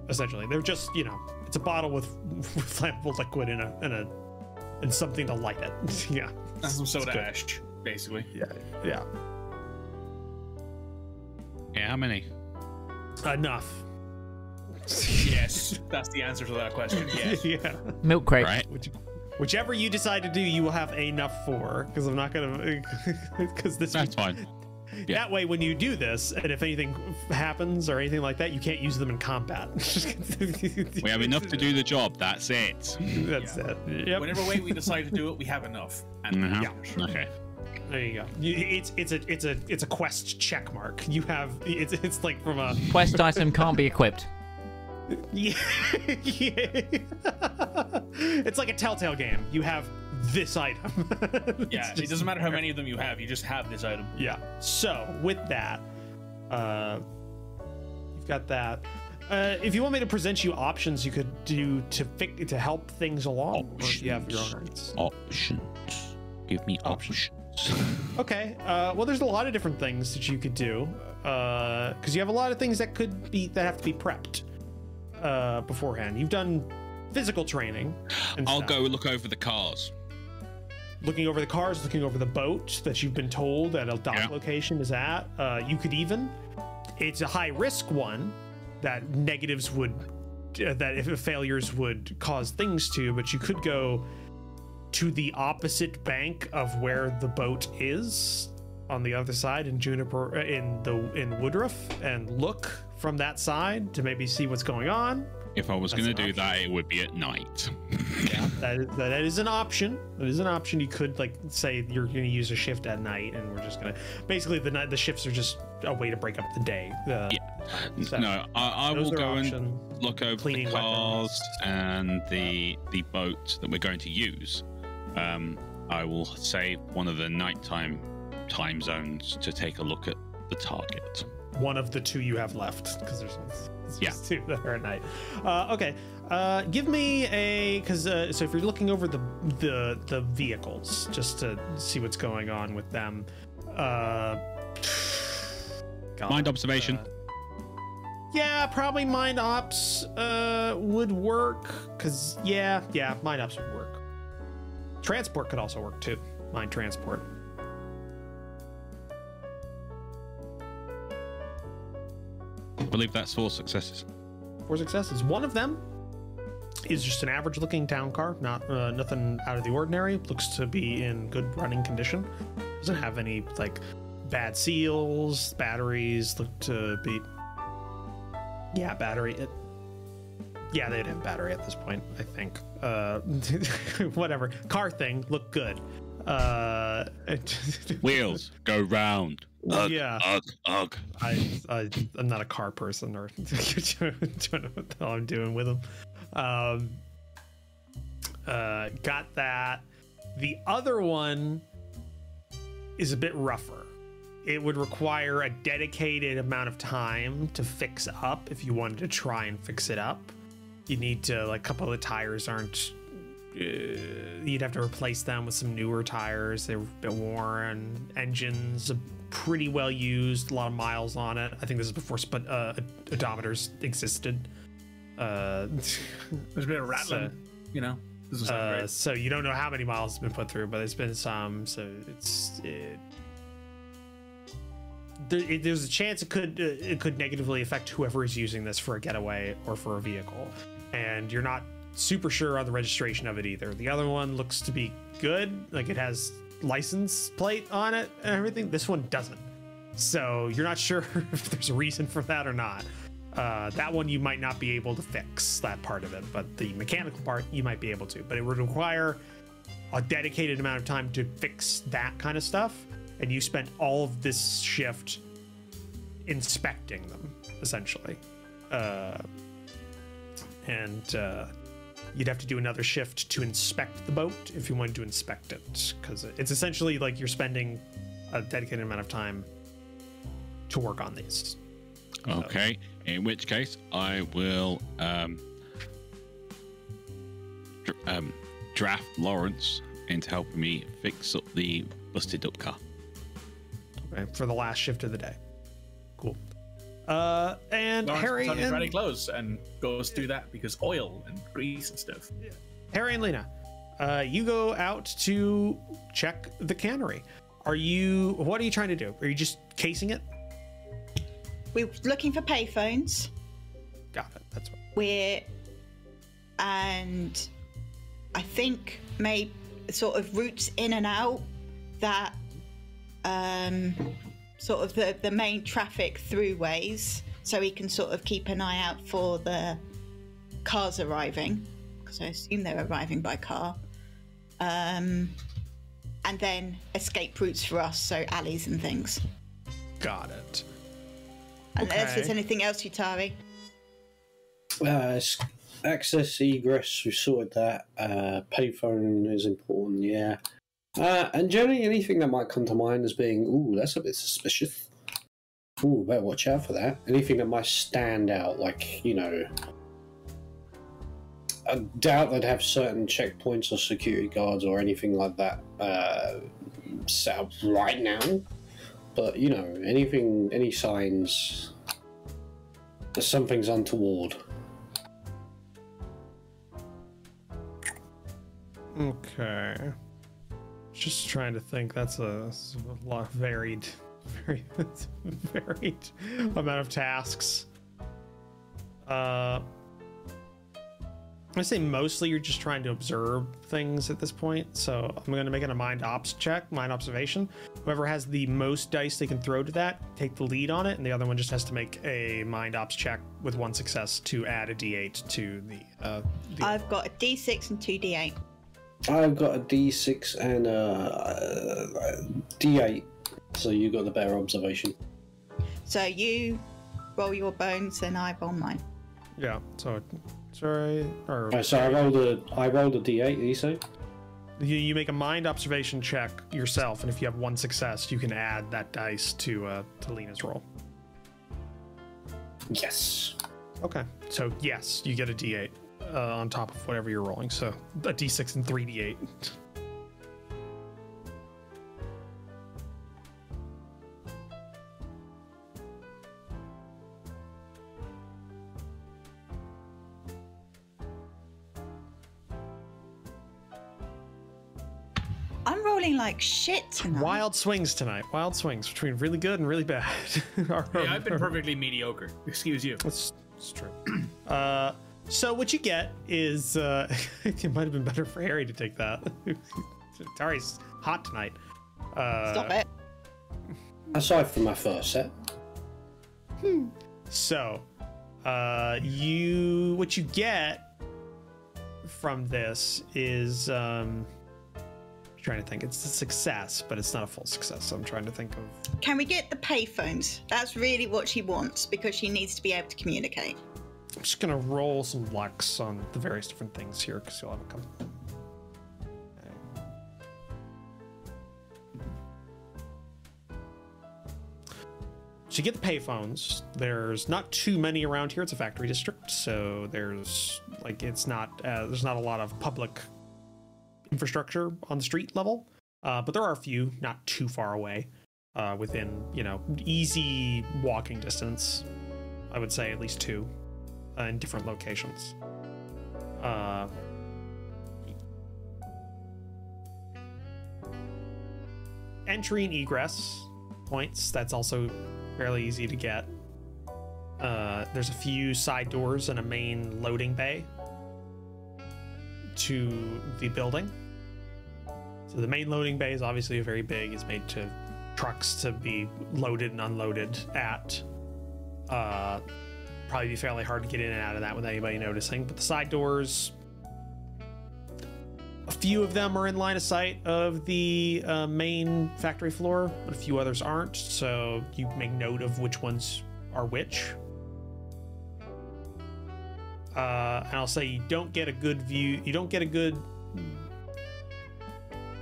essentially. They're just, you know, it's a bottle with, with flammable liquid in a in a and something to light it. yeah. That's some soda ash, basically. Yeah. Yeah. Yeah. How many? Enough. Yes, that's the answer to that question. Yes. yeah. Milk crate. Right. Which, whichever you decide to do, you will have enough for. Because I'm not gonna. Because this. That's fine. yeah. That way, when you do this, and if anything happens or anything like that, you can't use them in combat. We have enough to do the job. That's it. That's it. Yep. Whenever way we decide to do it, we have enough. And Mhm. Yeah. Okay. There you go. It's it's a it's a it's a quest check mark. You have it's it's like from a Quest item can't be equipped. Yeah, yeah. it's like a telltale game. You have this item. Yeah, it doesn't matter how many of them you have, you just have this item. Yeah. So with that, uh, you've got that. Uh, if you want me to present you options you could do to fi- to help things along, or do you have your own ideas? Options. Give me options. Okay. Uh, well, there's a lot of different things that you could do because you have a lot of things that could be that have to be prepped uh, beforehand. You've done physical training. And I'll stuff. go look over the cars. looking over the cars, looking over the boat that you've been told that a dock Yeah. location is at. Uh, you could even, it's a high risk one that negatives would, uh, that if failures would cause things to, but you could go to the opposite bank of where the boat is on the other side in Juniper, uh, in the in Woodruff, and look from that side to maybe see what's going on. If I was going to do that, it would be at night. Yeah, that is, that is an option. That is an option. You could like say you're going to use a shift at night, and we're just going to basically the night the shifts are just a way to break up the day. Uh, so no, I, I will go and look over the cars weapons. and the the boat that we're going to use. Um, I will save one of the nighttime time zones to take a look at the target. One of the two you have left because there's, there's Yeah. two that are at night. Uh, okay, uh, give me a because uh, so if you're looking over the the the vehicles just to see what's going on with them. Uh, God, Mind observation. uh, yeah, probably mind ops uh, would work because yeah, yeah, mind ops would work. Transport could also work too. Mind transport. Believe that's four successes. Four successes. One of them is just an average-looking town car, not uh, nothing out of the ordinary. Looks to be in good running condition. Doesn't have any like bad seals, batteries. Look to be yeah, battery. It, yeah, they'd have battery at this point. I think. Uh, whatever. Car thing look good. Uh, Wheels go round. Ugh, Yeah. Ugh, ugh. I, I I'm not a car person or don't know what the hell I'm doing with them. Um, uh, got that. The other one is a bit rougher. It would require a dedicated amount of time to fix up if you wanted to try and fix it up. You need to like a couple of the tires aren't. Uh, you'd have to replace them with some newer tires. They're a bit worn. Engines pretty well used. A lot of miles on it. I think this is before sp- uh, odometers existed. Uh, There's a bit of rattling, you know. This is uh, so you don't know how many miles has been put through, but there's been some. So it's it, there, it, there's a chance it could uh, it could negatively affect whoever is using this for a getaway or for a vehicle, and you're not super sure on the registration of it either. The other one looks to be good, like it has license plate on it and everything. This one doesn't, so you're not sure if there's a reason for that or not. Uh, that one you might not be able to fix that part of it, but the mechanical part you might be able to. But it would require a dedicated amount of time to fix that kind of stuff, and you spent all of this shift inspecting them, essentially. Uh, and uh, you'd have to do another shift to inspect the boat if you wanted to inspect it, because it's essentially like you're spending a dedicated amount of time to work on these. Okay. In which case, I will um, dr- um, draft Lawrence into helping me fix up the busted up car. Okay, for the last shift of the day. Cool. Uh, and Lawrence Harry puts on his and ready clothes and goes through that because oil and grease and stuff. Harry and Lena, uh, you go out to check the cannery. Are you? What are you trying to do? Are you just casing it? We're looking for payphones. Got it. That's what. We're and I think maybe sort of routes in and out that um sort of the the main traffic throughways so he can sort of keep an eye out for the cars arriving because I assume they're arriving by car. Um and then escape routes for us, so alleys and things. Got it. Unless there's Okay. anything else, Utari. Uh, access, egress, we sorted that. Uh, payphone is important, yeah. Uh, and generally, anything that might come to mind as being, ooh, that's a bit suspicious. Ooh, better watch out for that. Anything that might stand out, like, you know. I doubt they'd have certain checkpoints or security guards or anything like that uh, set up right now. But, you know, anything, any signs that something's untoward. Okay. Just trying to think. That's a, a lot varied, very varied amount of tasks. Uh, I say mostly you're just trying to observe things at this point. So I'm going to make it a mind ops check, mind observation. Whoever has the most dice they can throw to that, take the lead on it, and the other one just has to make a mind ops check with one success to add a d8 to the. Uh, the I've got a D6 and two D8. I've got a D6 and a, a D8, so you got the better observation. So you roll your bones and I roll mine. yeah. So sorry, or Right, so I rolled a I rolled a D8. Did you say? You, you make a mind observation check yourself, and if you have one success, you can add that dice to uh, to Lena's roll. Yes. Okay. So yes, you get a D8 uh, on top of whatever you're rolling. So a D6 and three D8. I'm rolling like shit tonight. Wild swings tonight. Wild swings between really good and really bad. Hey, I've been perfectly mediocre. Excuse you. That's, that's true. Uh, so what you get is uh, it might have been better for Harry to take that. Tari's hot tonight. Uh, Stop it. Aside from my first set, Hmm. So, uh, you what you get from this is um, I'm trying to think. It's a success, but it's not a full success. So I'm trying to think of. Can we get the payphones? That's really what she wants because she needs to be able to communicate. I'm just gonna roll some lucks on the various different things here because you'll have a couple. So you get the payphones. There's not too many around here. It's a factory district, so there's like it's not uh, there's not a lot of public infrastructure on the street level, uh, but there are a few not too far away, uh, within you know easy walking distance. I would say at least two uh, in different locations. Uh, entry and egress points. That's also fairly easy to get. Uh, there's a few side doors and a main loading bay to the building. So the main loading bay is obviously very big. It's made to trucks to be loaded and unloaded at. Uh, probably be fairly hard to get in and out of that without anybody noticing. But the side doors, a few of them are in line of sight of the uh, main factory floor, but a few others aren't. So you make note of which ones are which. Uh, and I'll say you don't get a good view. You don't get a good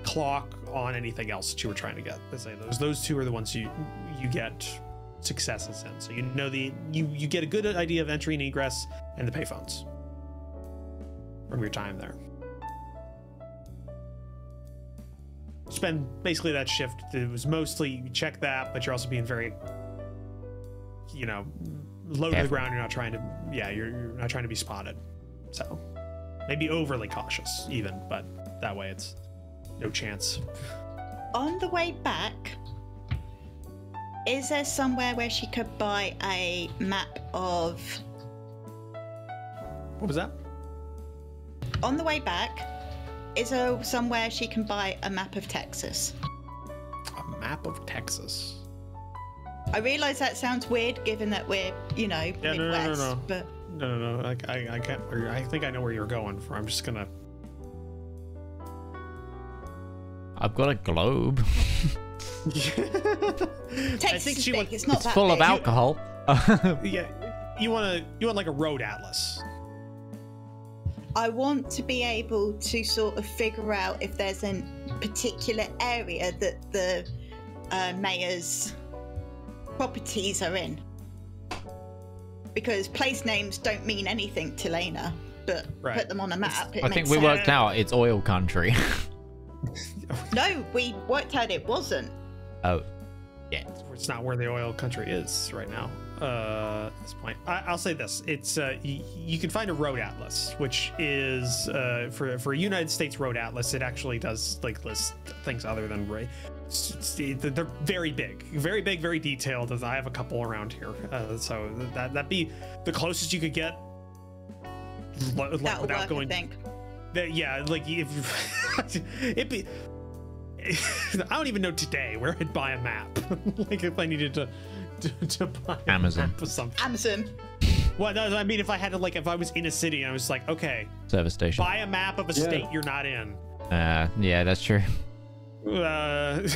clock on anything else that you were trying to get. Say those those two are the ones you you get successes in. So you know the you you get a good idea of entry and egress and the payphones from your time there. Spend basically that shift. It was mostly you check that, but you're also being very, you know, low to the ground. You're not trying to, yeah, you're, you're not trying to be spotted. So maybe overly cautious, even, but that way it's no chance. On the way back, is there somewhere where she could buy a map of. What was that? On the way back, is there somewhere she can buy a map of Texas? A map of Texas. I realise that sounds weird given that we're, you know, no, no, no, no, Midwest, no. but No, no, no. I, I, I can't. I think I know where you're going for. I'm just gonna. I've got a globe. I Texas think is she big. wants. It's not it's that full of alcohol. Yeah, you want to. You want like a road atlas. I want to be able to sort of figure out if there's a particular area that the uh, mayor's properties are in. Because place names don't mean anything to Lena, but Right. put them on a map. It I think we sense. worked out it's oil country. No, we worked out it wasn't. Oh, yeah. It's not where the oil country is right now. Uh, at this point, I, I'll say this: it's uh, y- you can find a road atlas, which is uh, for for a United States road atlas. It actually does like list things other than Ray. They're very big, very big, very detailed. As I have a couple around here, uh, so that that be the closest you could get. lo- lo- That'll without work, going I think. that- yeah, like if it be. I don't even know today where I'd buy a map. like if I needed to to, to buy a Amazon. map of something. Amazon. Well, no, I mean if I had to like if I was in a city and I was like, okay, Service station. buy a map of a Yeah. state you're not in. Uh, yeah, that's true. Uh,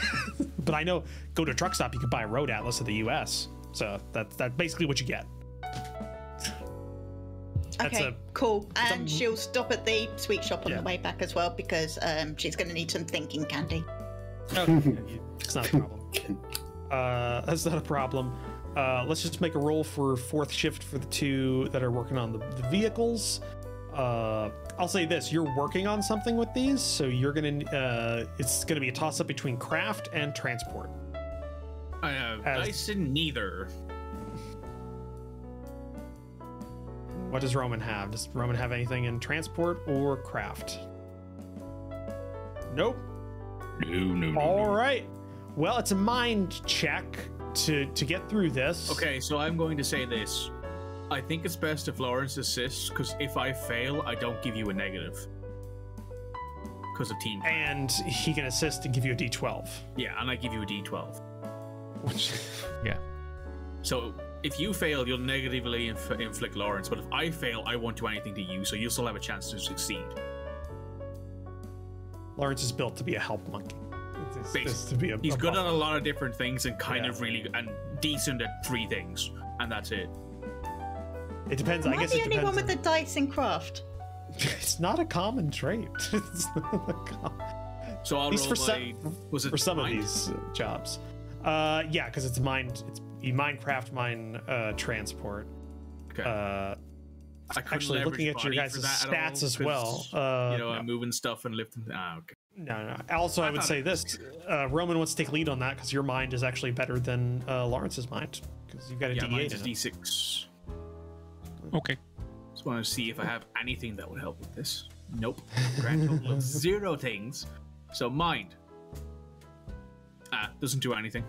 but I know go to a truck stop, you can buy a road atlas of the U.S. So that's that's basically what you get. That's Okay, a- cool. And some- she'll stop at the sweet shop on Yeah. the way back as well because um, she's going to need some thinking candy. Okay, it's not a problem. Uh, that's not a problem. Uh, let's just make a roll for fourth shift for the two that are working on the, the vehicles. Uh, I'll say this: you're working on something with these, so you're gonna. Uh, it's gonna be a toss up between craft and transport. I have As- dice in neither. What does Roman have? Does Roman have anything in transport or craft? Nope. No, no, no. All no. right. Well, it's a mind check to to get through this. Okay, so I'm going to say this. I think it's best if Lawrence assists, because if I fail, I don't give you a negative. Because of team. And he can assist and give you a D12. Yeah, and I give you a d12. Which Yeah. So if you fail, you'll negatively inf- inflict Lawrence, but if I fail, I won't do anything to you, so you'll still have a chance to succeed. Lawrence is built to be a help monkey. It's- it's- it's to be a, He's a good buff. at a lot of different things and kind Yeah. of really and decent at three things, and that's it. It depends. Am I I guess the it only depends. one with the dice in craft? It's not a common trait. It's not a com- So I'll At least roll for my. some was it for some of these uh, jobs. Uh, yeah, because it's mind. It's you mind craft mine uh, transport. Okay. Uh, I actually, looking at your guys' for that at stats all, as well. Uh, you know, no. I'm moving stuff and lifting. Ah, okay. No, no. Also, I, I would say this: uh, Roman wants to take lead on that because your mind is actually better than uh, Lawrence's mind because you've got a Yeah, D8 mine's a in. D6. Okay. Just want to see if I have anything that would help with this. Nope. Grand total of zero things. So mind. Ah, doesn't do anything.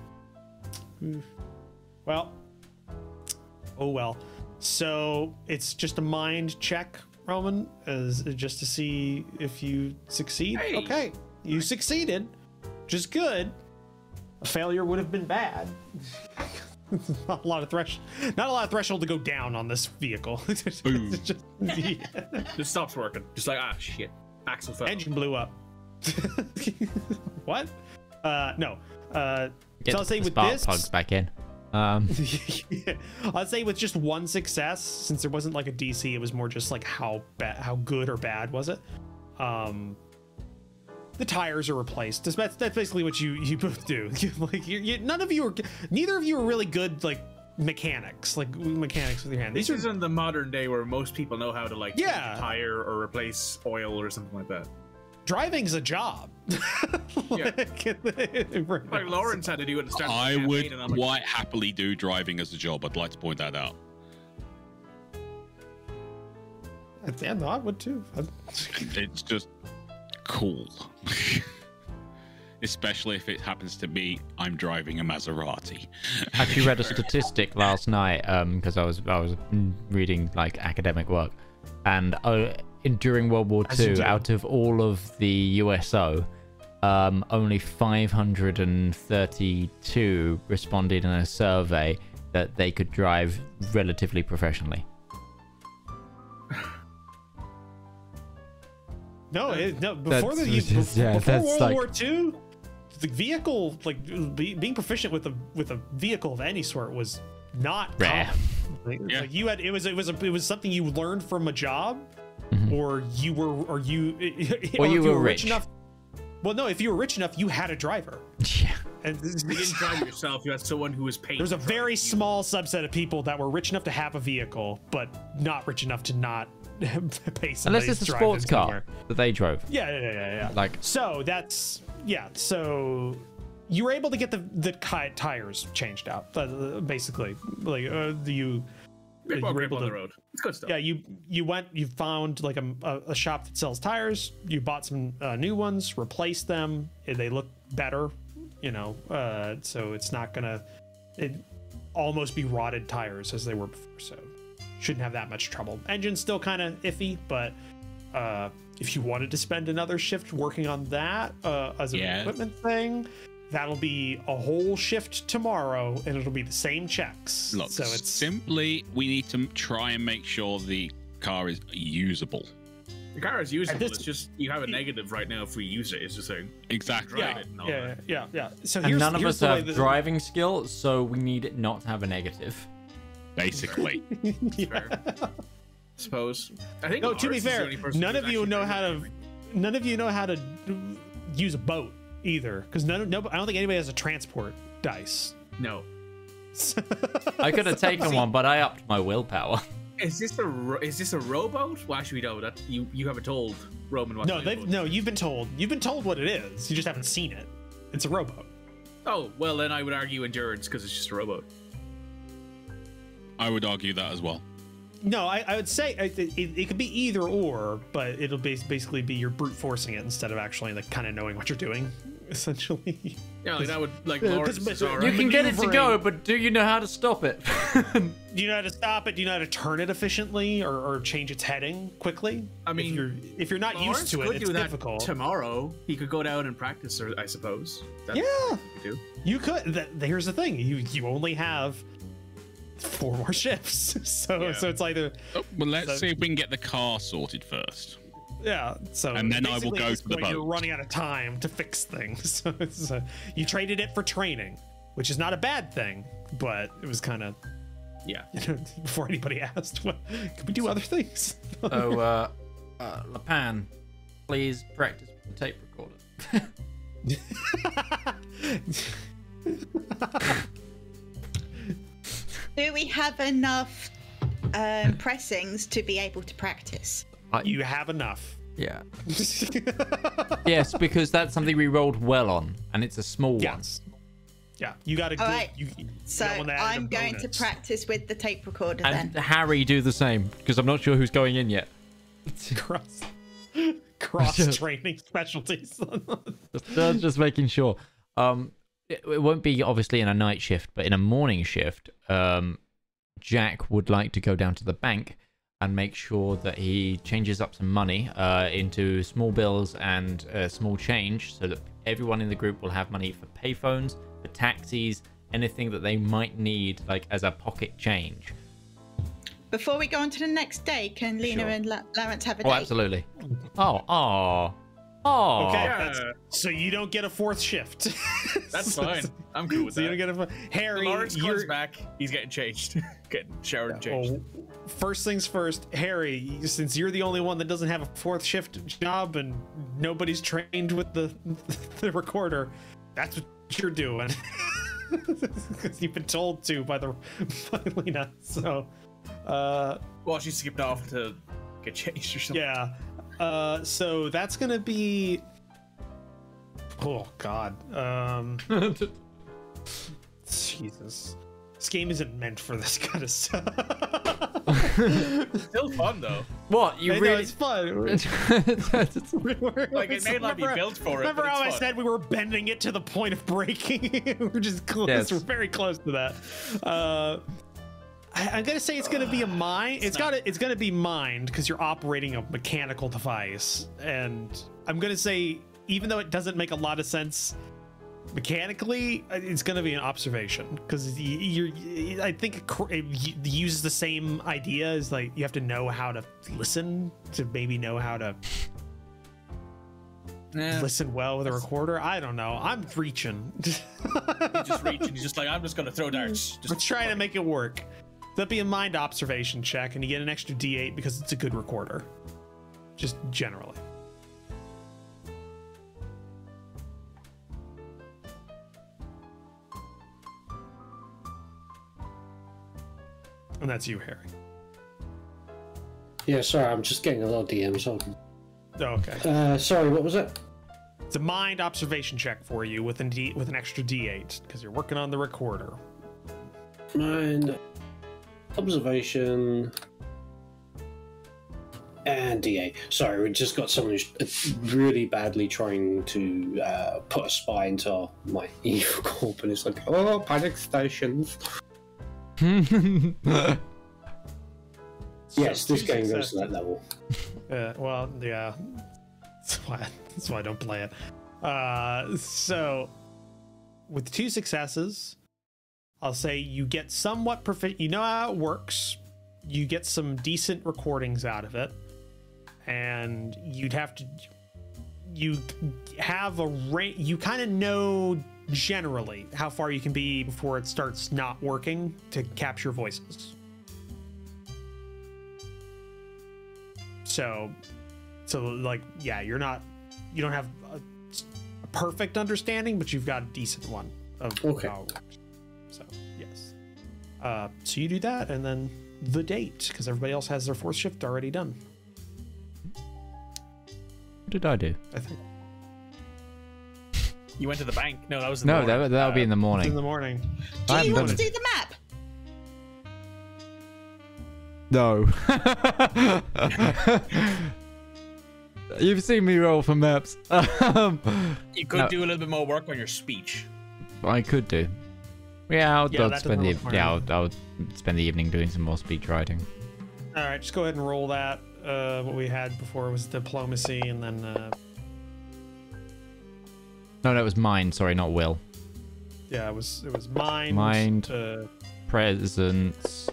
Well, oh well. So it's just a mind check, Roman, as just to see if you succeed. Hey. Okay, you succeeded, which is good. A failure would have been bad. not a lot of thresh, not a lot of threshold to go down on this vehicle. It's just- the Just stops working. Just like ah shit. Axle fell. engine blew up. what? Uh, no. Uh, Get so I'll say with spark this, plugs back in. Um, Yeah. I'd say with just one success, since there wasn't like a DC, it was more just like how bad, how good or bad was it. Um, the tires are replaced. That's, that's that's basically what you you both do. like you, you, none of you are, neither of you are really good like mechanics, like mechanics with your hand. This These are isn't the modern day where most people know how to like Yeah. tire or replace oil or something like that. Driving's a job. Yeah. Like, Like Lawrence had to do it start. I would and like, quite happily do driving as a job. I'd like to point that out. Yeah, no, I would too. It's just cool. Especially if it happens to be I'm driving a Maserati. actually read a statistic last night because I was I was reading like academic work, and uh, in, during World War As II, out of all of the USO, um, only 532 responded in a survey that they could drive relatively professionally. No, it, no. Before the That's- before, yeah, before that's World like- War II, the vehicle like be, being proficient with a with a vehicle of any sort was not Rare. Like, Yeah. like, you had it was it was a, it was something you learned from a job, Mhm. or you were or you Or if you were rich. enough. Well, no, if you were rich enough, you had a driver, Yeah. and you didn't drive yourself. You had someone who was paid. there's a very you. small subset of people that were rich enough to have a vehicle, but not rich enough to not pay somebody Unless it's a to drive sports car somewhere. that they drove. Yeah, yeah, yeah, yeah. yeah. Like So that's yeah. So you were able to get the the tires changed out, uh, basically. Like uh, you, Bit you more were grip able on to. the road. It's good stuff. Yeah, you you went, you found like a, a, a shop that sells tires. You bought some uh, new ones, replaced them. They look better, you know. Uh, so it's not gonna it almost be rotted tires as they were before. So shouldn't have that much trouble. Engine's still kind of iffy, but uh, if you wanted to spend another shift working on that uh, as an Yeah. equipment thing, that'll be a whole shift tomorrow, and it'll be the same checks. Look, so it's simply we need to try and make sure the car is usable. The car is usable. this- It's just you have a negative right now if we use it. It's just saying. Exactly. Drive yeah, it and yeah, that. yeah, yeah. So and here's, none of here's us have that- driving skill, so we need it not to have a negative. Basically. Fair. Suppose. I think. No, to be Lars is the fair, none of you know how to. driving. None of you know how to use a boat either, because none of no. I don't think anybody has a transport dice. No. I could have taken one, but I upped my willpower. Is this a ro- is this a rowboat? Well, actually, no. That you you haven't told Roman what. no, they've of- no. You've been told. You've been told what it is. You just haven't seen it. It's a rowboat. Oh well, then I would argue endurance because it's just a rowboat. I would argue that as well. No, I, I would say it, it, it could be either or, but it'll bas- basically be you're brute forcing it instead of actually like kind of knowing what you're doing. essentially. Yeah, like that would like Yeah, Lawrence 'cause- is but- You can get it to go, but do you know how to stop it? Do you know how to stop it? Do you know how to turn it efficiently or, or change its heading quickly? I mean, if you're if you're not Lawrence used to it, it's difficult. tomorrow. He could go down and practice, or I suppose. That's Yeah. what could do. You could. That, here's the thing: you you only have four more shifts, so Yeah. so it's either Oh, well, let's So- see if we can get the car sorted first. Yeah. So And then I will basically go at to the point, You're running out of time to fix things. So it's, uh, you traded it for training, which is not a bad thing, but it was kind of Yeah. you know before anybody asked, what could we do other things? oh, uh, uh, La Pan, please practice with the tape recorder. Do we have enough um, pressings to be able to practice? You have enough. yeah. Yes, because that's something we rolled well on, and it's a small one. Yes. Yeah, you got to. All right. You, you So got one that added a I'm going to practice with the tape recorder then. And then. Harry do the same, because I'm not sure who's going in yet. cross cross training specialties. Just, just making sure. Um, it, it won't be obviously in a night shift, but in a morning shift, um, Jack would like to go down to the bank and make sure that he changes up some money uh, into small bills and uh, small change, so that everyone in the group will have money for payphones, for taxis, anything that they might need, like as a pocket change. Before we go on to the next day, can Lena Sure. and La- Lawrence have a Oh, date? absolutely. Oh, oh, oh. Okay, Yeah. so you don't get a fourth shift. That's So- fine. I'm cool with so you don't get a Harry. Lawrence comes you're back. He's getting changed, getting showered and changed. Oh, first things first, Harry. Since you're the only one that doesn't have a fourth shift job and nobody's trained with the the recorder, that's what you're doing. Because you've been told to by the by Lena. So, uh, Well, she skipped off to get changed or something. yeah. Uh, so that's gonna be. Oh God. Um. Jesus. This game isn't meant for this kind of stuff. Still fun though. What you I know, really? it's fun. Like it may not be built for it. Remember but how I fun. said we were bending it to the point of breaking? we're just close. Yes. We're very close to that. Uh, I, I'm gonna say it's gonna be a mind. It's got to It's gonna be mind because you're operating a mechanical device, and I'm gonna say even though it doesn't make a lot of sense mechanically, uh, it's gonna be an observation because you're. I think it cr- it u- uses the same idea as like you have to know how to listen to maybe know how to listen well with a recorder. I don't know. I'm reaching. He just reach and he's just like, I'm just gonna throw darts. Just I'm trying to make it work. That'd be a mind observation check, and you get an extra D8 because it's a good recorder. Just generally. And that's you, Harry. Yeah, sorry, I'm just getting a lot of DMs. on. Oh, okay. Uh, sorry, what was it? It's a mind observation check for you with an D with an extra D8 because you're working on the recorder. Mind, observation, and D8. Sorry, we just got someone who's really badly trying to uh, put a spy into my evil corp, and it's like, oh, panic stations. Yes, this game goes to that level. Uh, well, yeah. That's why, that's why I don't play it. Uh, so, with two successes, I'll say you get somewhat proficient. You know how it works. You get some decent recordings out of it, and you'd have to. You have a rate. You kind of know generally how far you can be before it starts not working to capture voices. So, so like, yeah, you're not, you don't have a, a perfect understanding, but you've got a decent one of Okay. how. So, yes. Uh, so you do that, and then the date, because everybody else has their fourth shift already done. What did I do? I think You went to the bank. No, that was in No, the that morning. that'll be in the it's in the morning. Do I you want done to do the map? No. You've seen me roll for maps. You could No. do a little bit more work on your speech. I could do. Yeah, I'll, Yeah, I'll spend the yeah, I'll, I'll spend the evening doing some more speech writing. All right, just go ahead and roll that. Uh, what we had before was diplomacy, and then uh, No, no, it was mine. Sorry, not will. yeah, it was it was mind. Mind. Uh, Presence,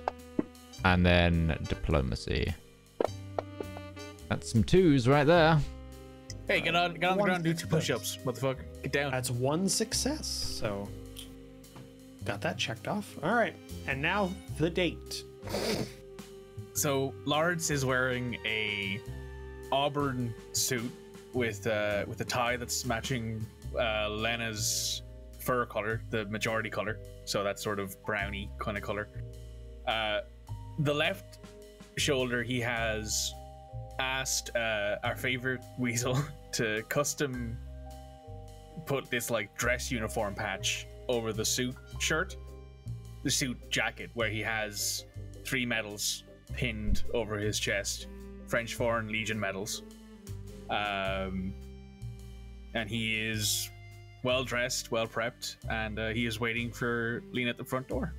and then diplomacy. That's some twos right there. Hey, get on, get on the ground, do two push-ups, motherfucker. Get down. that's one success. So got that checked off. All right, and now the date. So Lawrence is wearing a auburn suit with uh, with a tie that's matching uh, Lena's fur color, the majority color. So that's sort of browny kind of color. Uh, the left shoulder, he has asked uh, our favorite weasel to custom put this like dress uniform patch over the suit shirt, the suit jacket, where he has three medals pinned over his chest French Foreign Legion medals. Um, and he is well dressed, well prepped, and uh, he is waiting for Lena at the front door.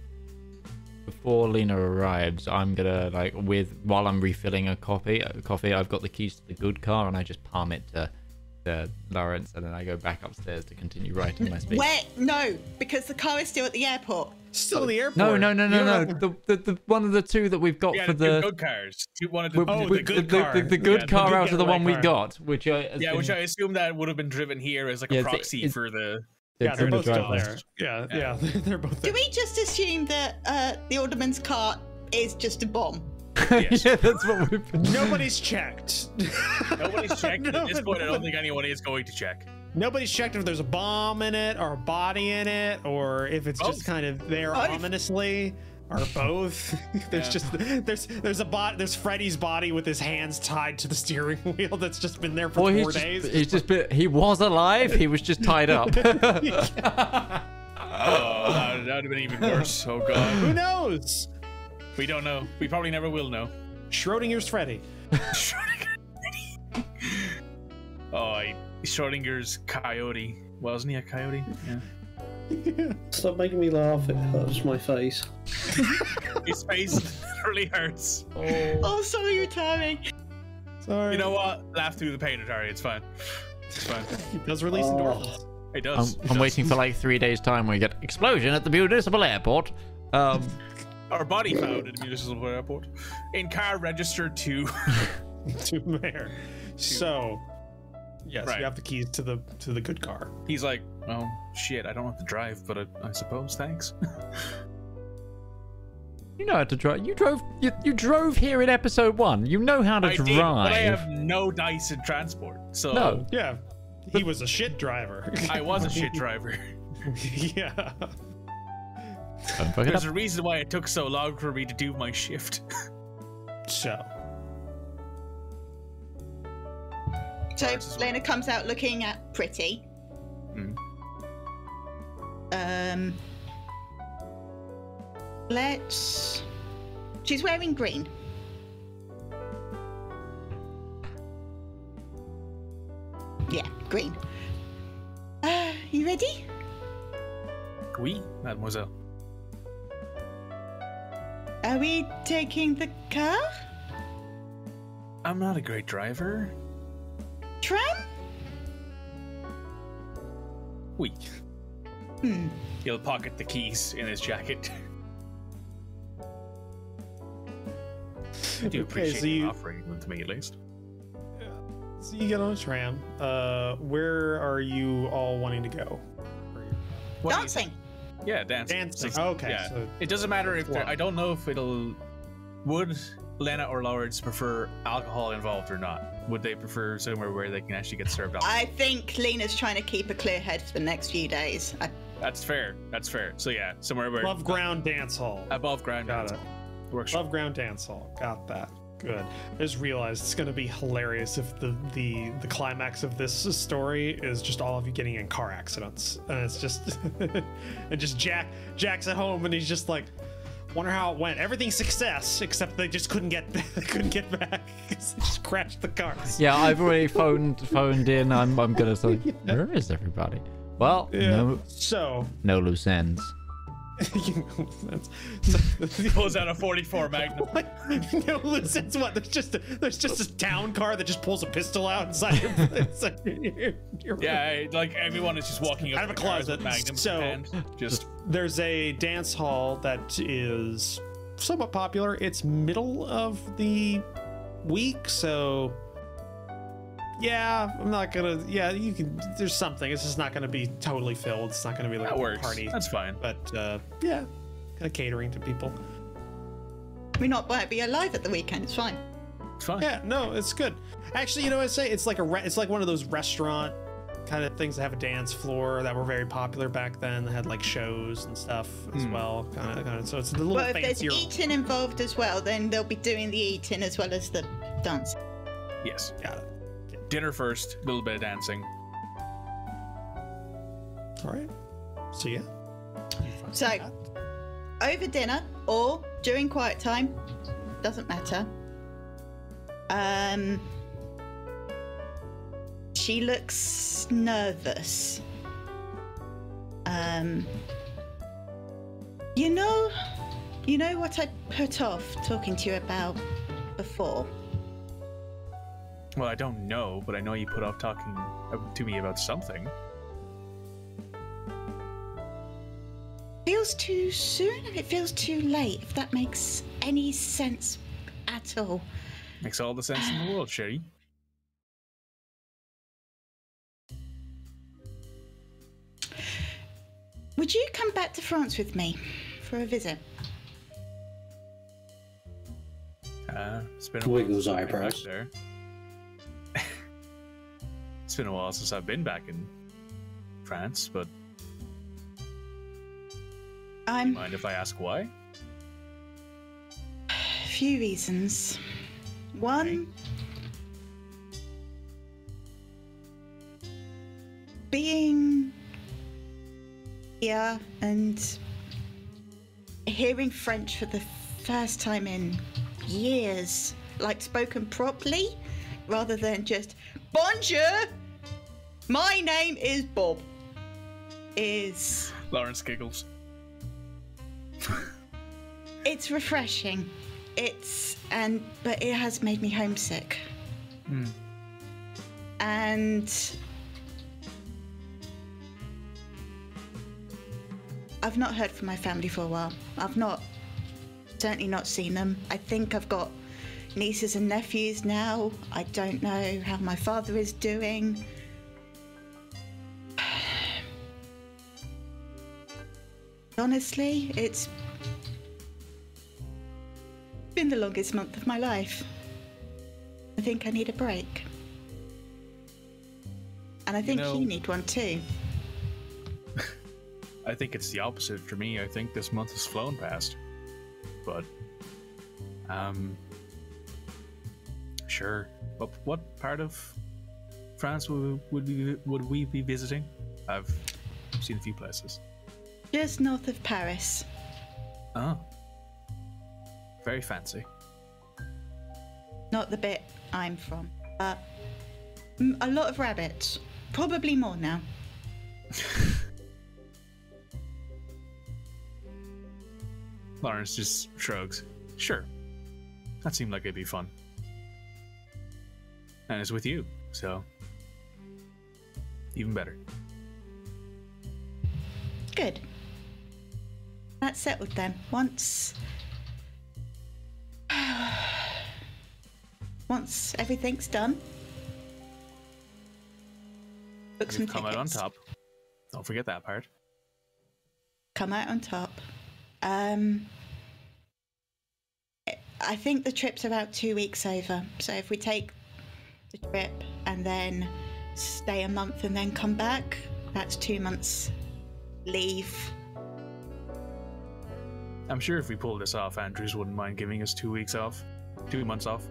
Before Lena arrives, I'm gonna like with while I'm refilling a coffee. Coffee, I've got the keys to the good car, and I just palm it to, to Lawrence, and then I go back upstairs to continue writing my speech. Where? No, because the car is still at the airport. Still in the airport. No, no, no, no, no. The, the, the one of the two that we've got Yeah, for the, the good cars. One of the, Oh, we- the good the, car. the, the good Yeah, the car good out of the getaway one we got, which I has yeah, which I assume that would have been driven here as like Yeah, a proxy it's- for the. Yeah, they're both still driveway. there. Yeah, yeah, they're both there. Do we just assume that uh, the alderman's car is just a bomb? Yes. yeah, that's what we've been. Nobody's checked. Nobody's checked. At this No, point, I don't think anyone is going to check. Nobody's checked if there's a bomb in it or a body in it or if it's just kind of there Both. ominously or both. there's Yeah. just there's there's a bot there's Freddy's body with his hands tied to the steering wheel that's just been there for Well, four he's days. just, he's just been, he was alive. He was just tied up. Oh, that would have been even worse. Oh god. Who knows? We don't know. We probably never will know. Schrodinger's Freddy. Oh, I, Schrodinger's coyote. Wasn't he a coyote? Yeah. Stop making me laugh. It hurts my face. His face literally hurts. Oh, sorry, Utari. Sorry. You know what? Laugh through the pain, Utari. It's fine. It's fine. It does release Oh. endorphins. It I'm, does. It I'm does. waiting for like three days' time where we get explosion at the municipal airport. Um, Our body found at the municipal airport. In car registered to. to mayor. So, yes, Right. you have the keys to the to the good car. He's like, oh shit, I don't have to drive, but I, I suppose thanks. you know how to drive. You drove. You, you drove here in episode one. You know how to I drive. did, but I have no dice in transport, so No. Yeah, he was a shit driver. I was a shit driver. yeah. Don't fuck it There's up. a reason why it took so long for me to do my shift. So, So Lena comes out looking at Pretty. Mm. Um, let's. She's wearing green. Yeah, green. Uh, you ready? Oui, mademoiselle. Are we taking the car? I'm not a great driver. Tram? Oui. Hmm. He'll pocket the keys in his jacket. I do Okay, appreciate so you you- offering them to me at least. so you get on a tram. Uh, where are you all wanting to go? What you Dancing. Yeah, dancing. Dancing. So- Okay, Yeah. so- it doesn't matter if. I don't know if it'll. Would Lena or Lawrence prefer alcohol involved or not? Would they prefer somewhere where they can actually get served alcohol? I think Lena's trying to keep a clear head for the next few days. I, That's fair. That's fair. So yeah, somewhere where Above ground dance hall. above ground. Dance hall. Got dancing. it. Works. Above ground dance hall. Got that. Good. I just realized it's gonna be hilarious if the the the climax of this story is just all of you getting in car accidents, and it's just and just Jack Jack's at home and he's just like, Wonder how it went. Everything's success, except they just couldn't get they couldn't get back. they just crashed the cars. Yeah, I've already phoned phoned in. I'm I'm gonna say, where is everybody? Well, no So, no loose ends. That's, Pulls out a 44 Magnum. No, it's what? There's just a, there's just a town car that just pulls a pistol out inside your, inside your, your Yeah, like everyone is just walking Out of a closet. with Magnums So-. Just There's a dance hall that is somewhat popular. It's middle of the week, so yeah, I'm not gonna. Yeah, you can. There's something. It's just not gonna be totally filled. It's not gonna be like that a works. party. That's fine. But uh, yeah, kind of catering to people. We not might be alive at the weekend. It's fine. It's fine. Yeah, no, it's good. Actually, you know what I say? It's like a re- it's like one of those restaurant kind of things that have a dance floor that were very popular back then. That had like shows and stuff as Hmm. well. Kind of, kind of. So it's a little Well, if there's fancier. eating involved as well, then they'll be doing the eating as well as the dancing. Yes. Got it. Dinner first, a little bit of dancing. All right. So yeah. So, over dinner or during quiet time, doesn't matter. Um, she looks nervous. Um, you know, you know what I put off talking to you about before. Well, I don't know, but I know you put off talking uh, to me about something. Feels too soon. And it feels too late. If that makes any sense at all. Makes all the sense in the world, Sherry. Would you come back to France with me for a visit? Uh, it's been a Wiggles while since eyebrows. there. It's been a while since I've been back in France, but I'm mind if I ask why? a few reasons. One, being here and hearing French for the first time in years, like spoken properly, rather than just Bonjour. My name is Bob. Is Lawrence giggles. it's refreshing. It's and but it has made me homesick. Hmm. And I've not heard from my family for a while. I've not certainly not seen them. I think I've got nieces and nephews now. I don't know how my father is doing. Honestly, it's been the longest month of my life. I think I need a break. And I think know- you need one too. I think it's the opposite for me. I think this month has flown past. But, um, sure. But what part of France would would we would we be visiting? I've seen a few places. Just north of Paris. Oh, very fancy. Not the bit I'm from, but a lot of rabbits. Probably more now. Lawrence just shrugs. Sure, that seemed like it'd be fun. And it's with you, so even better. Good. That's settled then. Once. Once everything's done. Book some You've come out on top. Don't forget that part. Come out on top. Um. I think the trip's about two weeks over. So if we take the trip and then stay a month and then come back, that's two months leave. I'm sure if we pull this off, Andrews wouldn't mind giving us two weeks off, two months off.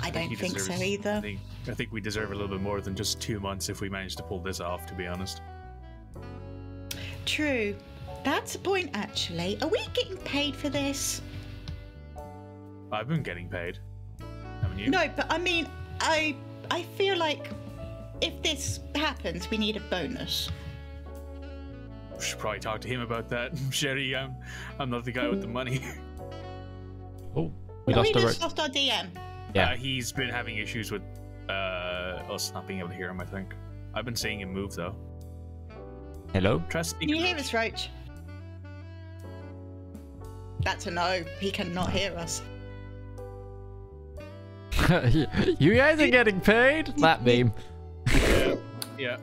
I don't he think so either. I think, I think we deserve a little bit more than just two months if we manage to pull this off. To be honest, True. that's a point actually. Are we getting paid for this? I've been getting paid. Haven't you? No, but I mean, I I feel like if this happens, we need a bonus. We should probably talk to him about that. Sherry, I'm, I'm not the guy with the money. Oh, we we lost a just ro- lost our DM. Yeah. Uh, he's been having issues with uh, us not being able to hear him, I think. I've been seeing him move, though. Hello? Try to speak. Can you hear us, Roach? That's a no. He cannot hear us. you guys are getting paid? That meme. Yeah. Yeah.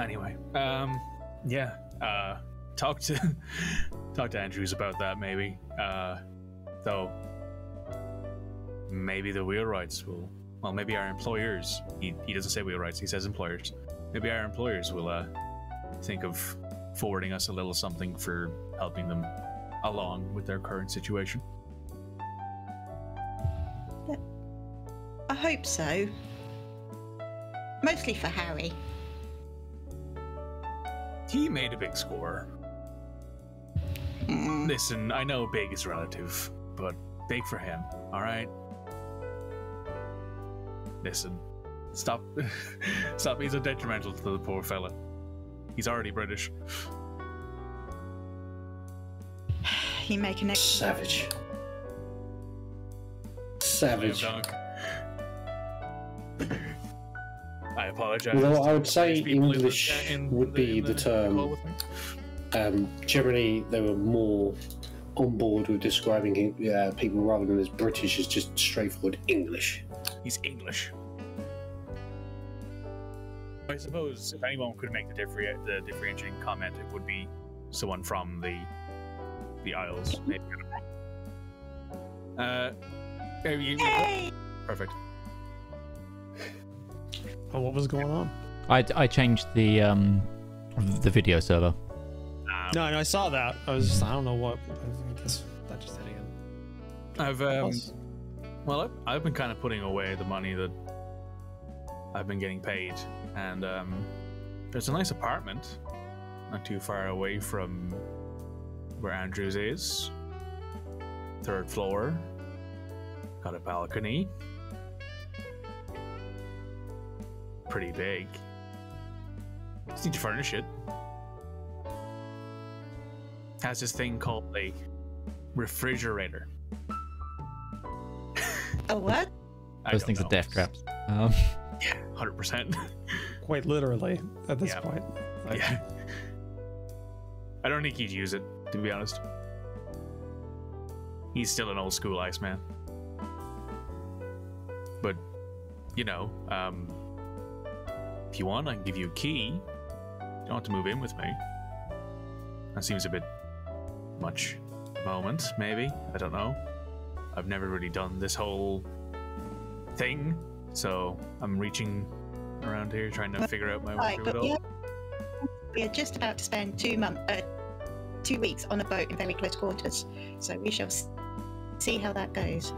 Anyway, um, yeah. Uh, talk to talk to Andrews about that, maybe. Uh, though, maybe the wheelwrights will. Well, maybe our employers. He, he doesn't say wheelwrights. He says employers. Maybe our employers will uh, think of forwarding us a little something for helping them along with their current situation. I hope so. Mostly for Harry. He made a big score. Mm. Listen, I know big is relative, but big for him, alright? Listen, stop stop being so detrimental to the poor fella. He's already British. You make an ex- Savage. Liam Savage. Dunk. I apologize. Although I would say these in English in would be in the term. call. Um, generally, they were more on board with describing uh, people rather than as British as just straightforward English. He's English. I suppose if anyone could make the, differ- the differentiating comment, it would be someone from the the Isles. Maybe. Uh, maybe you- Yay! perfect. Oh, what was going on? I, I changed the um the video server. Um, No, no, I saw that. I was just, I don't know what. I guess that just hit again. I've um, well, I've, I've been kind of putting away the money that I've been getting paid, and um, there's a nice apartment not too far away from where Andrews is. Third floor. Got a balcony. Pretty big. Just need to furnish it. Has this thing called a refrigerator. A what? I Those don't things know. are death traps. Um, Hundred percent. Quite literally at this Yeah. point. Like, Yeah. I don't think he'd use it, to be honest. He's still an old school Iceman. But, you know, um, if you want, I can give you a key. You don't have to move in with me. That seems a bit much. Moment, maybe. I don't know. I've never really done this whole thing, so I'm reaching around here trying to figure out my way through it all. we are just about to spend two months, uh, two weeks on a boat in very close quarters. So we shall see how that goes.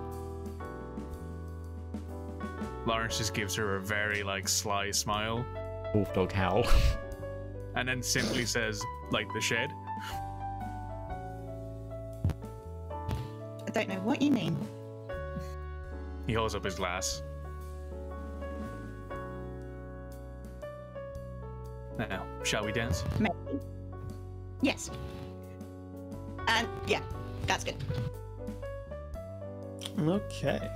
Lawrence just gives her a very like sly smile wolf dog howl. and then simply says, like the shed. I don't know what you mean. He holds up his glass. Now, shall we dance? Maybe. Yes. And yeah, that's good. Okay.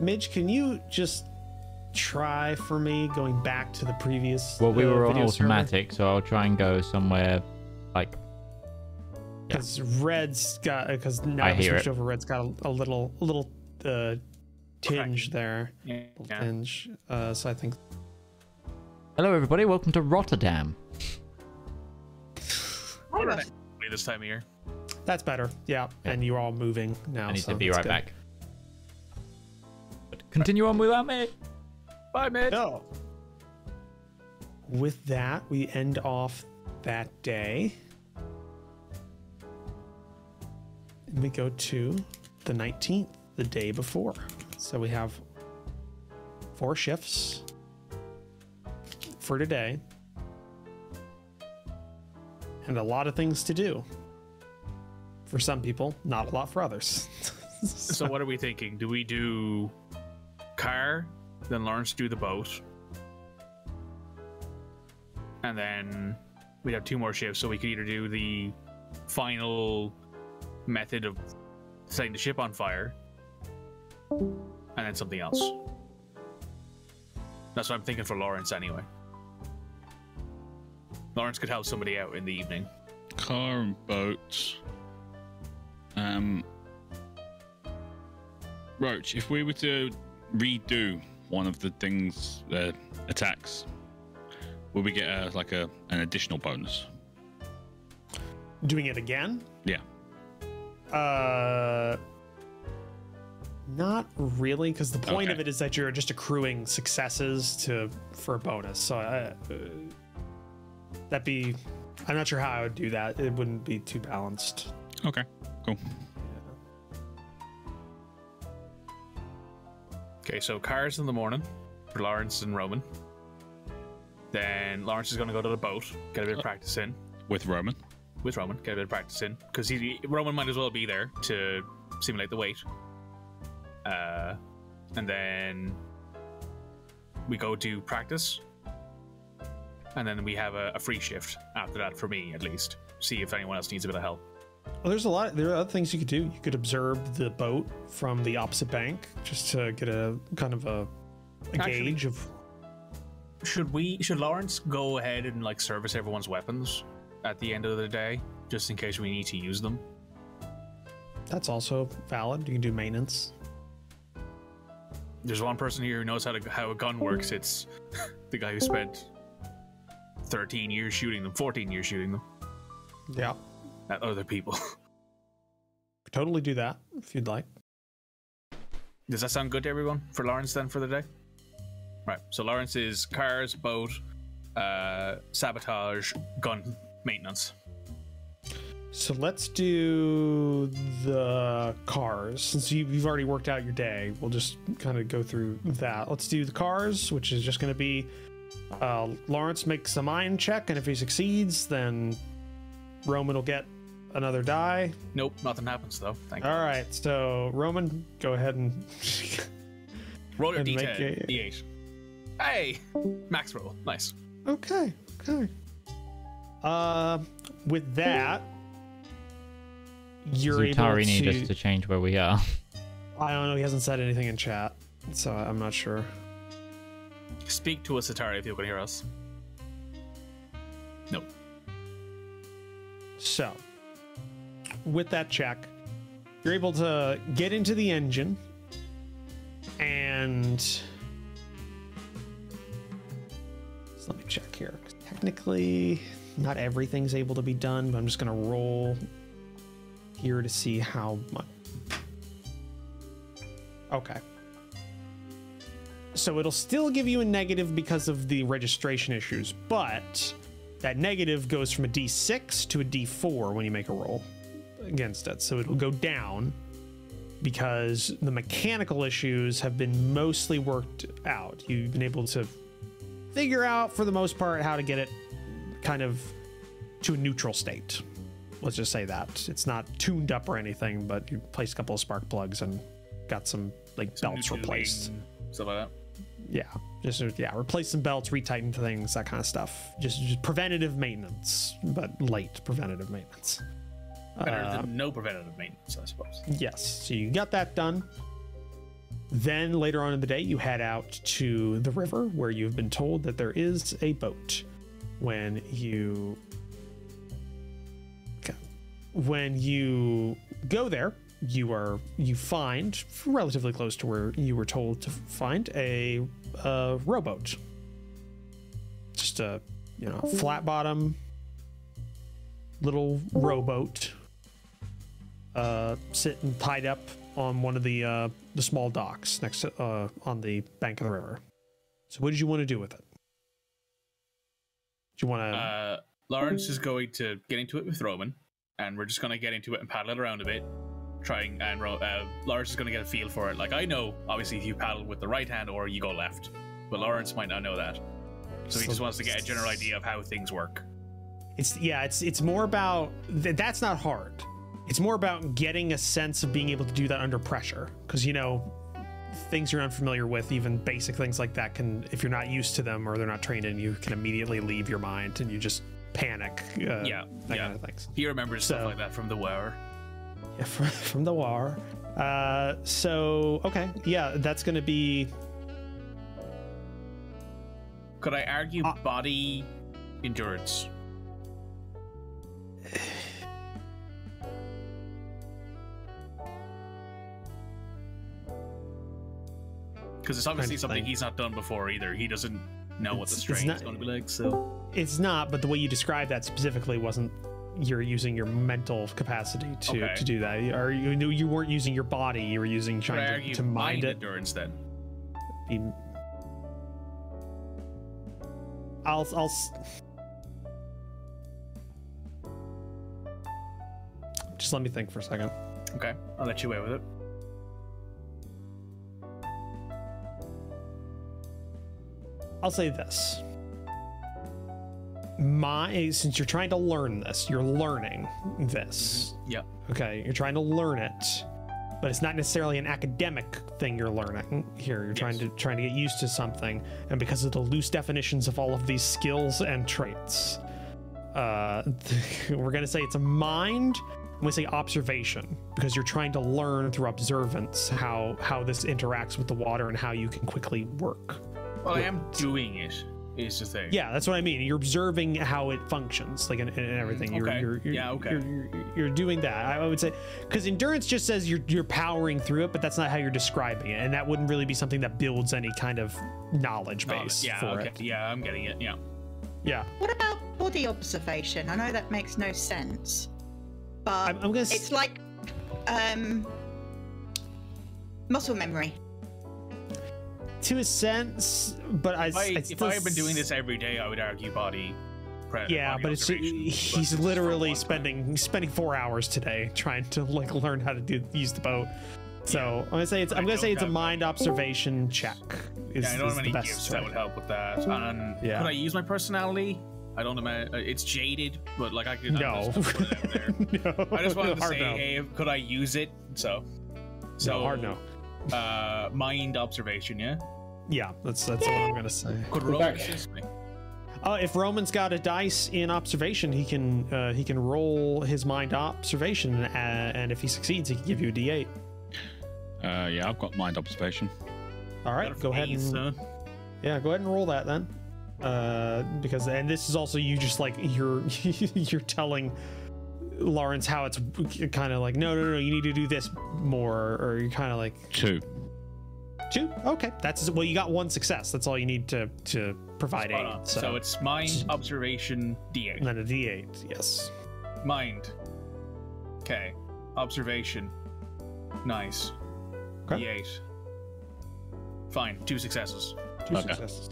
Midge, can you just try for me going back to the previous? Well, we uh, were on video server? automatic, so I'll try and go somewhere like because Red's got because now I that we hear switched it. over, Red's got a, a little a little uh, tinge there, Yeah. little tinge. Uh, so I think Hello, everybody. Welcome to Rotterdam. This time of year. that's better. Yeah, and you're all moving now. I need so to be right good. back. But continue on without me. Bye, man. So, with that, we end off that day. And we go to the 19th, the day before. So we have four shifts for today, and a lot of things to do. For some people, not a lot for others. So what are we thinking? Do we do car, then Lawrence do the boat, and then we'd have two more shifts, so we could either do the final method of setting the ship on fire, and then something else. That's what I'm thinking for Lawrence anyway. Lawrence could help somebody out in the evening. Car and boat. Um, Roach, if we were to redo one of the things, uh, attacks, will we get a, like a an additional bonus? Doing it again? Yeah. Uh, not really, because the point of it is that you're just accruing successes to for a bonus. So I, uh, that'd be. I'm not sure how I would do that. It wouldn't be too balanced. Okay. Cool. Okay, so cars in the morning for Lawrence and Roman. Then Lawrence is going to go to the boat, get a bit of practice in With Roman. with Roman, get a bit of practice in because he Roman might as well be there to simulate the weight. Uh, and then we go do practice, and then we have a, a free shift after that for me at least. See if anyone else needs a bit of help. Well, there's a lot. There are other things you could do. You could observe the boat from the opposite bank, just to get a kind of a, a Actually- gauge of. Should we? Should Lawrence go ahead and like service everyone's weapons at the end of the day, just in case we need to use them? That's also valid. You can do maintenance. There's one person here who knows how to how a gun works. It's the guy who spent 13 years shooting them, 14 years shooting them Yeah, at other people. totally do that if you'd like. Does that sound good to everyone for Lawrence then for the day? Right. So Lawrence is cars, boat, uh, sabotage, gun maintenance. So let's do the cars. Since you, you've already worked out your day, we'll just kind of go through that. Let's do the cars, which is just going to be uh, Lawrence makes a mind check, and if he succeeds, then Roman will get another die. Nope, nothing happens though. Thank you. All right, so Roman, go ahead and Roll your and D10, a- D8. Hey, max roll. Nice. Okay, okay. Uh, with that, you're Zutari able need to. us to change where we are. I don't know. He hasn't said anything in chat, so I'm not sure. Speak to us, Utari, if you can hear us. Nope. So, with that check, you're able to get into the engine and. So let me check here. Technically, not everything's able to be done, but I'm just to roll here to see how much. Okay. So it'll still give you a negative because of the registration issues, but that negative goes from a d6 to a d4 when you make a roll against it. So it'll go down because the mechanical issues have been mostly worked out. You've been able to figure out, for the most part, how to get it kind of to a neutral state. Let's just say that. It's not tuned up or anything, but you placed a couple of spark plugs and got some like Some belts replaced Stuff like that. yeah just yeah replace some belts retighten things that kind of stuff just, just preventative maintenance but late preventative maintenance Better Uh, than no preventative maintenance, I suppose. yes. So you got that done. Then later on in the day you head out to the river where you've been told that there is a boat. When you when you go there you are you find relatively close to where you were told to find a, a rowboat. Just a you know flat bottom little rowboat uh sitting tied up on one of the uh the small docks next to uh on the bank of the river so what did you want to do with it do you want to Uh, Lawrence is going to get into it with Roman, and we're just going to get into it and paddle it around a bit. trying and uh, Lawrence is going to get a feel for it. Like I know, obviously, if you paddle with the right hand or you go left, but Lawrence might not know that. So he just wants to get a general idea of how things work. It's yeah, it's it's more about th- that's not hard. It's more about getting a sense of being able to do that under pressure because you know things you're unfamiliar with, even basic things like that, can if you're not used to them or they're not trained in, you can immediately leave your mind and you just panic. Uh, Yeah, that yeah. kind of things. He remembers stuff like that from the War. Yeah, from, from the war. Uh, so okay, yeah, that's gonna be Could I argue Uh, body endurance? Because it's obviously to something think. he's not done before either. He doesn't know what the It's- it's strain is going to be like. So it's not, but the way you described that specifically wasn't. You're using your mental capacity to, Okay. to do that. Or you knew you weren't using your body. You were using trying to, to mind mind it. endurance then? be I'll I'll s- just let me think for a second. Okay, I'll let you away with it. I'll say this. My since you're trying to learn this, you're learning this. Yeah. Okay, you're trying to learn it, but it's not necessarily an academic thing you're learning here. You're trying to trying to get used to something, and because of the loose definitions of all of these skills and traits, uh, we're gonna say it's a mind. I'm say observation because you're trying to learn through observance how how this interacts with the water and how you can quickly work. Well, I am doing it. Is the thing. Yeah, that's what I mean. You're observing how it functions, like and, and everything. You're, okay. you're, you're, Yeah, okay. You're, you're, you're doing that. I I would say because endurance just says you're you're powering through it, but that's not how you're describing it, and that wouldn't really be something that builds any kind of knowledge base. Oh, base yeah. for okay. it. Yeah, I'm getting it. Yeah. Yeah, What about body observation? I know that makes no sense, but I'm, I'm gonna. s- it's like um, muscle memory. To a sense, but I, If I, I if I had been doing this every day, I would argue body. Pre- Yeah, body but it's but he's literally spending he's spending four hours today trying to like learn how to do use the boat. So I'm gonna say it's I'm I gonna say it's a mind observation check. Is, Yeah, I don't have the any best gifts that would help with that. And Yeah. could I use my personality? I don't imagine it's jaded, but like I could. I'm No, just gonna put it out there. no. I just wanted to hard say, no. hey, could I use it? So, so no, hard no. Uh, mind observation, yeah. Yeah, that's that's what I'm gonna say. Could Roman assist me? Uh, if Roman's got a dice in observation, he can uh, he can roll his mind observation, uh, and if he succeeds, he can give you a D8. Uh, yeah, I've got mind observation. All right, go ahead and son. yeah, go ahead and roll that then. Uh, because and this is also you just like you're you're telling Lawrence how it's kind of like no no no you need to do this more or you're kind of like Two. Two okay that's well you got one success that's all you need to to provide Spot aid so, So it's mind observation D8. then a D8 yes Mind. Okay. Observation. Nice. Okay. D8. Fine. Two successes. two Okay. successes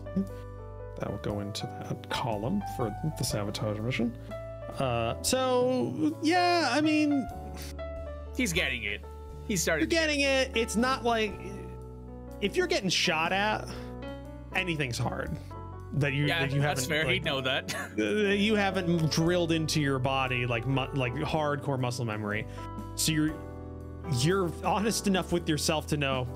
that will go into that column for the sabotage mission uh so yeah I mean He's getting it. He's you're starting. to getting it. It's not like if you're getting shot at, anything's hard. That you Yeah, that you that's haven't fair. like, He'd know that. uh, you haven't drilled into your body like mu- like hardcore muscle memory. So you're you're honest enough with yourself to know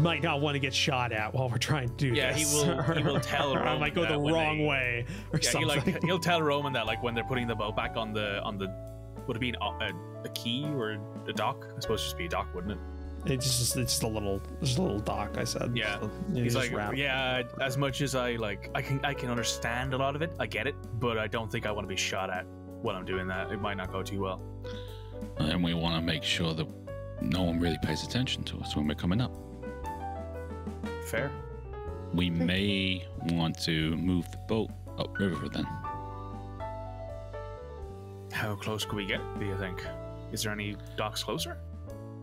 might not want to get shot at while we're trying to do Yeah, he will- he will tell or I might go the that wrong they- way or yeah, He like, he'll tell Roman that like when they're putting the boat back on the on the would it be an, a, a key or a dock? I suppose it'd just be a dock, wouldn't it? It's just it's just a little just a little dock. I said. Yeah. So He's like, wrap- yeah. As much as I like, I can I can understand a lot of it. I get it, but I don't think I want to be shot at when I'm doing that. It might not go too well. And we want to make sure that no one really pays attention to us when we're coming up. Fair. We may want to move the boat upriver then. How close could we get? Do you think? Is there any docks closer?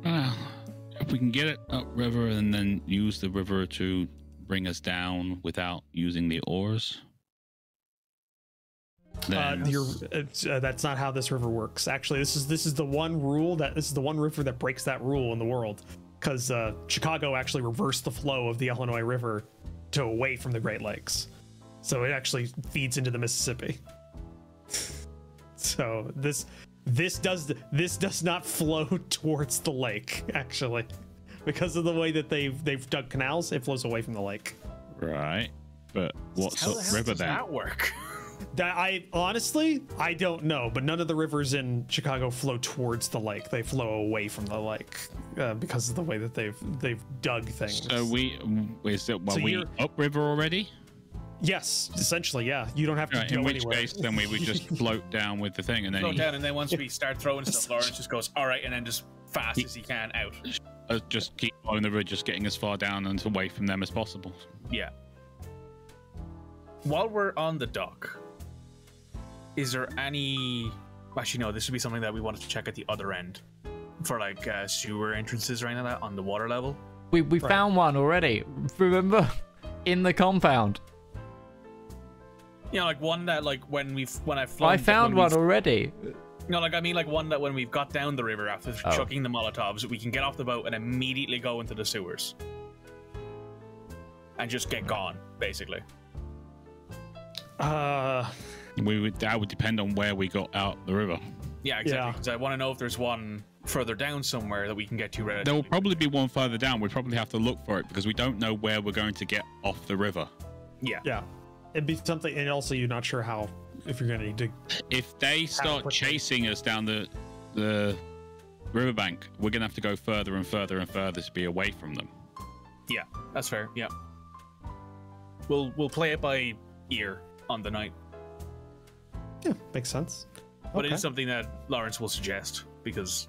Well, if we can get it upriver and then use the river to bring us down without using the oars. Uh, uh, that's not how this river works. Actually, this is this is the one rule that this is the one river that breaks that rule in the world, because uh, Chicago actually reversed the flow of the Illinois River to away from the Great Lakes, so it actually feeds into the Mississippi. so this this does this does not flow towards the lake actually, because of the way that they've they've dug canals. It flows away from the lake. Right. But what's How the up river does then? that work? That I honestly I don't know, but none of the rivers in Chicago flow towards the lake. They flow away from the lake uh, because of the way that they've they've dug things. So we is it well So we you're- upriver already? Yes, essentially, yeah. You don't have to Right, go in which anywhere. case then we would just float down with the thing and then Go he- down, and then once we start throwing stuff, Lawrence just goes, "All right," and then just fast as he can out. uh, just keep on the ridge, just getting as far down and away from them as possible. Yeah. While we're on the dock, is there any? Actually, no. This would be something that we wanted to check at the other end for like uh, sewer entrances or anything like that on the water level. We we found one already. Remember, in the compound. You know, like one that like when we've when I've flown, I found one already. No, like I mean, like one that when we've got down the river after Oh. chucking the molotovs, we can get off the boat and immediately go into the sewers and just get gone, basically. Uh, We would that would depend on where we got out the river. Yeah, exactly. Yeah. Because I want to know if there's one further down somewhere that we can get to. There will probably be one further down. We probably have to look for it because we don't know where we're going to get off the river. Yeah. yeah, it'd be something, and also you're not sure how if you're gonna need to. If they start quickly? chasing us down the the riverbank, we're gonna have to go further and further and further to be away from them. Yeah, that's fair. Yeah. We'll we'll play it by ear on the night, Yeah, makes sense. but it Okay. is something that Lawrence will suggest because,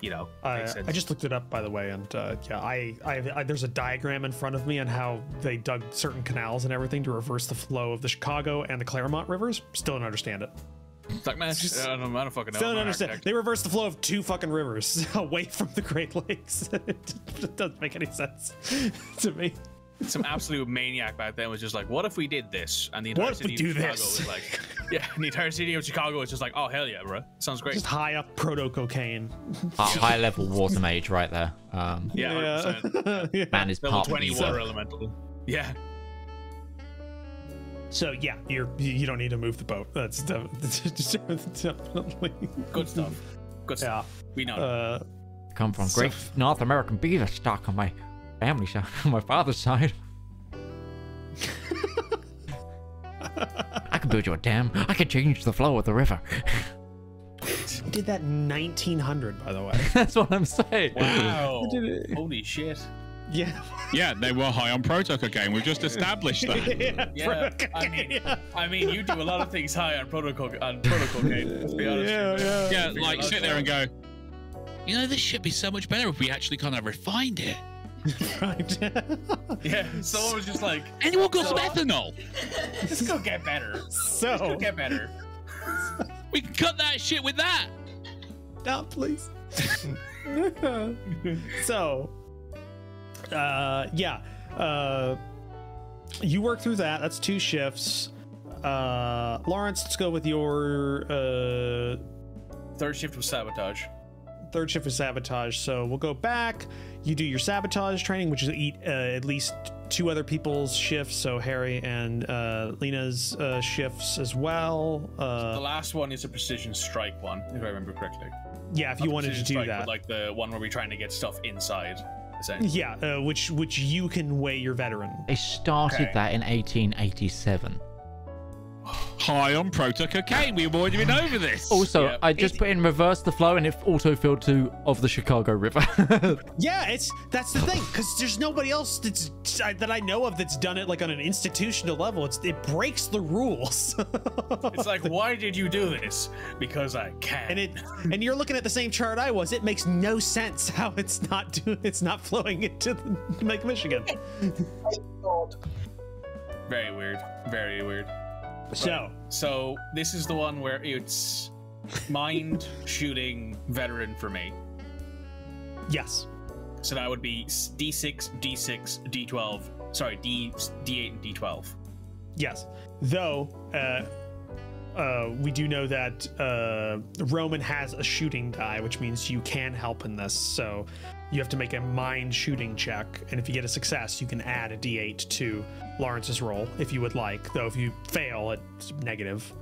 you know, Uh, makes sense. I just looked it up, by the way, and uh, yeah, I, I, I there's a diagram in front of me on how they dug certain canals and everything to reverse the flow of the Chicago and the Calumet rivers. Still don't understand it. It's like, man, I don't, I don't fucking know. Still don't understand. architect. They reversed the flow of two fucking rivers away from the Great Lakes. it doesn't make any sense to me. Some absolute maniac back then was just like, what if we did this? And the entire What if we city of Chicago this? was like, yeah, and the entire city of Chicago was just like, oh hell yeah, bro, sounds great. Just high up proto cocaine. Uh, high level water mage right there. Um, yeah, 100%. Yeah. man is Level part twenty evil. water elemental. Yeah, So yeah, you're you you don't need to move the boat. That's de- definitely good stuff. Good stuff. Yeah. stuff. We know. Uh, Come from So- great North American beaver stock on my family side, on my father's side. I can build you a dam. I can change the flow of the river. we did that in 1900, by the way. That's what I'm saying. wow. did it. Holy shit. Yeah. Yeah, they were high on proto cocaine. We've just established that. yeah. Yeah, I mean, yeah. I mean, you do a lot of things high on protocol on protocol game. Let's be honest. Yeah, yeah. Yeah, like sit there and go, you know, this should be so much better if we actually kind of refined it. Right. Yeah, someone was just like, Anyone got some So- ethanol? "This go get better. This so, go get better." We can cut that shit with that. down, please. so, uh, yeah. Uh, you work through that. That's two shifts. Uh, Lawrence, let's go with your uh, Third shift was sabotage. third shift is sabotage. So we'll go back. You do your sabotage training, which is eat uh, at least two other people's shifts. So Harry and uh, Lena's uh, shifts as well. The Uh, last one is a precision strike one, if I remember correctly. yeah, if you Not wanted to do strike, that. like the one where we're trying to get stuff inside. Essentially. yeah, uh, which which you can weigh your veteran. They started Okay. that in 1887. High on proto cocaine. We've already been over this. Also, Yeah. I just put in reverse the flow and it auto-filled to of the Chicago River. Yeah, it's that's the thing because there's nobody else that's that I know of that's done it like on an institutional level. It's it breaks the rules. It's like, why did you do this? Because I can. and it and you're looking at the same chart I was. It makes no sense how it's not do it's not flowing into the, Lake Michigan. very weird. Very weird. So So this is the one where it's mind shooting veteran for me. yes, So that would be D6, D6, D12. Sorry, D D8 and D12. yes. Though uh, uh, we do know that uh, Roman has a shooting die, which means you can help in this. So you have to make a mind shooting check, and if you get a success, you can add a d8 to Lawrence's roll if you would like. Though if you fail, it's negative.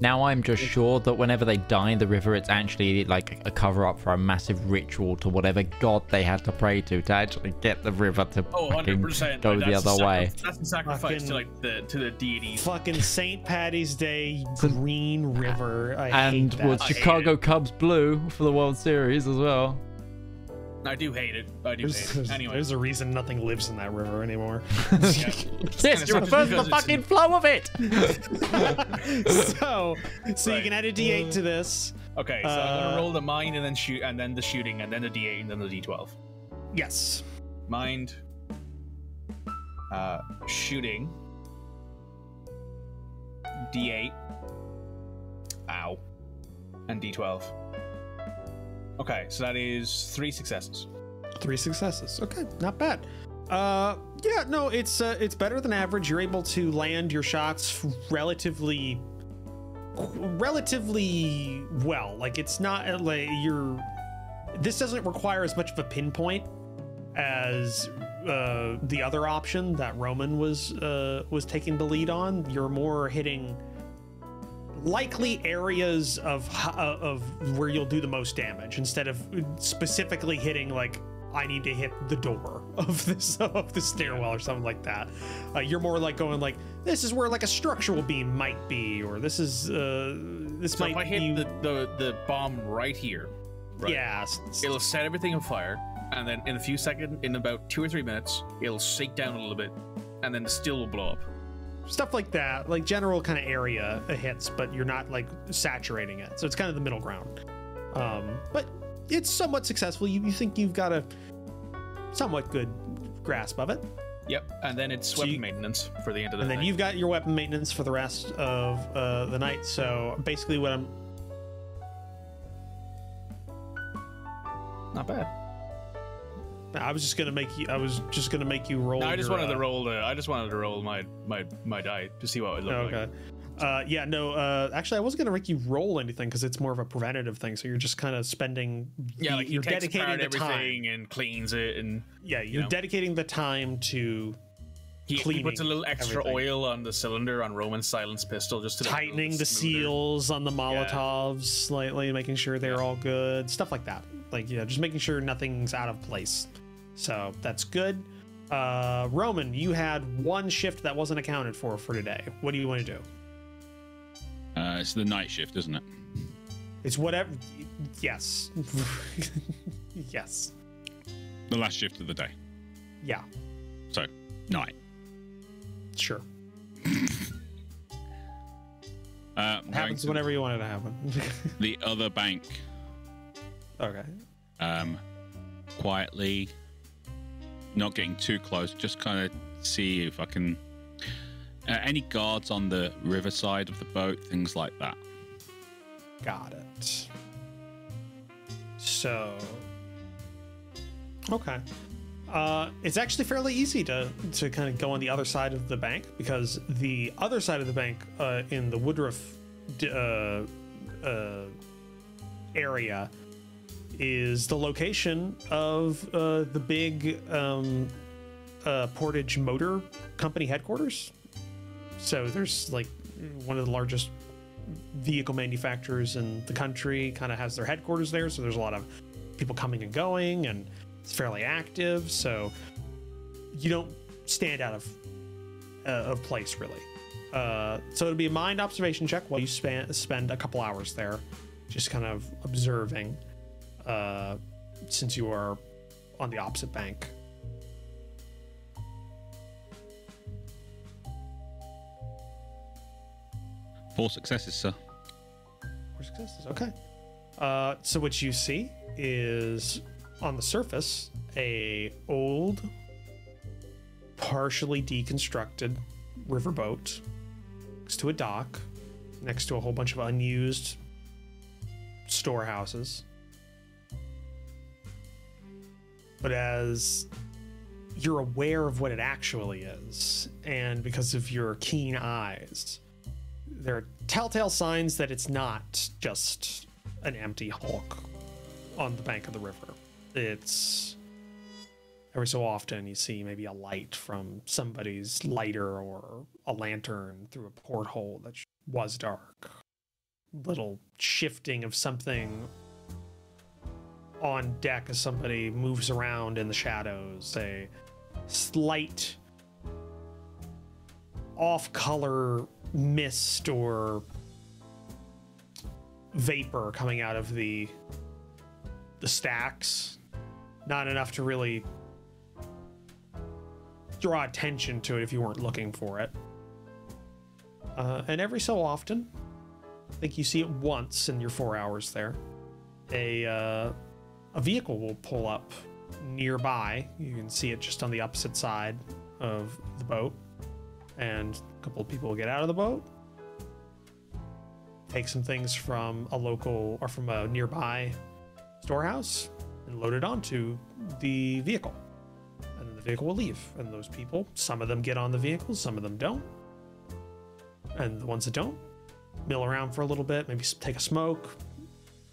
Now I'm just sure that whenever they die in the river, it's actually like a cover up for a massive ritual to whatever god they had to pray to to actually get the river to Oh, fucking 100%. go like, the other way. That's a sacrifice Fucking- to like the to the deity. Fucking St. Patty's Day Green River. I And hate that. was Chicago. Cubs blue for the World Series as well. I do hate it. I do There's, hate there's, it. Anyway, there's a reason nothing lives in that river anymore. yeah. Yes, you sucks reversed the fucking flow of it. so, so you can add a D8 to this. Okay, so I'm Uh, gonna roll the mind and then shoot, and then the shooting, and then the D8, and then the D12. Yes. Mind, uh, shooting, D8, ow, and D12. Okay, so that is three successes. Three successes. Okay, not bad. Uh, yeah, no, it's uh, it's better than average. You're able to land your shots relatively, relatively well. Like it's not uh, like you're. This doesn't require as much of a pinpoint as uh, the other option that Roman was uh, was taking the lead on. You're more hitting likely areas of uh, of where you'll do the most damage instead of specifically hitting like I need to hit the door of this of the stairwell or something like that. Uh, you're more like going like this is where like a structural beam might be, or this is uh this So might if I hit be the, the the bomb right here, right, yeah it'll set everything on fire, and then in a few seconds, in about two or three minutes, it'll shake down a little bit, and then the still will blow up. Stuff like that, like general kind of area hits, but you're not like saturating it. So it's kind of the middle ground. Um, but it's somewhat successful. You, you think you've got a somewhat good grasp of it. Yep, and then it's So weapon you- maintenance for the end of the night. and then you've got your weapon maintenance for the rest of uh, the night. So basically, what I'm not bad. I was just gonna make you. I was just gonna make you roll. No, I just your, wanted uh, to roll the. I just wanted to roll my my my die to see what it would look Oh, like. okay. Uh, yeah, no. Uh, actually, I wasn't gonna make you roll anything because it's more of a preventative thing. So you're just kind of spending. Yeah, the- like you're dedicating the time. everything and cleans it, and Yeah, you're know. dedicating the time to he, he puts a little extra everything. oil on the cylinder on Roman's silence pistol just to make it a little tightening the seals on the Molotovs slightly, making sure they're all good, stuff like that. Like, you know, just making sure nothing's out of place. So that's good. Uh, Roman, you had one shift that wasn't accounted for for today. What do you want to do? Uh, it's the night shift, isn't it? It's whatever. Yes. yes. The last shift of the day. Yeah. So, night. Sure. Uh, Happens whenever you want it to happen. the other bank, okay. um, quietly, not getting too close, just kind of see if I can. Uh, any guards on the riverside of the boat, things like that. Got it. So, okay. Uh, it's actually fairly easy to to kind of go on the other side of the bank because the other side of the bank uh, in the Woodruff uh, uh, area is the location of uh, the big um, uh, Portage Motor Company headquarters. So there's like one of the largest vehicle manufacturers in the country kind of has their headquarters there. So there's a lot of people coming and going and it's fairly active. So you don't stand out of uh, of place really. Uh, so it'll be a mind observation check while you spend spend a couple hours there just kind of observing uh, since you are on the opposite bank Four successes, sir. Four successes. Okay. Uh, so what you see is on the surface a old, partially deconstructed riverboat next to a dock, next to a whole bunch of unused storehouses. But as you're aware of what it actually is, and because of your keen eyes, there are telltale signs that it's not just an empty hulk on the bank of the river. It's every so often you see maybe a light from somebody's lighter or a lantern through a porthole that was dark. Little shifting of something on deck as somebody moves around in the shadows. A slight off color mist or vapor coming out of the the stacks not enough to really draw attention to it if you weren't looking for it uh, and every so often i think you see it once in your four hours there a uh, a vehicle will pull up nearby you can see it just on the opposite side of the boat and a couple of people will get out of the boat, take some things from a local or from a nearby storehouse, and load it onto the vehicle. And the vehicle will leave. And those people, some of them get on the vehicle, some of them don't. And the ones that don't, mill around for a little bit, maybe take a smoke,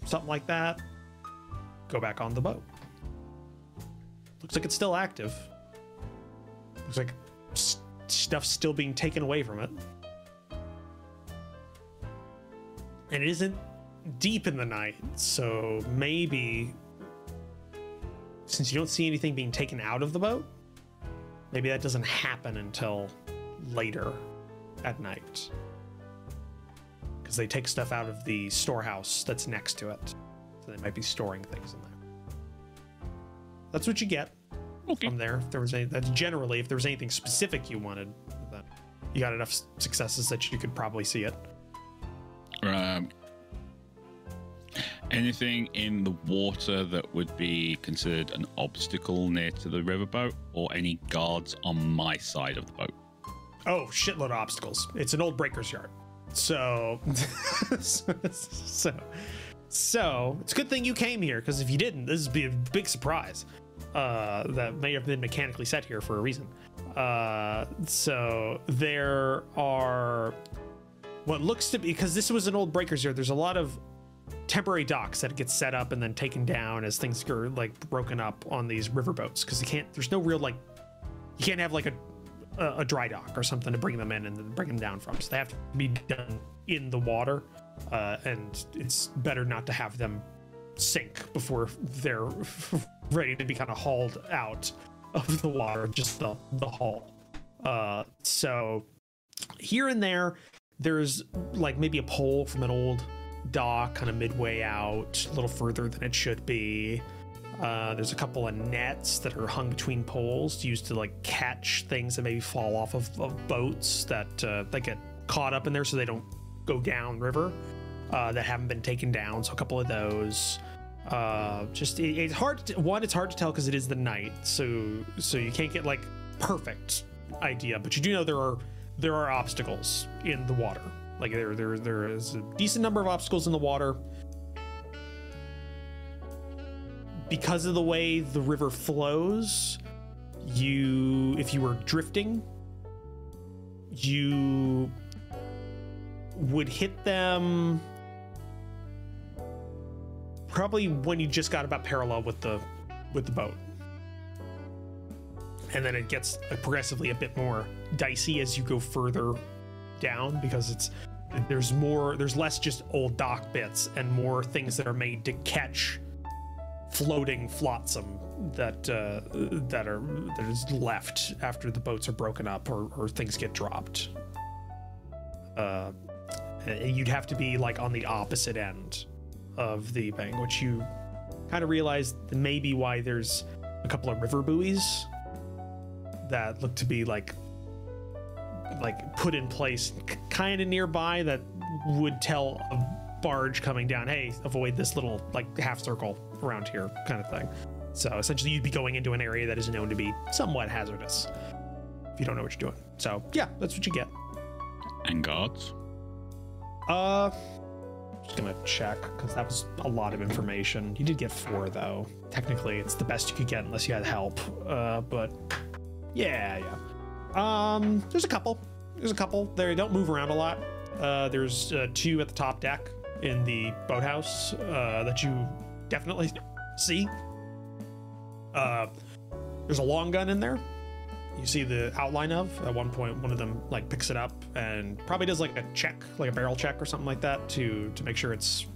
something like that, go back on the boat. Looks like it's still active. Looks like stuff's still being taken away from it. And it isn't deep in the night, so maybe since you don't see anything being taken out of the boat, maybe that doesn't happen until later at night. Because they take stuff out of the storehouse that's next to it. So they might be storing things in there. That's what you get Okay. from there. If there was any, that's generally if there was anything specific you wanted, then you got enough successes that you could probably see it. Um, anything in the water that would be considered an obstacle near to the riverboat, or any guards on my side of the boat? Oh, shitload of obstacles. It's an old breaker's yard. So, so, so it's a good thing you came here because if you didn't, this would be a big surprise. Uh, that may have been mechanically set here for a reason. Uh, so there are what looks to be because this was an old breaker's yard. There's a lot of temporary docks that get set up and then taken down as things are like broken up on these riverboats because you can't. There's no real like you can't have like a a, a dry dock or something to bring them in and then bring them down from. So they have to be done in the water, uh, and it's better not to have them sink before they're ready to be kind of hauled out of the water, just the the hull. Uh, so here and there, there's like maybe a pole from an old dock, kind of midway out, a little further than it should be. Uh, there's a couple of nets that are hung between poles used to like catch things that maybe fall off of, of boats that uh, that get caught up in there so they don't go down river uh, that haven't been taken down. So a couple of those. Uh, just it, it's hard. To, one, it's hard to tell because it is the night, so so you can't get like perfect idea, but you do know there are there are obstacles in the water. Like there there there is a decent number of obstacles in the water. because of the way the river flows, you if you were drifting, you would hit them probably when you just got about parallel with the with the boat. And then it gets progressively a bit more dicey as you go further down because it's there's more there's less just old dock bits and more things that are made to catch floating flotsam that uh, that are that is left after the boats are broken up or, or things get dropped. Uh, Uh, you'd have to be like on the opposite end of the bank, which you kind of realize maybe why there's a couple of river buoys that look to be like like put in place kind of nearby that would tell a barge coming down hey avoid this little like half circle around here kind of thing. So essentially you'd be going into an area that is known to be somewhat hazardous if you don't know what you're doing. So yeah that's what you get. And guards? Uh just gonna check because that was a lot of information. You did get four though. Technically it's the best you could get unless you had help uh but yeah yeah. Um there's a couple. There's a couple. They don't move around a lot. Uh, there's uh, two at the top deck in the boathouse uh, that you definitely see. Uh, there's a long gun in there. You see the outline of. At one point, one of them like picks it up and probably does like a check, like a barrel check or something like that, to to make sure it's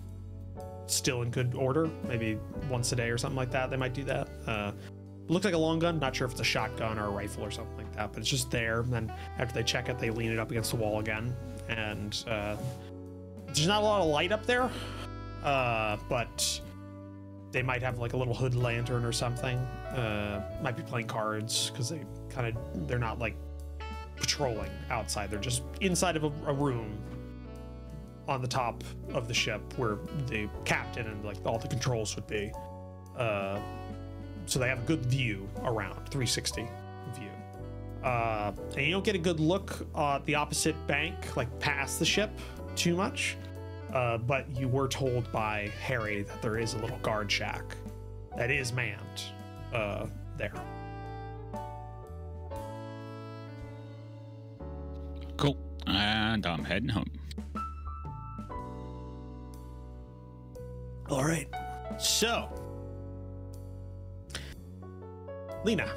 still in good order. Maybe once a day or something like that. They might do that. Uh, looks like a long gun. Not sure if it's a shotgun or a rifle or something like that, but it's just there. And then after they check it, they lean it up against the wall again. And uh, there's not a lot of light up there, uh, but they might have like a little hood lantern or something. Uh, might be playing cards because they kind of they're not like patrolling outside. They're just inside of a, a room on the top of the ship where the captain and like all the controls would be. Uh, so they have a good view around 360 view. Uh, and you don't get a good look at the opposite bank, like past the ship, too much. Uh, but you were told by Harry that there is a little guard shack that is manned uh, there. Cool. And I'm heading home. All right. So, Lena,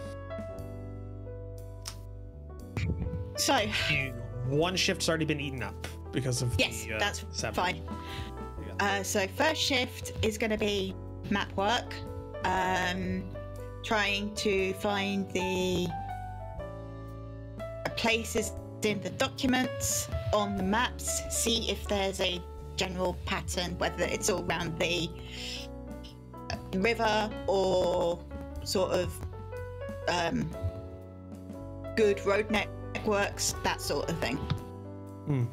So, you, one shift's already been eaten up because of yes, the, uh, that's seven. fine. Uh, so, first shift is going to be map work, um, trying to find the places in the documents on the maps, see if there's a general pattern, whether it's all around the uh, river or sort of um, good road networks, that sort of thing. Hmm.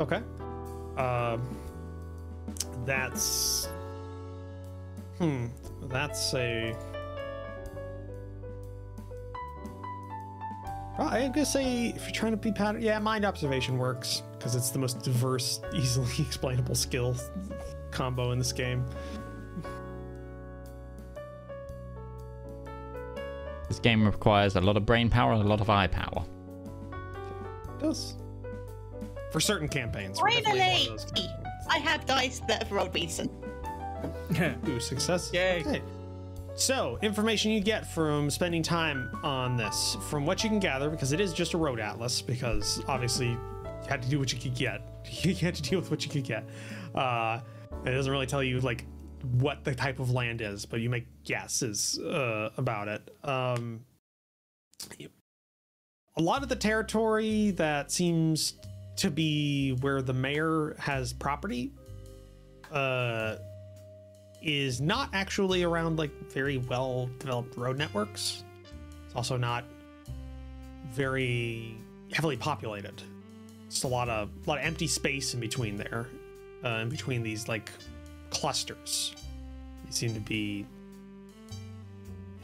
Okay. Um. That's. Hmm. That's a. Well, I'm gonna say if you're trying to be pattern, yeah, mind observation works because it's the most diverse, easily explainable skill combo in this game. This game requires a lot of brain power and a lot of eye power. It does. For certain campaigns. we're definitely in Finally! campaigns. I have dice that have rolled decent. Ooh, success. Yay. Okay. So, information you get from spending time on this, from what you can gather, because it is just a road atlas, because obviously you had to do what you could get. You had to deal with what you could get. Uh, it doesn't really tell you like what the type of land is, but you make guesses uh, about it. Um, a lot of the territory that seems to be where the mayor has property uh, is not actually around like very well developed road networks. It's also not very heavily populated. It's a lot of a lot of empty space in between there, uh, in between these like clusters. They seem to be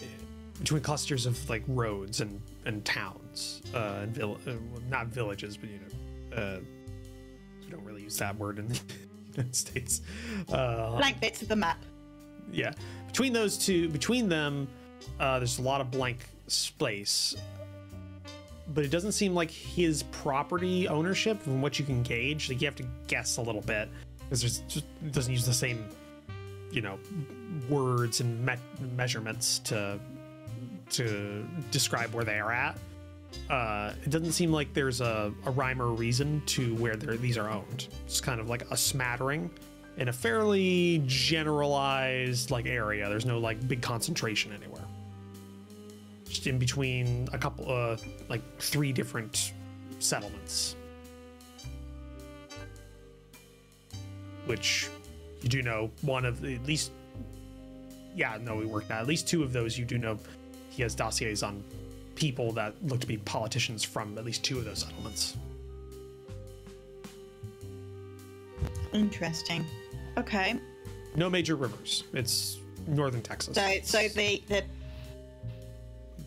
uh, between clusters of like roads and and towns uh, and vill- uh, not villages, but you know, uh, we don't really use that word in the United States. Uh, Blank bits of the map. yeah between those two between them uh, there's a lot of blank space but it doesn't seem like his property ownership from what you can gauge like you have to guess a little bit because there's just it doesn't use the same you know words and me- measurements to to describe where they are at uh, it doesn't seem like there's a, a rhyme or reason to where these are owned. It's kind of like a smattering in a fairly generalized like area. There's no like big concentration anywhere. Just in between a couple, uh, like three different settlements, which you do know one of the, at least. Yeah, no, we worked out. At least two of those you do know. He has dossiers on people that look to be politicians from at least two of those settlements. Interesting. Okay. No major rivers. It's northern Texas. So so the the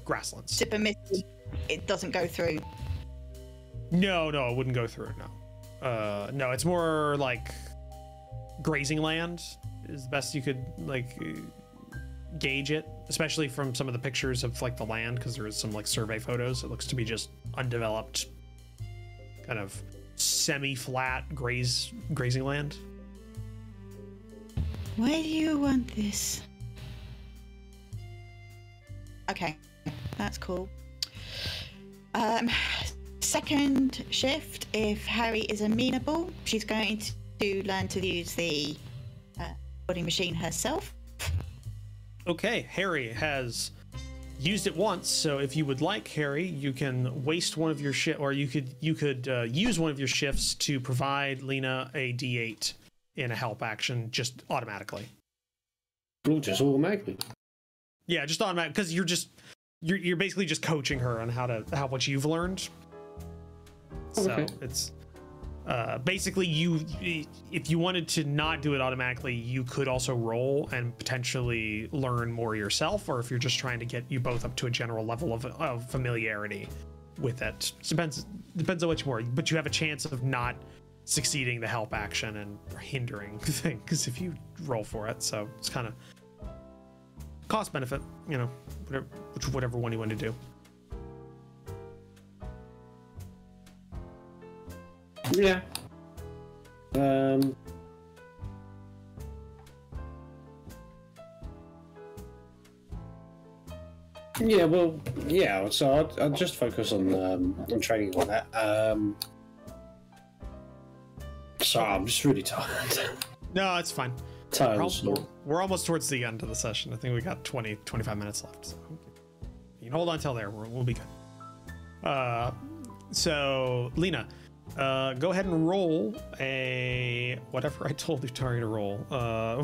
grasslands. Super Misty it doesn't go through. No, no, it wouldn't go through. No, uh, no, it's more like grazing land is the best you could like gauge it, especially from some of the pictures of like the land because there is some like survey photos. It looks to be just undeveloped, kind of semi-flat graze grazing land. Why do you want this? Okay, that's cool. Um, second shift, if Harry is amenable, she's going to learn to use the uh, body machine herself. Okay, Harry has used it once, so if you would like, Harry, you can waste one of your shift, or you could you could uh, use one of your shifts to provide Lena a D8 in a help action just automatically. Well, just automatically. Yeah, just automatic because you're just you're you're basically just coaching her on how to how what you've learned. So Okay. it's uh, basically you if you wanted to not do it automatically, you could also roll and potentially learn more yourself, or if you're just trying to get you both up to a general level of, of familiarity with it. Depends depends on what you more, but you have a chance of not succeeding the help action and hindering things if you roll for it. So it's kind of cost benefit, you know, whatever, which whatever one you want to do. Yeah. Um. Yeah, well, yeah. So I'll, I'll just focus on um, on training on that. Um, sorry, I'm just really tired. No, it's fine. tired. We're, we're almost towards the end of the session. I think we got 20, 25 minutes left. So you can hold on till there. We'll, we'll be good. Uh, so Lena, uh, go ahead and roll a whatever I told you Tari to roll. Uh,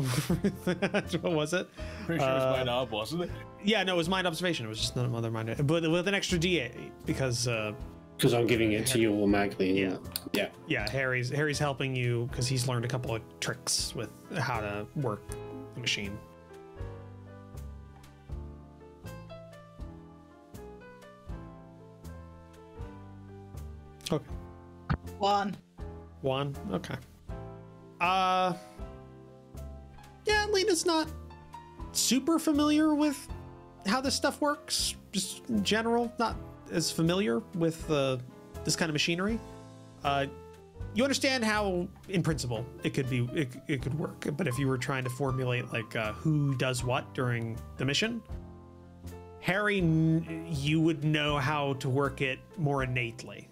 what was it? Pretty sure it was Uh, my knob, wasn't it? Yeah, no, it was mind observation. It was just another mind, but with an extra D8 because uh, because I'm giving it to you automatically. Yeah. yeah. yeah, Harry's Harry's helping you because he's learned a couple of tricks with how to work the machine. Okay. One. One. Okay. Uh Yeah, Lena's not super familiar with how this stuff works. Just in general, not as familiar with uh, this kind of machinery. Uh you understand how in principle it could be it, it could work but if you were trying to formulate like uh, who does what during the mission harry you would know how to work it more innately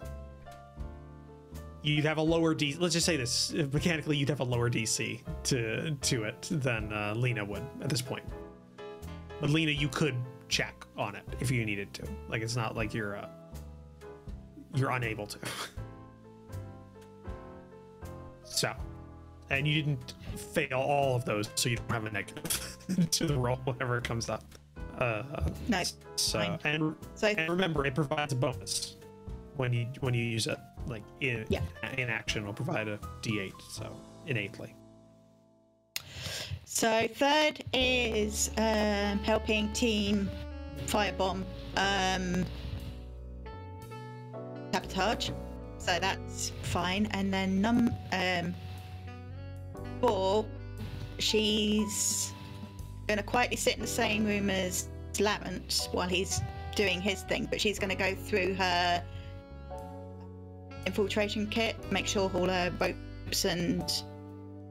you'd have a lower d let's just say this mechanically you'd have a lower dc to to it than uh, lena would at this point but lena you could check on it if you needed to like it's not like you're uh, you're unable to So, and you didn't fail all of those, so you don't have a negative to the roll whenever it comes up. Uh, No. so fine. and So and remember, it provides a bonus when you when you use it. Like in Yeah. in action, it'll provide a D8. So innately. So third is um, helping Team Firebomb um, sabotage. So that's fine. And then num um, four, she's going to quietly sit in the same room as Lavant while he's doing his thing, but she's going to go through her infiltration kit, make sure all her ropes and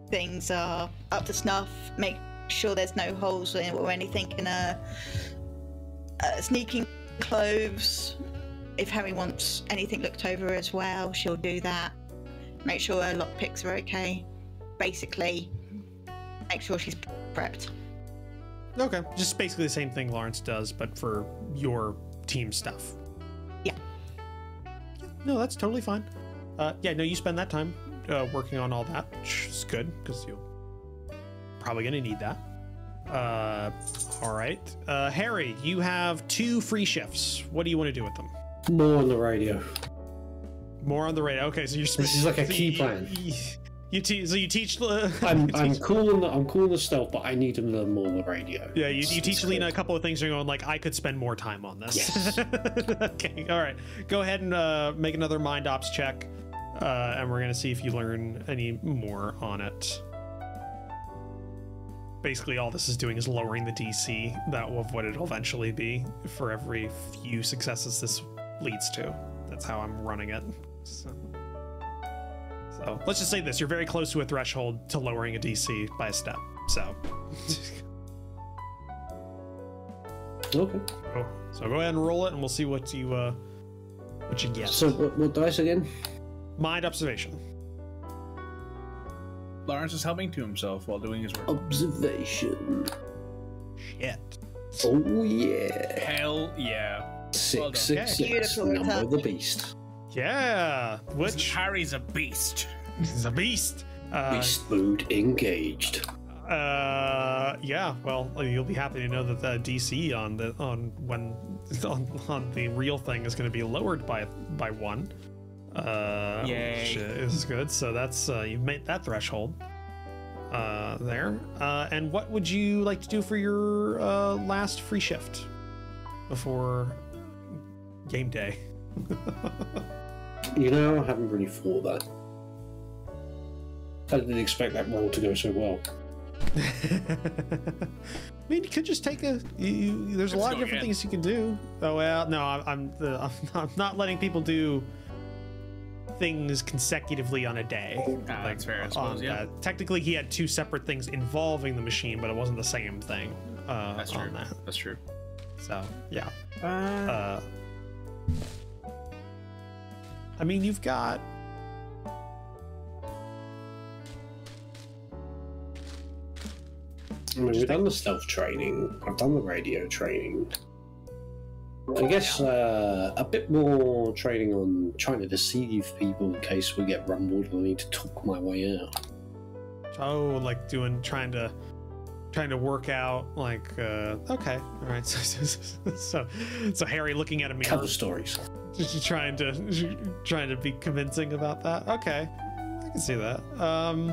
things are up to snuff. Make sure there's no holes or anything in her uh, sneaking clothes. If Harry wants anything looked over as well, she'll do that. Make sure her lockpicks are okay. Basically, make sure she's prepped. Okay, just basically the same thing Lawrence does, but for your team stuff. No, that's totally fine. Uh, yeah, no, you spend that time uh, working on all that, which is good because you're probably gonna need that. Uh, all right, uh, Harry, you have two free shifts. What do you want to do with them? More on the radio. More on the radio. Okay, so you're. This is like a key plan. You, so you teach. uh, I'm, you I'm teach- cool on the I'm cool on the stealth, but I need to learn more on the radio. Yeah, you, you teach Lena a couple of things. You're going like, I could spend more time on this. Yes. okay, all right. Go ahead and uh, make another mind ops check, uh, and we're gonna see if you learn any more on it. Basically, all this is doing is lowering the DC that of what it'll eventually be for every few successes this leads to. That's how I'm running it. So. So let's just say this: you're very close to a threshold to lowering a DC by a step. So, Okay. so, so go ahead and roll it, and we'll see what you uh, what you get. So what, what dice again? Mind observation. Lawrence is humming to himself while doing his work. Observation. Shit. Oh yeah. Hell yeah. Six six Okay. six. Beautiful Number of the beast. Yeah. Which Harry's a beast. is a beast. Uh, beast mode engaged. Uh, yeah. Well, you'll be happy to know that the DC on the on when on, on the real thing is going to be lowered by by one. Uh, Yay. which is good. So that's uh, you've made that threshold. Uh, there. Uh, and what would you like to do for your uh, last free shift before game day? You know, I haven't really thought that. I didn't expect that roll to go so well. I mean, you could just take a. You, you, there's a Let's lot of different again. things you can do. Oh well, no, I'm I'm, the, I'm, not, I'm not letting people do things consecutively on a day. Ah, that's fair, I on suppose, yeah. that. Technically, he had two separate things involving the machine, but it wasn't the same thing. Uh, That's true. on that. That's true. So yeah. Uh, Uh, I mean, you've got. I mean, we've done the stealth training. I've done the radio training. I guess uh, a bit more training on trying to deceive people in case we get rumbled and I need to talk my way out. Oh, like doing trying to trying to work out like uh okay all right so so so, so harry looking at a mirror Cover stories. Just trying to trying to be convincing about that okay i can see that um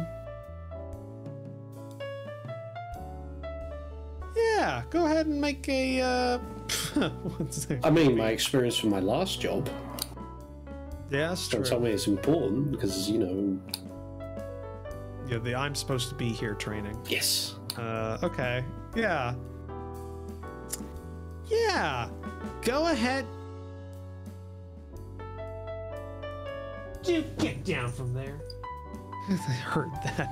yeah go ahead and make a uh what's? I mean, my experience from my last job. yeah that's Don't true tell me it's important because, you know, yeah the i'm supposed to be here training yes. Uh, okay. Yeah. Yeah. Go ahead. Dude, get down from there. I heard that.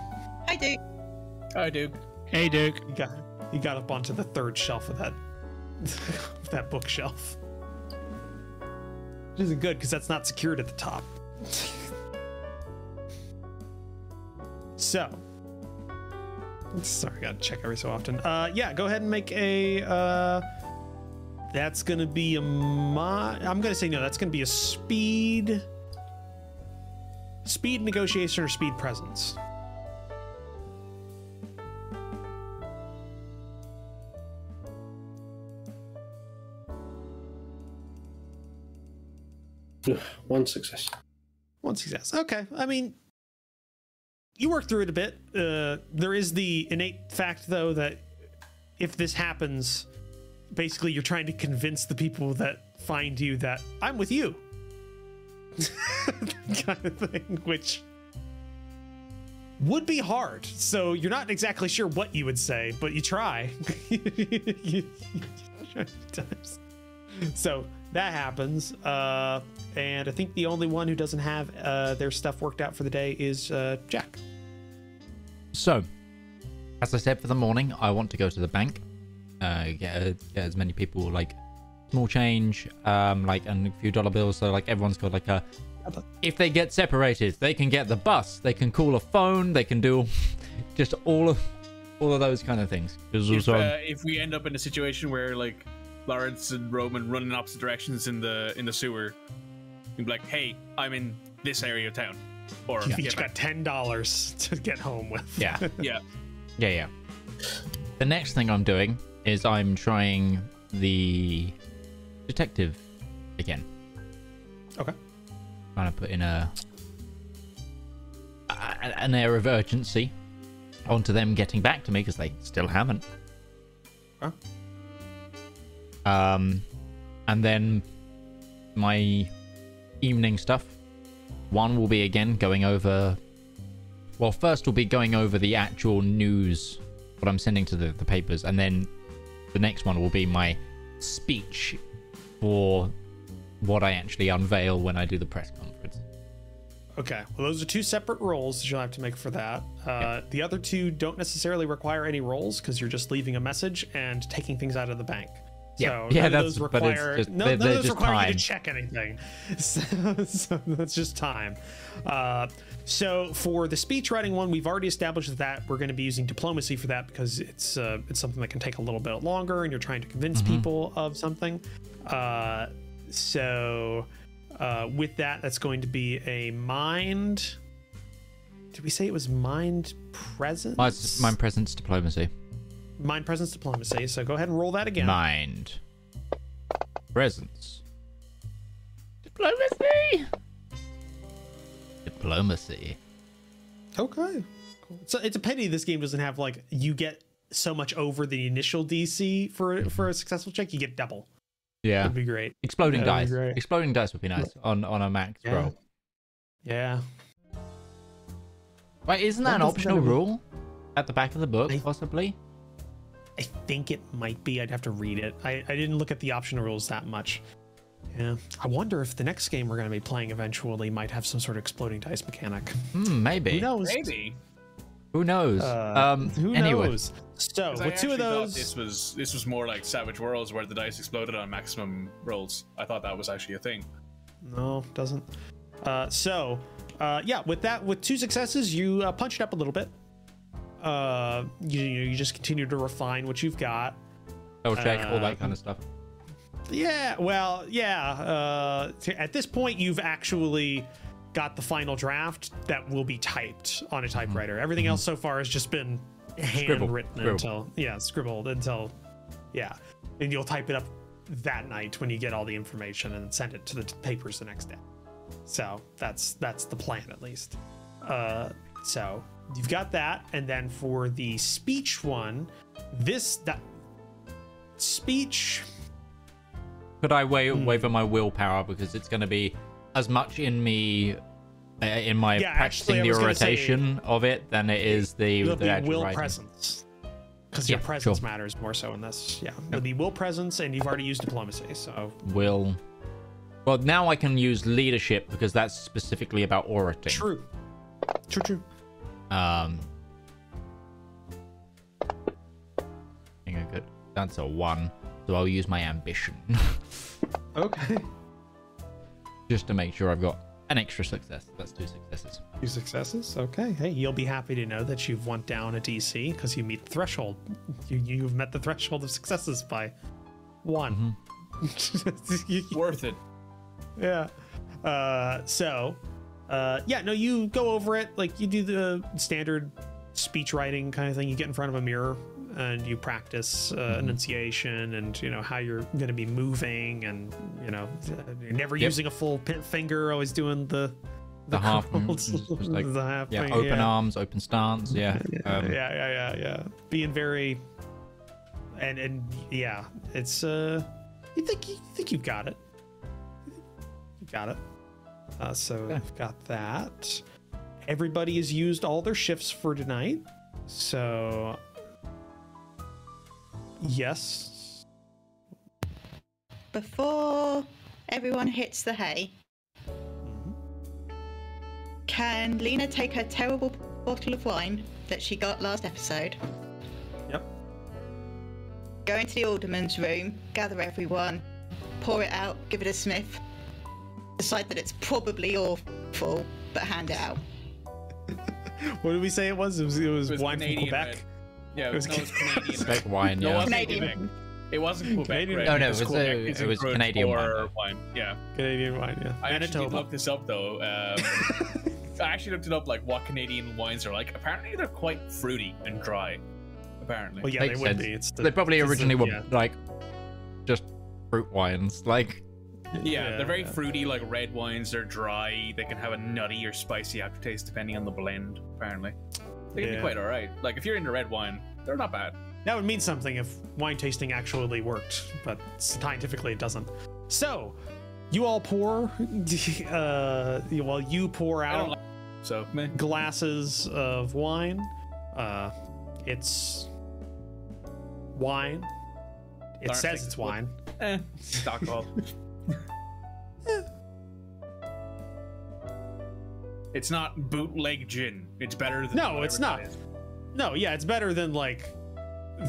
Hi, Duke. Hi, Duke. Hey, Duke. You got you got up onto the third shelf of that of that bookshelf. Which isn't good because that's not secured at the top. so sorry, I gotta check every so often. Uh yeah, go ahead and make a uh that's gonna be a mod I'm gonna say no, that's gonna be a speed speed negotiation or speed presence. One success. One success. Okay. I mean, you work through it a bit. Uh, there is the innate fact, though, that if this happens, basically you're trying to convince the people that find you that I'm with you. kind of thing, which would be hard. So you're not exactly sure what you would say, but you try. So that happens. Uh, and I think the only one who doesn't have uh, their stuff worked out for the day is uh, Jack. So, as I said for the morning, I want to go to the bank, uh, get, get as many people like small change, um, like and a few dollar bills. So like everyone's got like a. If they get separated, they can get the bus. They can call a phone. They can do just all of all of those kind of things. If, uh, if we end up in a situation where like Lawrence and Roman run in opposite directions in the in the sewer, you'd be like, "Hey, I'm in this area of town," or You've yeah, each got ten dollars to get home with. yeah. yeah, Yeah, yeah. The next thing I'm doing is I'm trying the detective again. Okay. Trying to put in a, a an air of urgency onto them getting back to me because they still haven't. Okay. Um, and then my evening stuff. One will be again going over well, first we'll be going over the actual news, what I'm sending to the, the papers, and then the next one will be my speech for what I actually unveil when I do the press conference. Okay. Well, those are two separate rolls that you'll have to make for that. Uh, The other two don't necessarily require any rolls because you're just leaving a message and taking things out of the bank. Yeah. So Yeah, none of that's- those but it's require just- no, they're- none of those require you to check anything. So, so that's just time. Uh, so for the speech writing one, we've already established that we're going to be using diplomacy for that because it's uh, it's something that can take a little bit longer, and you're trying to convince Mm-hmm. people of something. Uh, so uh, with that, that's going to be a mind. Did we say it was mind presence? Mind presence diplomacy. Mind presence diplomacy. So go ahead and roll that again. Mind. Presence. Diplomacy. Diplomacy. Okay. Cool. So it's a pity this game doesn't have like you get so much over the initial DC for for a successful check. You get double. Yeah. That'd be great. Exploding That'd dice. great. Exploding dice would be nice on on a max Yeah. roll. Yeah. Wait, isn't that an Wonder if it's optional gonna rule at the back of the book, I- possibly? I think it might be. I'd have to read it. I, I didn't look at the optional rules that much. Yeah. I wonder if the next game we're going to be playing eventually might have some sort of exploding dice mechanic. Hmm, maybe. Who knows? Maybe. Who knows? Uh, um, who anyway. knows? So 'Cause I with two of those, this was this was more like Savage Worlds where the dice exploded on maximum rolls. I thought that was actually a thing. No, doesn't. Uh, so, uh, yeah, with that, with two successes, you uh, punch it up a little bit. Uh, you, you just continue to refine what you've got. Double check, all Uh, that kind of stuff. Yeah, well, yeah. Uh, at this point, you've actually got the final draft that will be typed on a typewriter. Everything else so far has just been handwritten Scribbled. until, yeah, scribbled until, yeah. And you'll type it up that night when you get all the information and send it to the t- papers the next day. So that's that's the plan at least. Uh, so you've got that, and then for the speech one, this that speech. Could I wa- Hmm. waver my willpower because it's going to be as much in me, uh, in my Yeah, practicing actually, the gonna say- of it than it is the, the actual will writing. presence. Because your presence sure. matters more so in this. Yeah. It'll be will presence, and you've already used diplomacy. So Will. Well, now I can use leadership because that's specifically about orating. true. True, true. Um. I think I could. That's a one, so I'll use my ambition Okay. just to make sure I've got an extra success. That's two successes. Two successes. Okay. Hey, you'll be happy to know that you've went down a DC because you meet threshold. You, you've met the threshold of successes by one. You- Worth it. yeah. Uh, so, uh, yeah, no, you go over it like you do the standard speech writing kind of thing. You get in front of a mirror and you practice uh, enunciation and you know how you're going to be moving and you know uh, never Yep. using a full finger, always doing the The half, mm, just like- the half Yeah, thing, open yeah. arms, open stance. Yeah. Um, yeah, yeah, yeah, yeah. Being very, and and yeah, it's uh, you think you think you've got it. You got it. Uh, so Yeah. I've got that. Everybody has used all their shifts for tonight, so yes. Before everyone hits the hay, can Lena take her terrible bottle of wine that she got last episode, Yep. go into the alderman's room, gather everyone, pour it out, give it a sniff, decide that it's probably awful, but hand it out? What did we say it was? It was, it was, It was wine Canadian from Quebec. red. Yeah, It was no, it was Canadian. Spec wine, No, it yeah. wasn't Canadian. Quebec. It wasn't Quebec. Canadian- red, No, no, it was it was, Quebec. uh, it was Canadian wine, wine. Yeah. Canadian wine, yeah. I actually did Manitoba. this up though. Um, I actually looked it up, like what Canadian wines are like. Apparently, they're quite fruity and dry. Apparently. Well, yeah, Makes they would sense. be. It's the, they probably it's the- originally were yeah. like just fruit wines. Like, yeah, yeah, they're very yeah. fruity, like red wines. They're dry. They can have a nutty or spicy aftertaste depending on the blend. Apparently, they can Yeah. be quite alright. Like if you're into red wine, they're not bad. That would mean something if wine tasting actually worked, but scientifically it doesn't. So, you all pour, uh, well, you pour out like so. Meh. glasses of wine. Uh, it's wine. It says it's wine. Eh, alcohol. It's not bootleg gin. It's better than No, it's not. No, yeah, it's better than like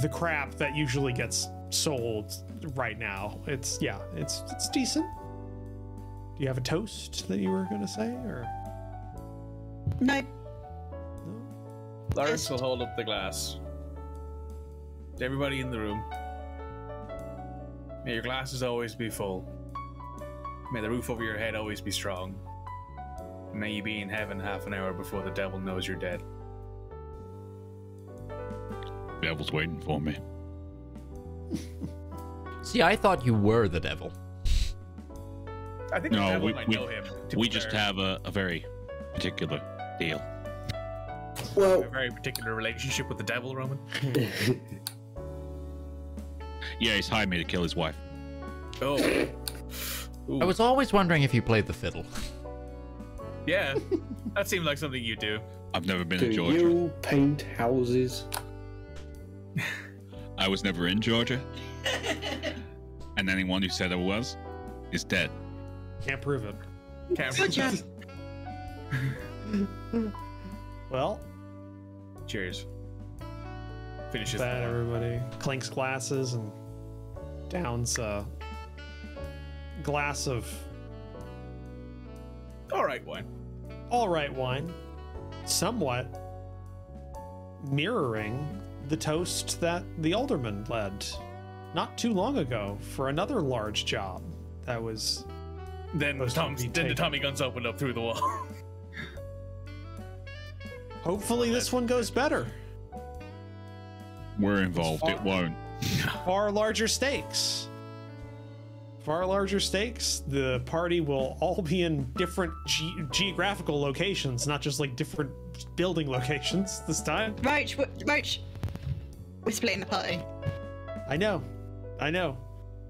the crap that usually gets sold right now. It's yeah, it's it's decent. Do you have a toast that you were gonna say, or No, no? Lawrence will hold up the glass. Everybody in the room. May your glasses always be full. May the roof over your head always be strong. May you be in heaven half an hour before the devil knows you're dead. The devil's waiting for me. See, I thought you were the devil. I think the No, devil we- might we- know him. to We just have a, a very particular deal. Well, a very particular relationship with the devil, Roman. Yeah, he's hired me to kill his wife. Oh. Ooh. I was always wondering if you played the fiddle. Yeah, that seemed like something you do. I've never been do in Georgia. you paint houses? I was never in Georgia. and anyone who said I was is dead. Can't prove it. Can't prove it. Well, Cheers. Finishes. that everybody clinks glasses and downs a glass of All right, wine. all right wine, somewhat mirroring the toast that the alderman led not too long ago for another large job that was Then the, Those Tom, don't then the. Tommy guns opened up through the wall. hopefully this one goes better We're involved. It won't. far larger stakes far larger stakes the party will all be in different ge- geographical locations not just like different building locations this time Roach, Roach. We're splitting the party. i know i know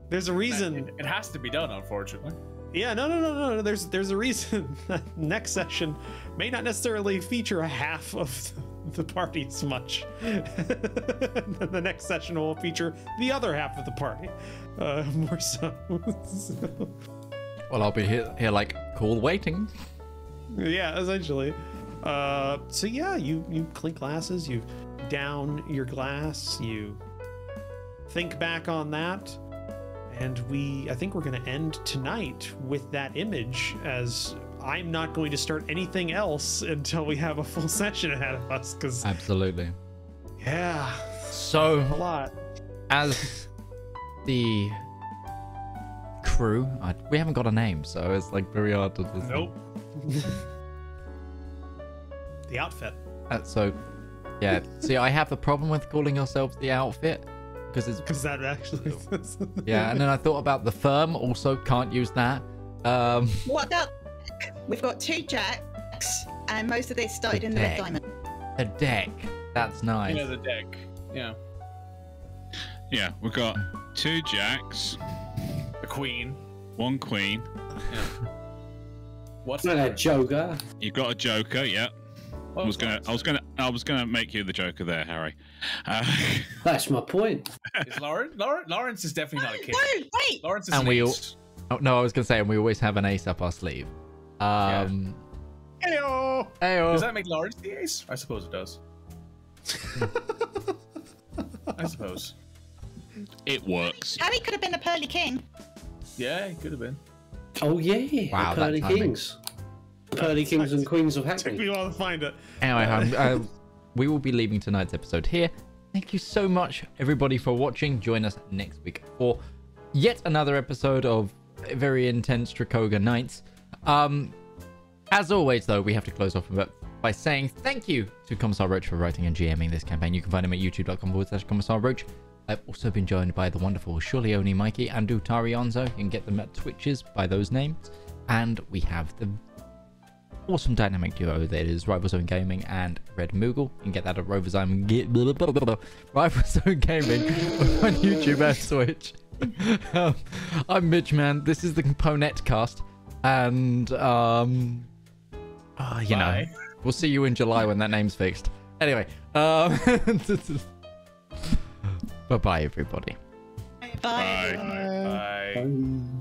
there's a reason it, it has to be done, unfortunately. Yeah, no, no, no, no. no. There's there's a reason that next session may not necessarily feature a half of the party as much. the next session will feature the other half of the party, uh, more so. So, Well, I'll be here, here like cool waiting. yeah, essentially. Uh, so yeah, you you clink glasses, you down your glass, you think back on that, and we I think we're gonna end tonight with that image as I'm not going to start anything else until we have a full session ahead of us because Absolutely. yeah, So, a lot. as the crew, I, we haven't got a name, so it's like very hard to. Just, Nope. the outfit. Uh, so, yeah. See, I have a problem with calling yourselves the outfit because it's Because that actually. yeah. And then I thought about the firm. Also, can't use that. Um, What about? We've got two jacks, and most of this started The in the red deck. diamond. a deck. That's nice. Yeah, the deck. Yeah. Yeah, we've got two jacks, A queen. one queen. What's No, the no, Joker. You've got a joker. Yeah. I was gonna. I was gonna. I was gonna make you the joker there, Harry. Uh, That's my point. Is Lawrence? Lawrence, Lawrence is definitely not a kid. No, wait. Lawrence is And an we all- Oh, no, I was gonna say, and we always have an ace up our sleeve. Um, Heyo! Ayo. Does that make Lawrence the ace? I suppose it does. I suppose. it works. Harry could have been the pearly king. Yeah, it could have been. Oh yeah, Wow, the that Pearly timing. Kings. The Pearly Kings and Queens of Took me a while to find it. Anyway, um, uh, we will be leaving tonight's episode here. Thank you so much, everybody, for watching. Join us next week for yet another episode of very intense Tricogha Nights. Um, as always, though, we have to close off by saying thank you to Commissar Roach for writing and GMing this campaign. You can find him at youtube.com forward slash Commissar Roach. I've also been joined by the wonderful Surelyonlymikey and Utari. You can get them at Twitches by those names. And we have the awesome dynamic duo that is Rivalzone Gaming and Red Moogle. You can get that at Rivalzone, Ga- blah, blah, Rivalzone Gaming on YouTube and Twitch. um, I'm Midgeman. This is the Component cast. And, um, ah, you know, we'll see you in July when that name's fixed. Anyway, um, bye bye, everybody. Bye. Bye.